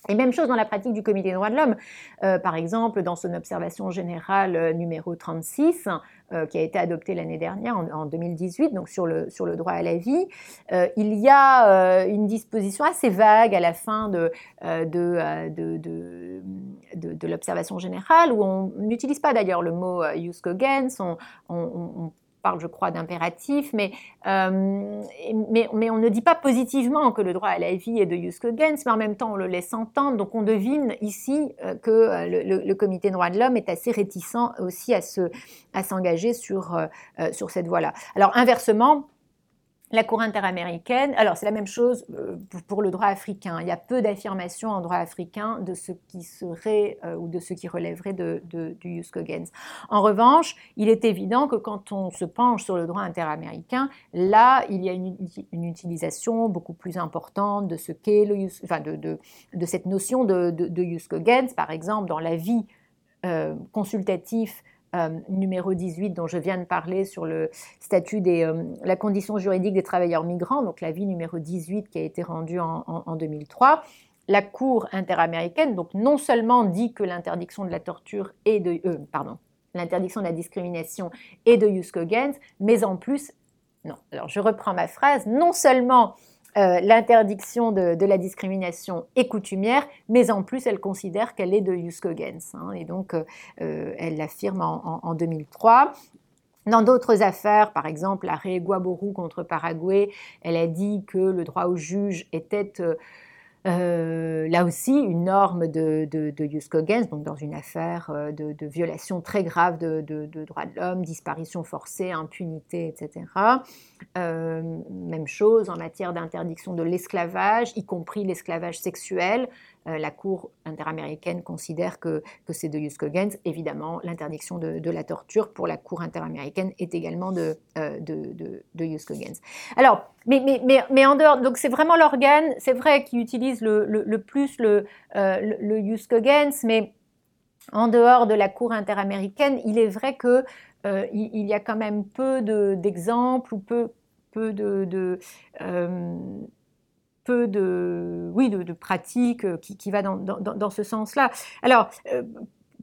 Et même chose dans la pratique du Comité des droits de l'homme. Euh, par exemple, dans son observation générale euh, numéro 36, euh, qui a été adoptée l'année dernière, en, 2018, donc sur le, sur le droit à la vie, il y a une disposition assez vague à la fin de, de, de, de, l'observation générale, où on n'utilise pas d'ailleurs le mot use on, on parle, je crois, d'impératif, mais, euh, mais, mais, on ne dit pas positivement que le droit à la vie est de jus mais en même temps, on le laisse entendre. Donc, on devine ici euh, que euh, le, comité des droits de l'homme est assez réticent aussi à s'engager à sur, sur cette voie-là. Alors, inversement, la Cour interaméricaine, alors c'est la même chose euh, pour le droit africain. Il y a peu d'affirmations en droit africain de ce qui serait euh, ou de ce qui relèverait de, du Jus En revanche, il est évident que quand on se penche sur le droit interaméricain, là, il y a une, utilisation beaucoup plus importante de ce qu'est le enfin de, de, cette notion de, de, Jus par exemple, dans la vie euh, consultative euh, numéro 18 dont je viens de parler sur le statut des, euh, la condition juridique des travailleurs migrants, donc la vie numéro 18 qui a été rendue en, 2003, la Cour interaméricaine, donc non seulement dit que l'interdiction de la torture est de, euh, pardon, l'interdiction de la discrimination est de Juskogens, mais en plus, non, alors je reprends ma phrase, non seulement euh, l'interdiction de, la discrimination est coutumière, mais en plus elle considère qu'elle est de Juskogens. Hein, et donc euh, euh, elle l'affirme en, 2003. Dans d'autres affaires, par exemple l'arrêt Guaboru contre Paraguay, elle a dit que le droit au juge était là aussi, une norme de, de, de donc dans une affaire euh, de, violation très grave de, droits de l'homme, disparition forcée, impunité, etc. Euh, même chose en matière d'interdiction de l'esclavage, y compris l'esclavage sexuel. Euh, la Cour interaméricaine considère que, c'est de jus Évidemment, l'interdiction de, la torture pour la Cour interaméricaine est également de, euh, Alors, mais, en dehors, donc c'est vraiment l'organe, c'est vrai qu'il utilise le, le, plus le, euh, le, mais en dehors de la Cour interaméricaine, il est vrai que euh, il, y a quand même peu d'exemples ou peu, peu de, peu de, oui, de, pratiques euh, qui, qui, va dans, ce sens-là. Alors, euh,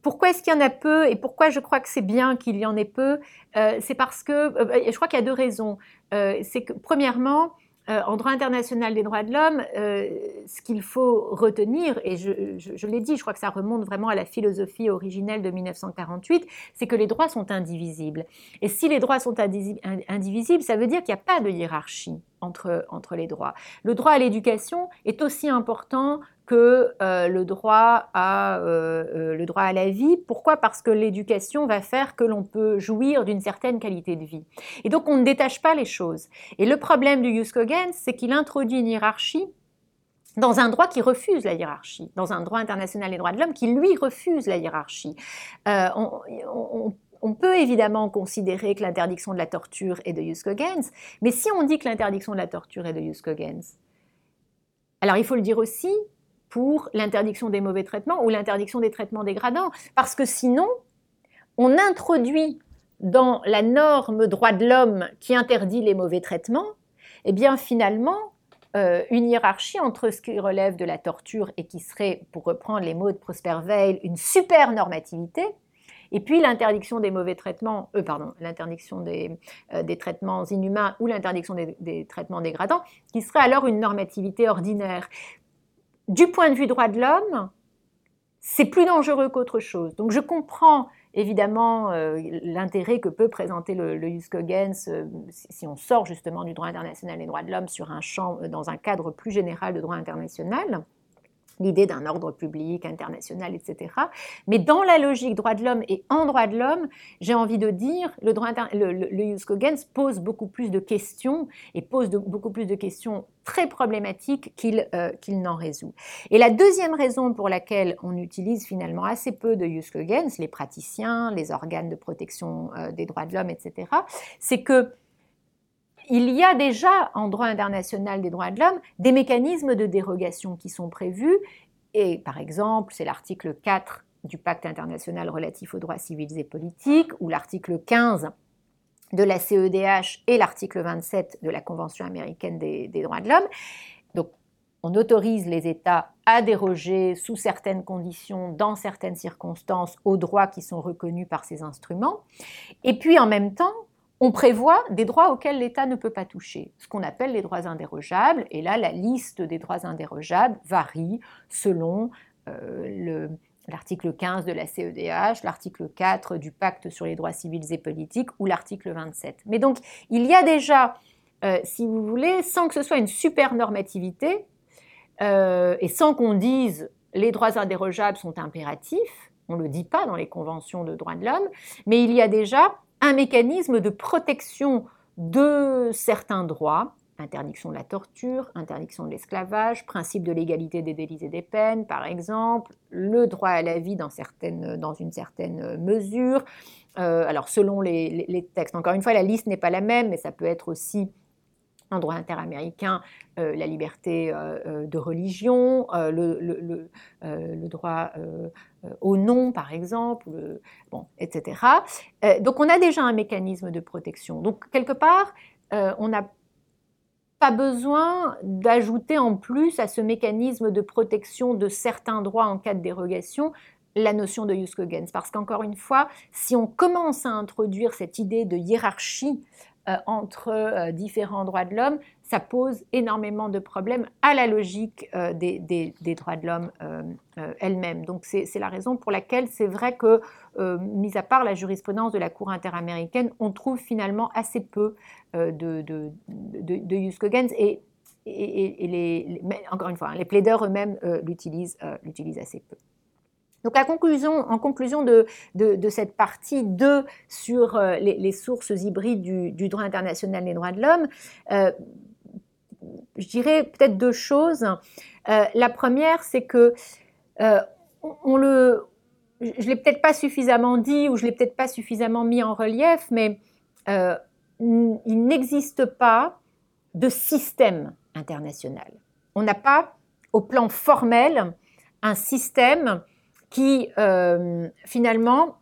pourquoi est-ce qu'il y en a peu et pourquoi je crois que c'est bien qu'il y en ait peu? Euh, C'est parce que, je crois qu'il y a deux raisons. c'est que, premièrement, en droit international des droits de l'homme, ce qu'il faut retenir, et je, je l'ai dit, je crois que ça remonte vraiment à la philosophie originelle de 1948, c'est que les droits sont indivisibles. Et si les droits sont indivisibles, ça veut dire qu'il n'y a pas de hiérarchie entre, les droits. Le droit à l'éducation est aussi important que euh, le, droit à, euh, euh, le droit à la vie. Pourquoi? Parce que l'éducation va faire que l'on peut jouir d'une certaine qualité de vie. Et donc on ne détache pas les choses. Et le problème du Juskogen, c'est qu'il introduit une hiérarchie dans un droit qui refuse la hiérarchie, dans un droit international des droits de l'homme qui, lui, refuse la hiérarchie. on, on peut évidemment considérer que l'interdiction de la torture est de Juskogens, mais si on dit que l'interdiction de la torture est de Juskogens, alors il faut le dire aussi pour l'interdiction des mauvais traitements ou l'interdiction des traitements dégradants, parce que sinon, on introduit dans la norme droit de l'homme qui interdit les mauvais traitements, eh bien finalement, euh, une hiérarchie entre ce qui relève de la torture et qui serait, pour reprendre les mots de Prosper Veil, une super normativité, et puis l'interdiction des mauvais traitements, euh, pardon, l'interdiction des, euh, des, traitements inhumains ou l'interdiction des, des, traitements dégradants, qui serait alors une normativité ordinaire. Du point de vue droit de l'homme, c'est plus dangereux qu'autre chose. Donc je comprends évidemment euh, l'intérêt que peut présenter le, le si, on sort justement du droit international des droits de l'homme sur un champ, dans un cadre plus général de droit international l'idée d'un ordre public international, etc. Mais dans la logique droit de l'homme et en droit de l'homme, j'ai envie de dire, le, droit le, le, pose beaucoup plus de questions et pose beaucoup plus de questions très problématiques qu'il euh, qu'il n'en résout. Et la deuxième raison pour laquelle on utilise finalement assez peu de Jus les praticiens, les organes de protection euh, des droits de l'homme, etc., c'est que il y a déjà en droit international des droits de l'homme des mécanismes de dérogation qui sont prévus. Et par exemple, c'est l'article 4 du pacte international relatif aux droits civils et politiques ou l'article 15 de la CEDH et l'article 27 de la Convention américaine des, des droits de l'homme. Donc, on autorise les États à déroger sous certaines conditions, dans certaines circonstances, aux droits qui sont reconnus par ces instruments. Et puis, en même temps, on prévoit des droits auxquels l'État ne peut pas toucher, ce qu'on appelle les droits indérogeables. Et là, la liste des droits indérogeables varie selon euh, l'article 15 de la CEDH, l'article 4 du pacte sur les droits civils et politiques ou l'article 27. Mais donc, il y a déjà, euh, si vous voulez, sans que ce soit une super normativité euh, et sans qu'on dise les droits indérogeables sont impératifs, on ne le dit pas dans les conventions de droits de l'homme, mais il y a déjà un mécanisme de protection de certains droits, interdiction de la torture, interdiction de l'esclavage, principe de l'égalité des délits et des peines, par exemple, le droit à la vie dans, une certaine mesure. Euh, alors selon les, textes, encore une fois, la liste n'est pas la même, mais ça peut être aussi en droit interaméricain, euh, la liberté euh, euh, de religion, le, le, droit au nom, par exemple, bon, etc. donc on a déjà un mécanisme de protection. Donc quelque part, on n'a pas besoin d'ajouter en plus à ce mécanisme de protection de certains droits en cas de dérogation la notion de jus Parce qu'encore une fois, si on commence à introduire cette idée de hiérarchie entre euh, différents droits de l'homme, ça pose énormément de problèmes à la logique euh, des, droits de l'homme elle-même. Donc c'est la raison pour laquelle c'est vrai que, mis à part la jurisprudence de la Cour interaméricaine, on trouve finalement assez peu de, de, et, encore une fois, hein, les plaideurs eux-mêmes l'utilisent assez peu. Donc, conclusion, en conclusion de, cette partie 2 sur euh, les, sources hybrides du, droit international des droits de l'homme, euh, je dirais peut-être deux choses. Euh, la première, c'est que on le, je ne l'ai peut-être pas suffisamment dit ou je ne l'ai peut-être pas suffisamment mis en relief, mais il n'existe pas de système international. On n'a pas, au plan formel, un système qui euh, finalement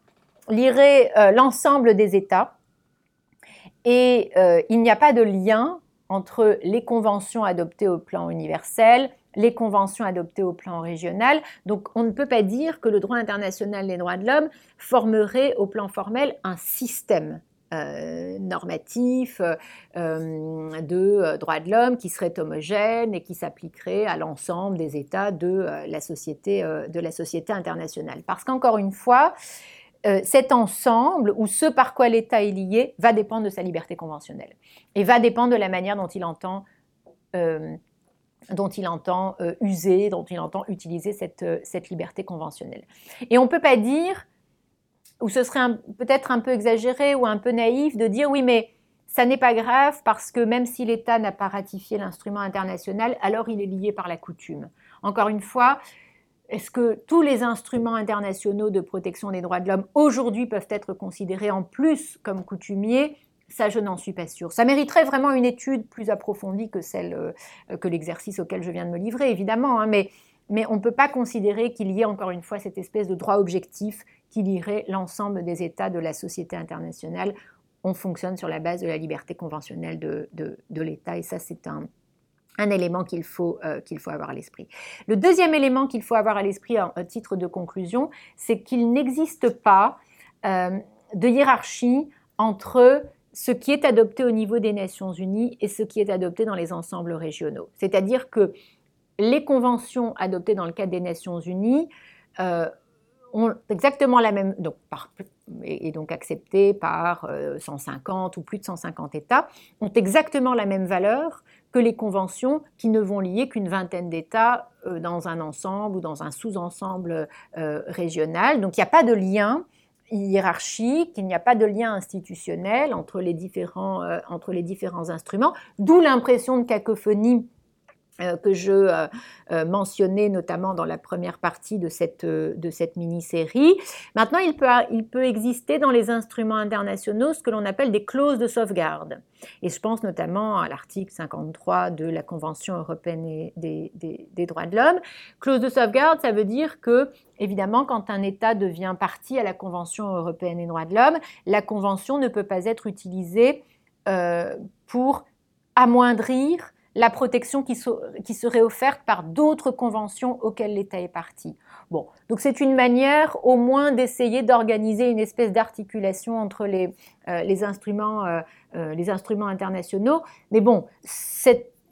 lirait euh, l'ensemble des États et euh, il n'y a pas de lien entre les conventions adoptées au plan universel, les conventions adoptées au plan régional. Donc on ne peut pas dire que le droit international des droits de l'homme formerait au plan formel un système euh, normatif euh, euh, de droits de l'homme qui serait homogène et qui s'appliquerait à l'ensemble des États de, la société, de la société internationale. Parce qu'encore une fois, cet ensemble ou ce par quoi l'État est lié va dépendre de sa liberté conventionnelle et va dépendre de la manière dont il entend dont il entend user, dont il entend utiliser cette, cette liberté conventionnelle. Et on ne peut pas dire ou ce serait peut-être un peu exagéré ou un peu naïf de dire oui, mais ça n'est pas grave parce que même si l'État n'a pas ratifié l'instrument international, alors il est lié par la coutume. Encore une fois, est-ce que tous les instruments internationaux de protection des droits de l'homme aujourd'hui peuvent être considérés en plus comme coutumiers? Ça, je n'en suis pas sûre. Ça mériterait vraiment une étude plus approfondie que celle euh, que l'exercice auquel je viens de me livrer, évidemment. Hein, mais, mais on ne peut pas considérer qu'il y ait encore une fois cette espèce de droit objectif l'ensemble des États de la société internationale. On fonctionne sur la base de la liberté conventionnelle de, l'État et ça c'est un, un élément qu'il faut, qu'il faut avoir à l'esprit. Le deuxième élément qu'il faut avoir à l'esprit en titre de conclusion, c'est qu'il n'existe pas de hiérarchie entre ce qui est adopté au niveau des Nations Unies et ce qui est adopté dans les ensembles régionaux. C'est-à-dire que les conventions adoptées dans le cadre des Nations Unies euh, ont exactement la même, donc et donc acceptées par 150 euh, ou plus de 150 États, ont exactement la même valeur que les conventions qui ne vont lier qu'une vingtaine d'États euh, dans un ensemble ou dans un sous-ensemble régional. Donc il n'y a pas de lien hiérarchique, il n'y a pas de lien institutionnel entre les différents, euh, entre les différents instruments, d'où l'impression de cacophonie euh, que je euh, mentionnais notamment dans la première partie de cette, de cette mini-série. Maintenant, il peut, il peut exister dans les instruments internationaux ce que l'on appelle des clauses de sauvegarde. Et je pense notamment à l'article 53 de la Convention européenne des, des, droits de l'homme. Clause de sauvegarde, ça veut dire que, évidemment, quand un État devient partie à la Convention européenne des droits de l'homme, la Convention ne peut pas être utilisée euh, pour amoindrir la protection qui, serait offerte par d'autres conventions auxquelles l'État est parti. Bon, donc c'est une manière au moins d'essayer d'organiser une espèce d'articulation entre les, euh, instruments, euh, euh, instruments internationaux. Mais bon,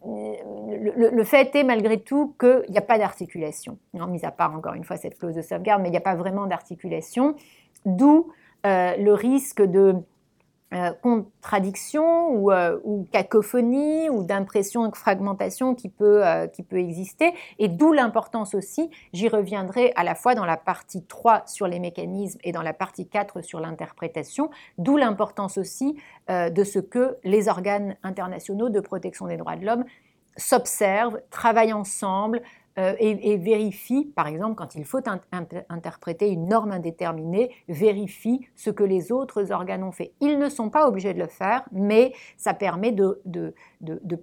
le, fait est malgré tout qu'il n'y a pas d'articulation, mis à part encore une fois cette clause de sauvegarde, mais il n'y a pas vraiment d'articulation, d'où le risque de contradiction euh, ou, cacophonie ou d'impression de fragmentation qui peut, euh, qui peut exister. Et d'où l'importance aussi, j'y reviendrai à la fois dans la partie 3 sur les mécanismes et dans la partie 4 sur l'interprétation, d'où l'importance aussi de ce que les organes internationaux de protection des droits de l'homme s'observent, travaillent ensemble, euh, et, vérifie, par exemple, quand il faut interpréter une norme indéterminée, vérifie ce que les autres organes ont fait. Ils ne sont pas obligés de le faire, mais ça permet de,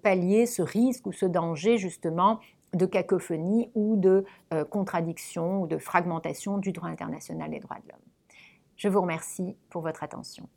pallier ce risque ou ce danger justement de cacophonie ou de euh, contradiction ou de fragmentation du droit international des droits de l'homme. Je vous remercie pour votre attention.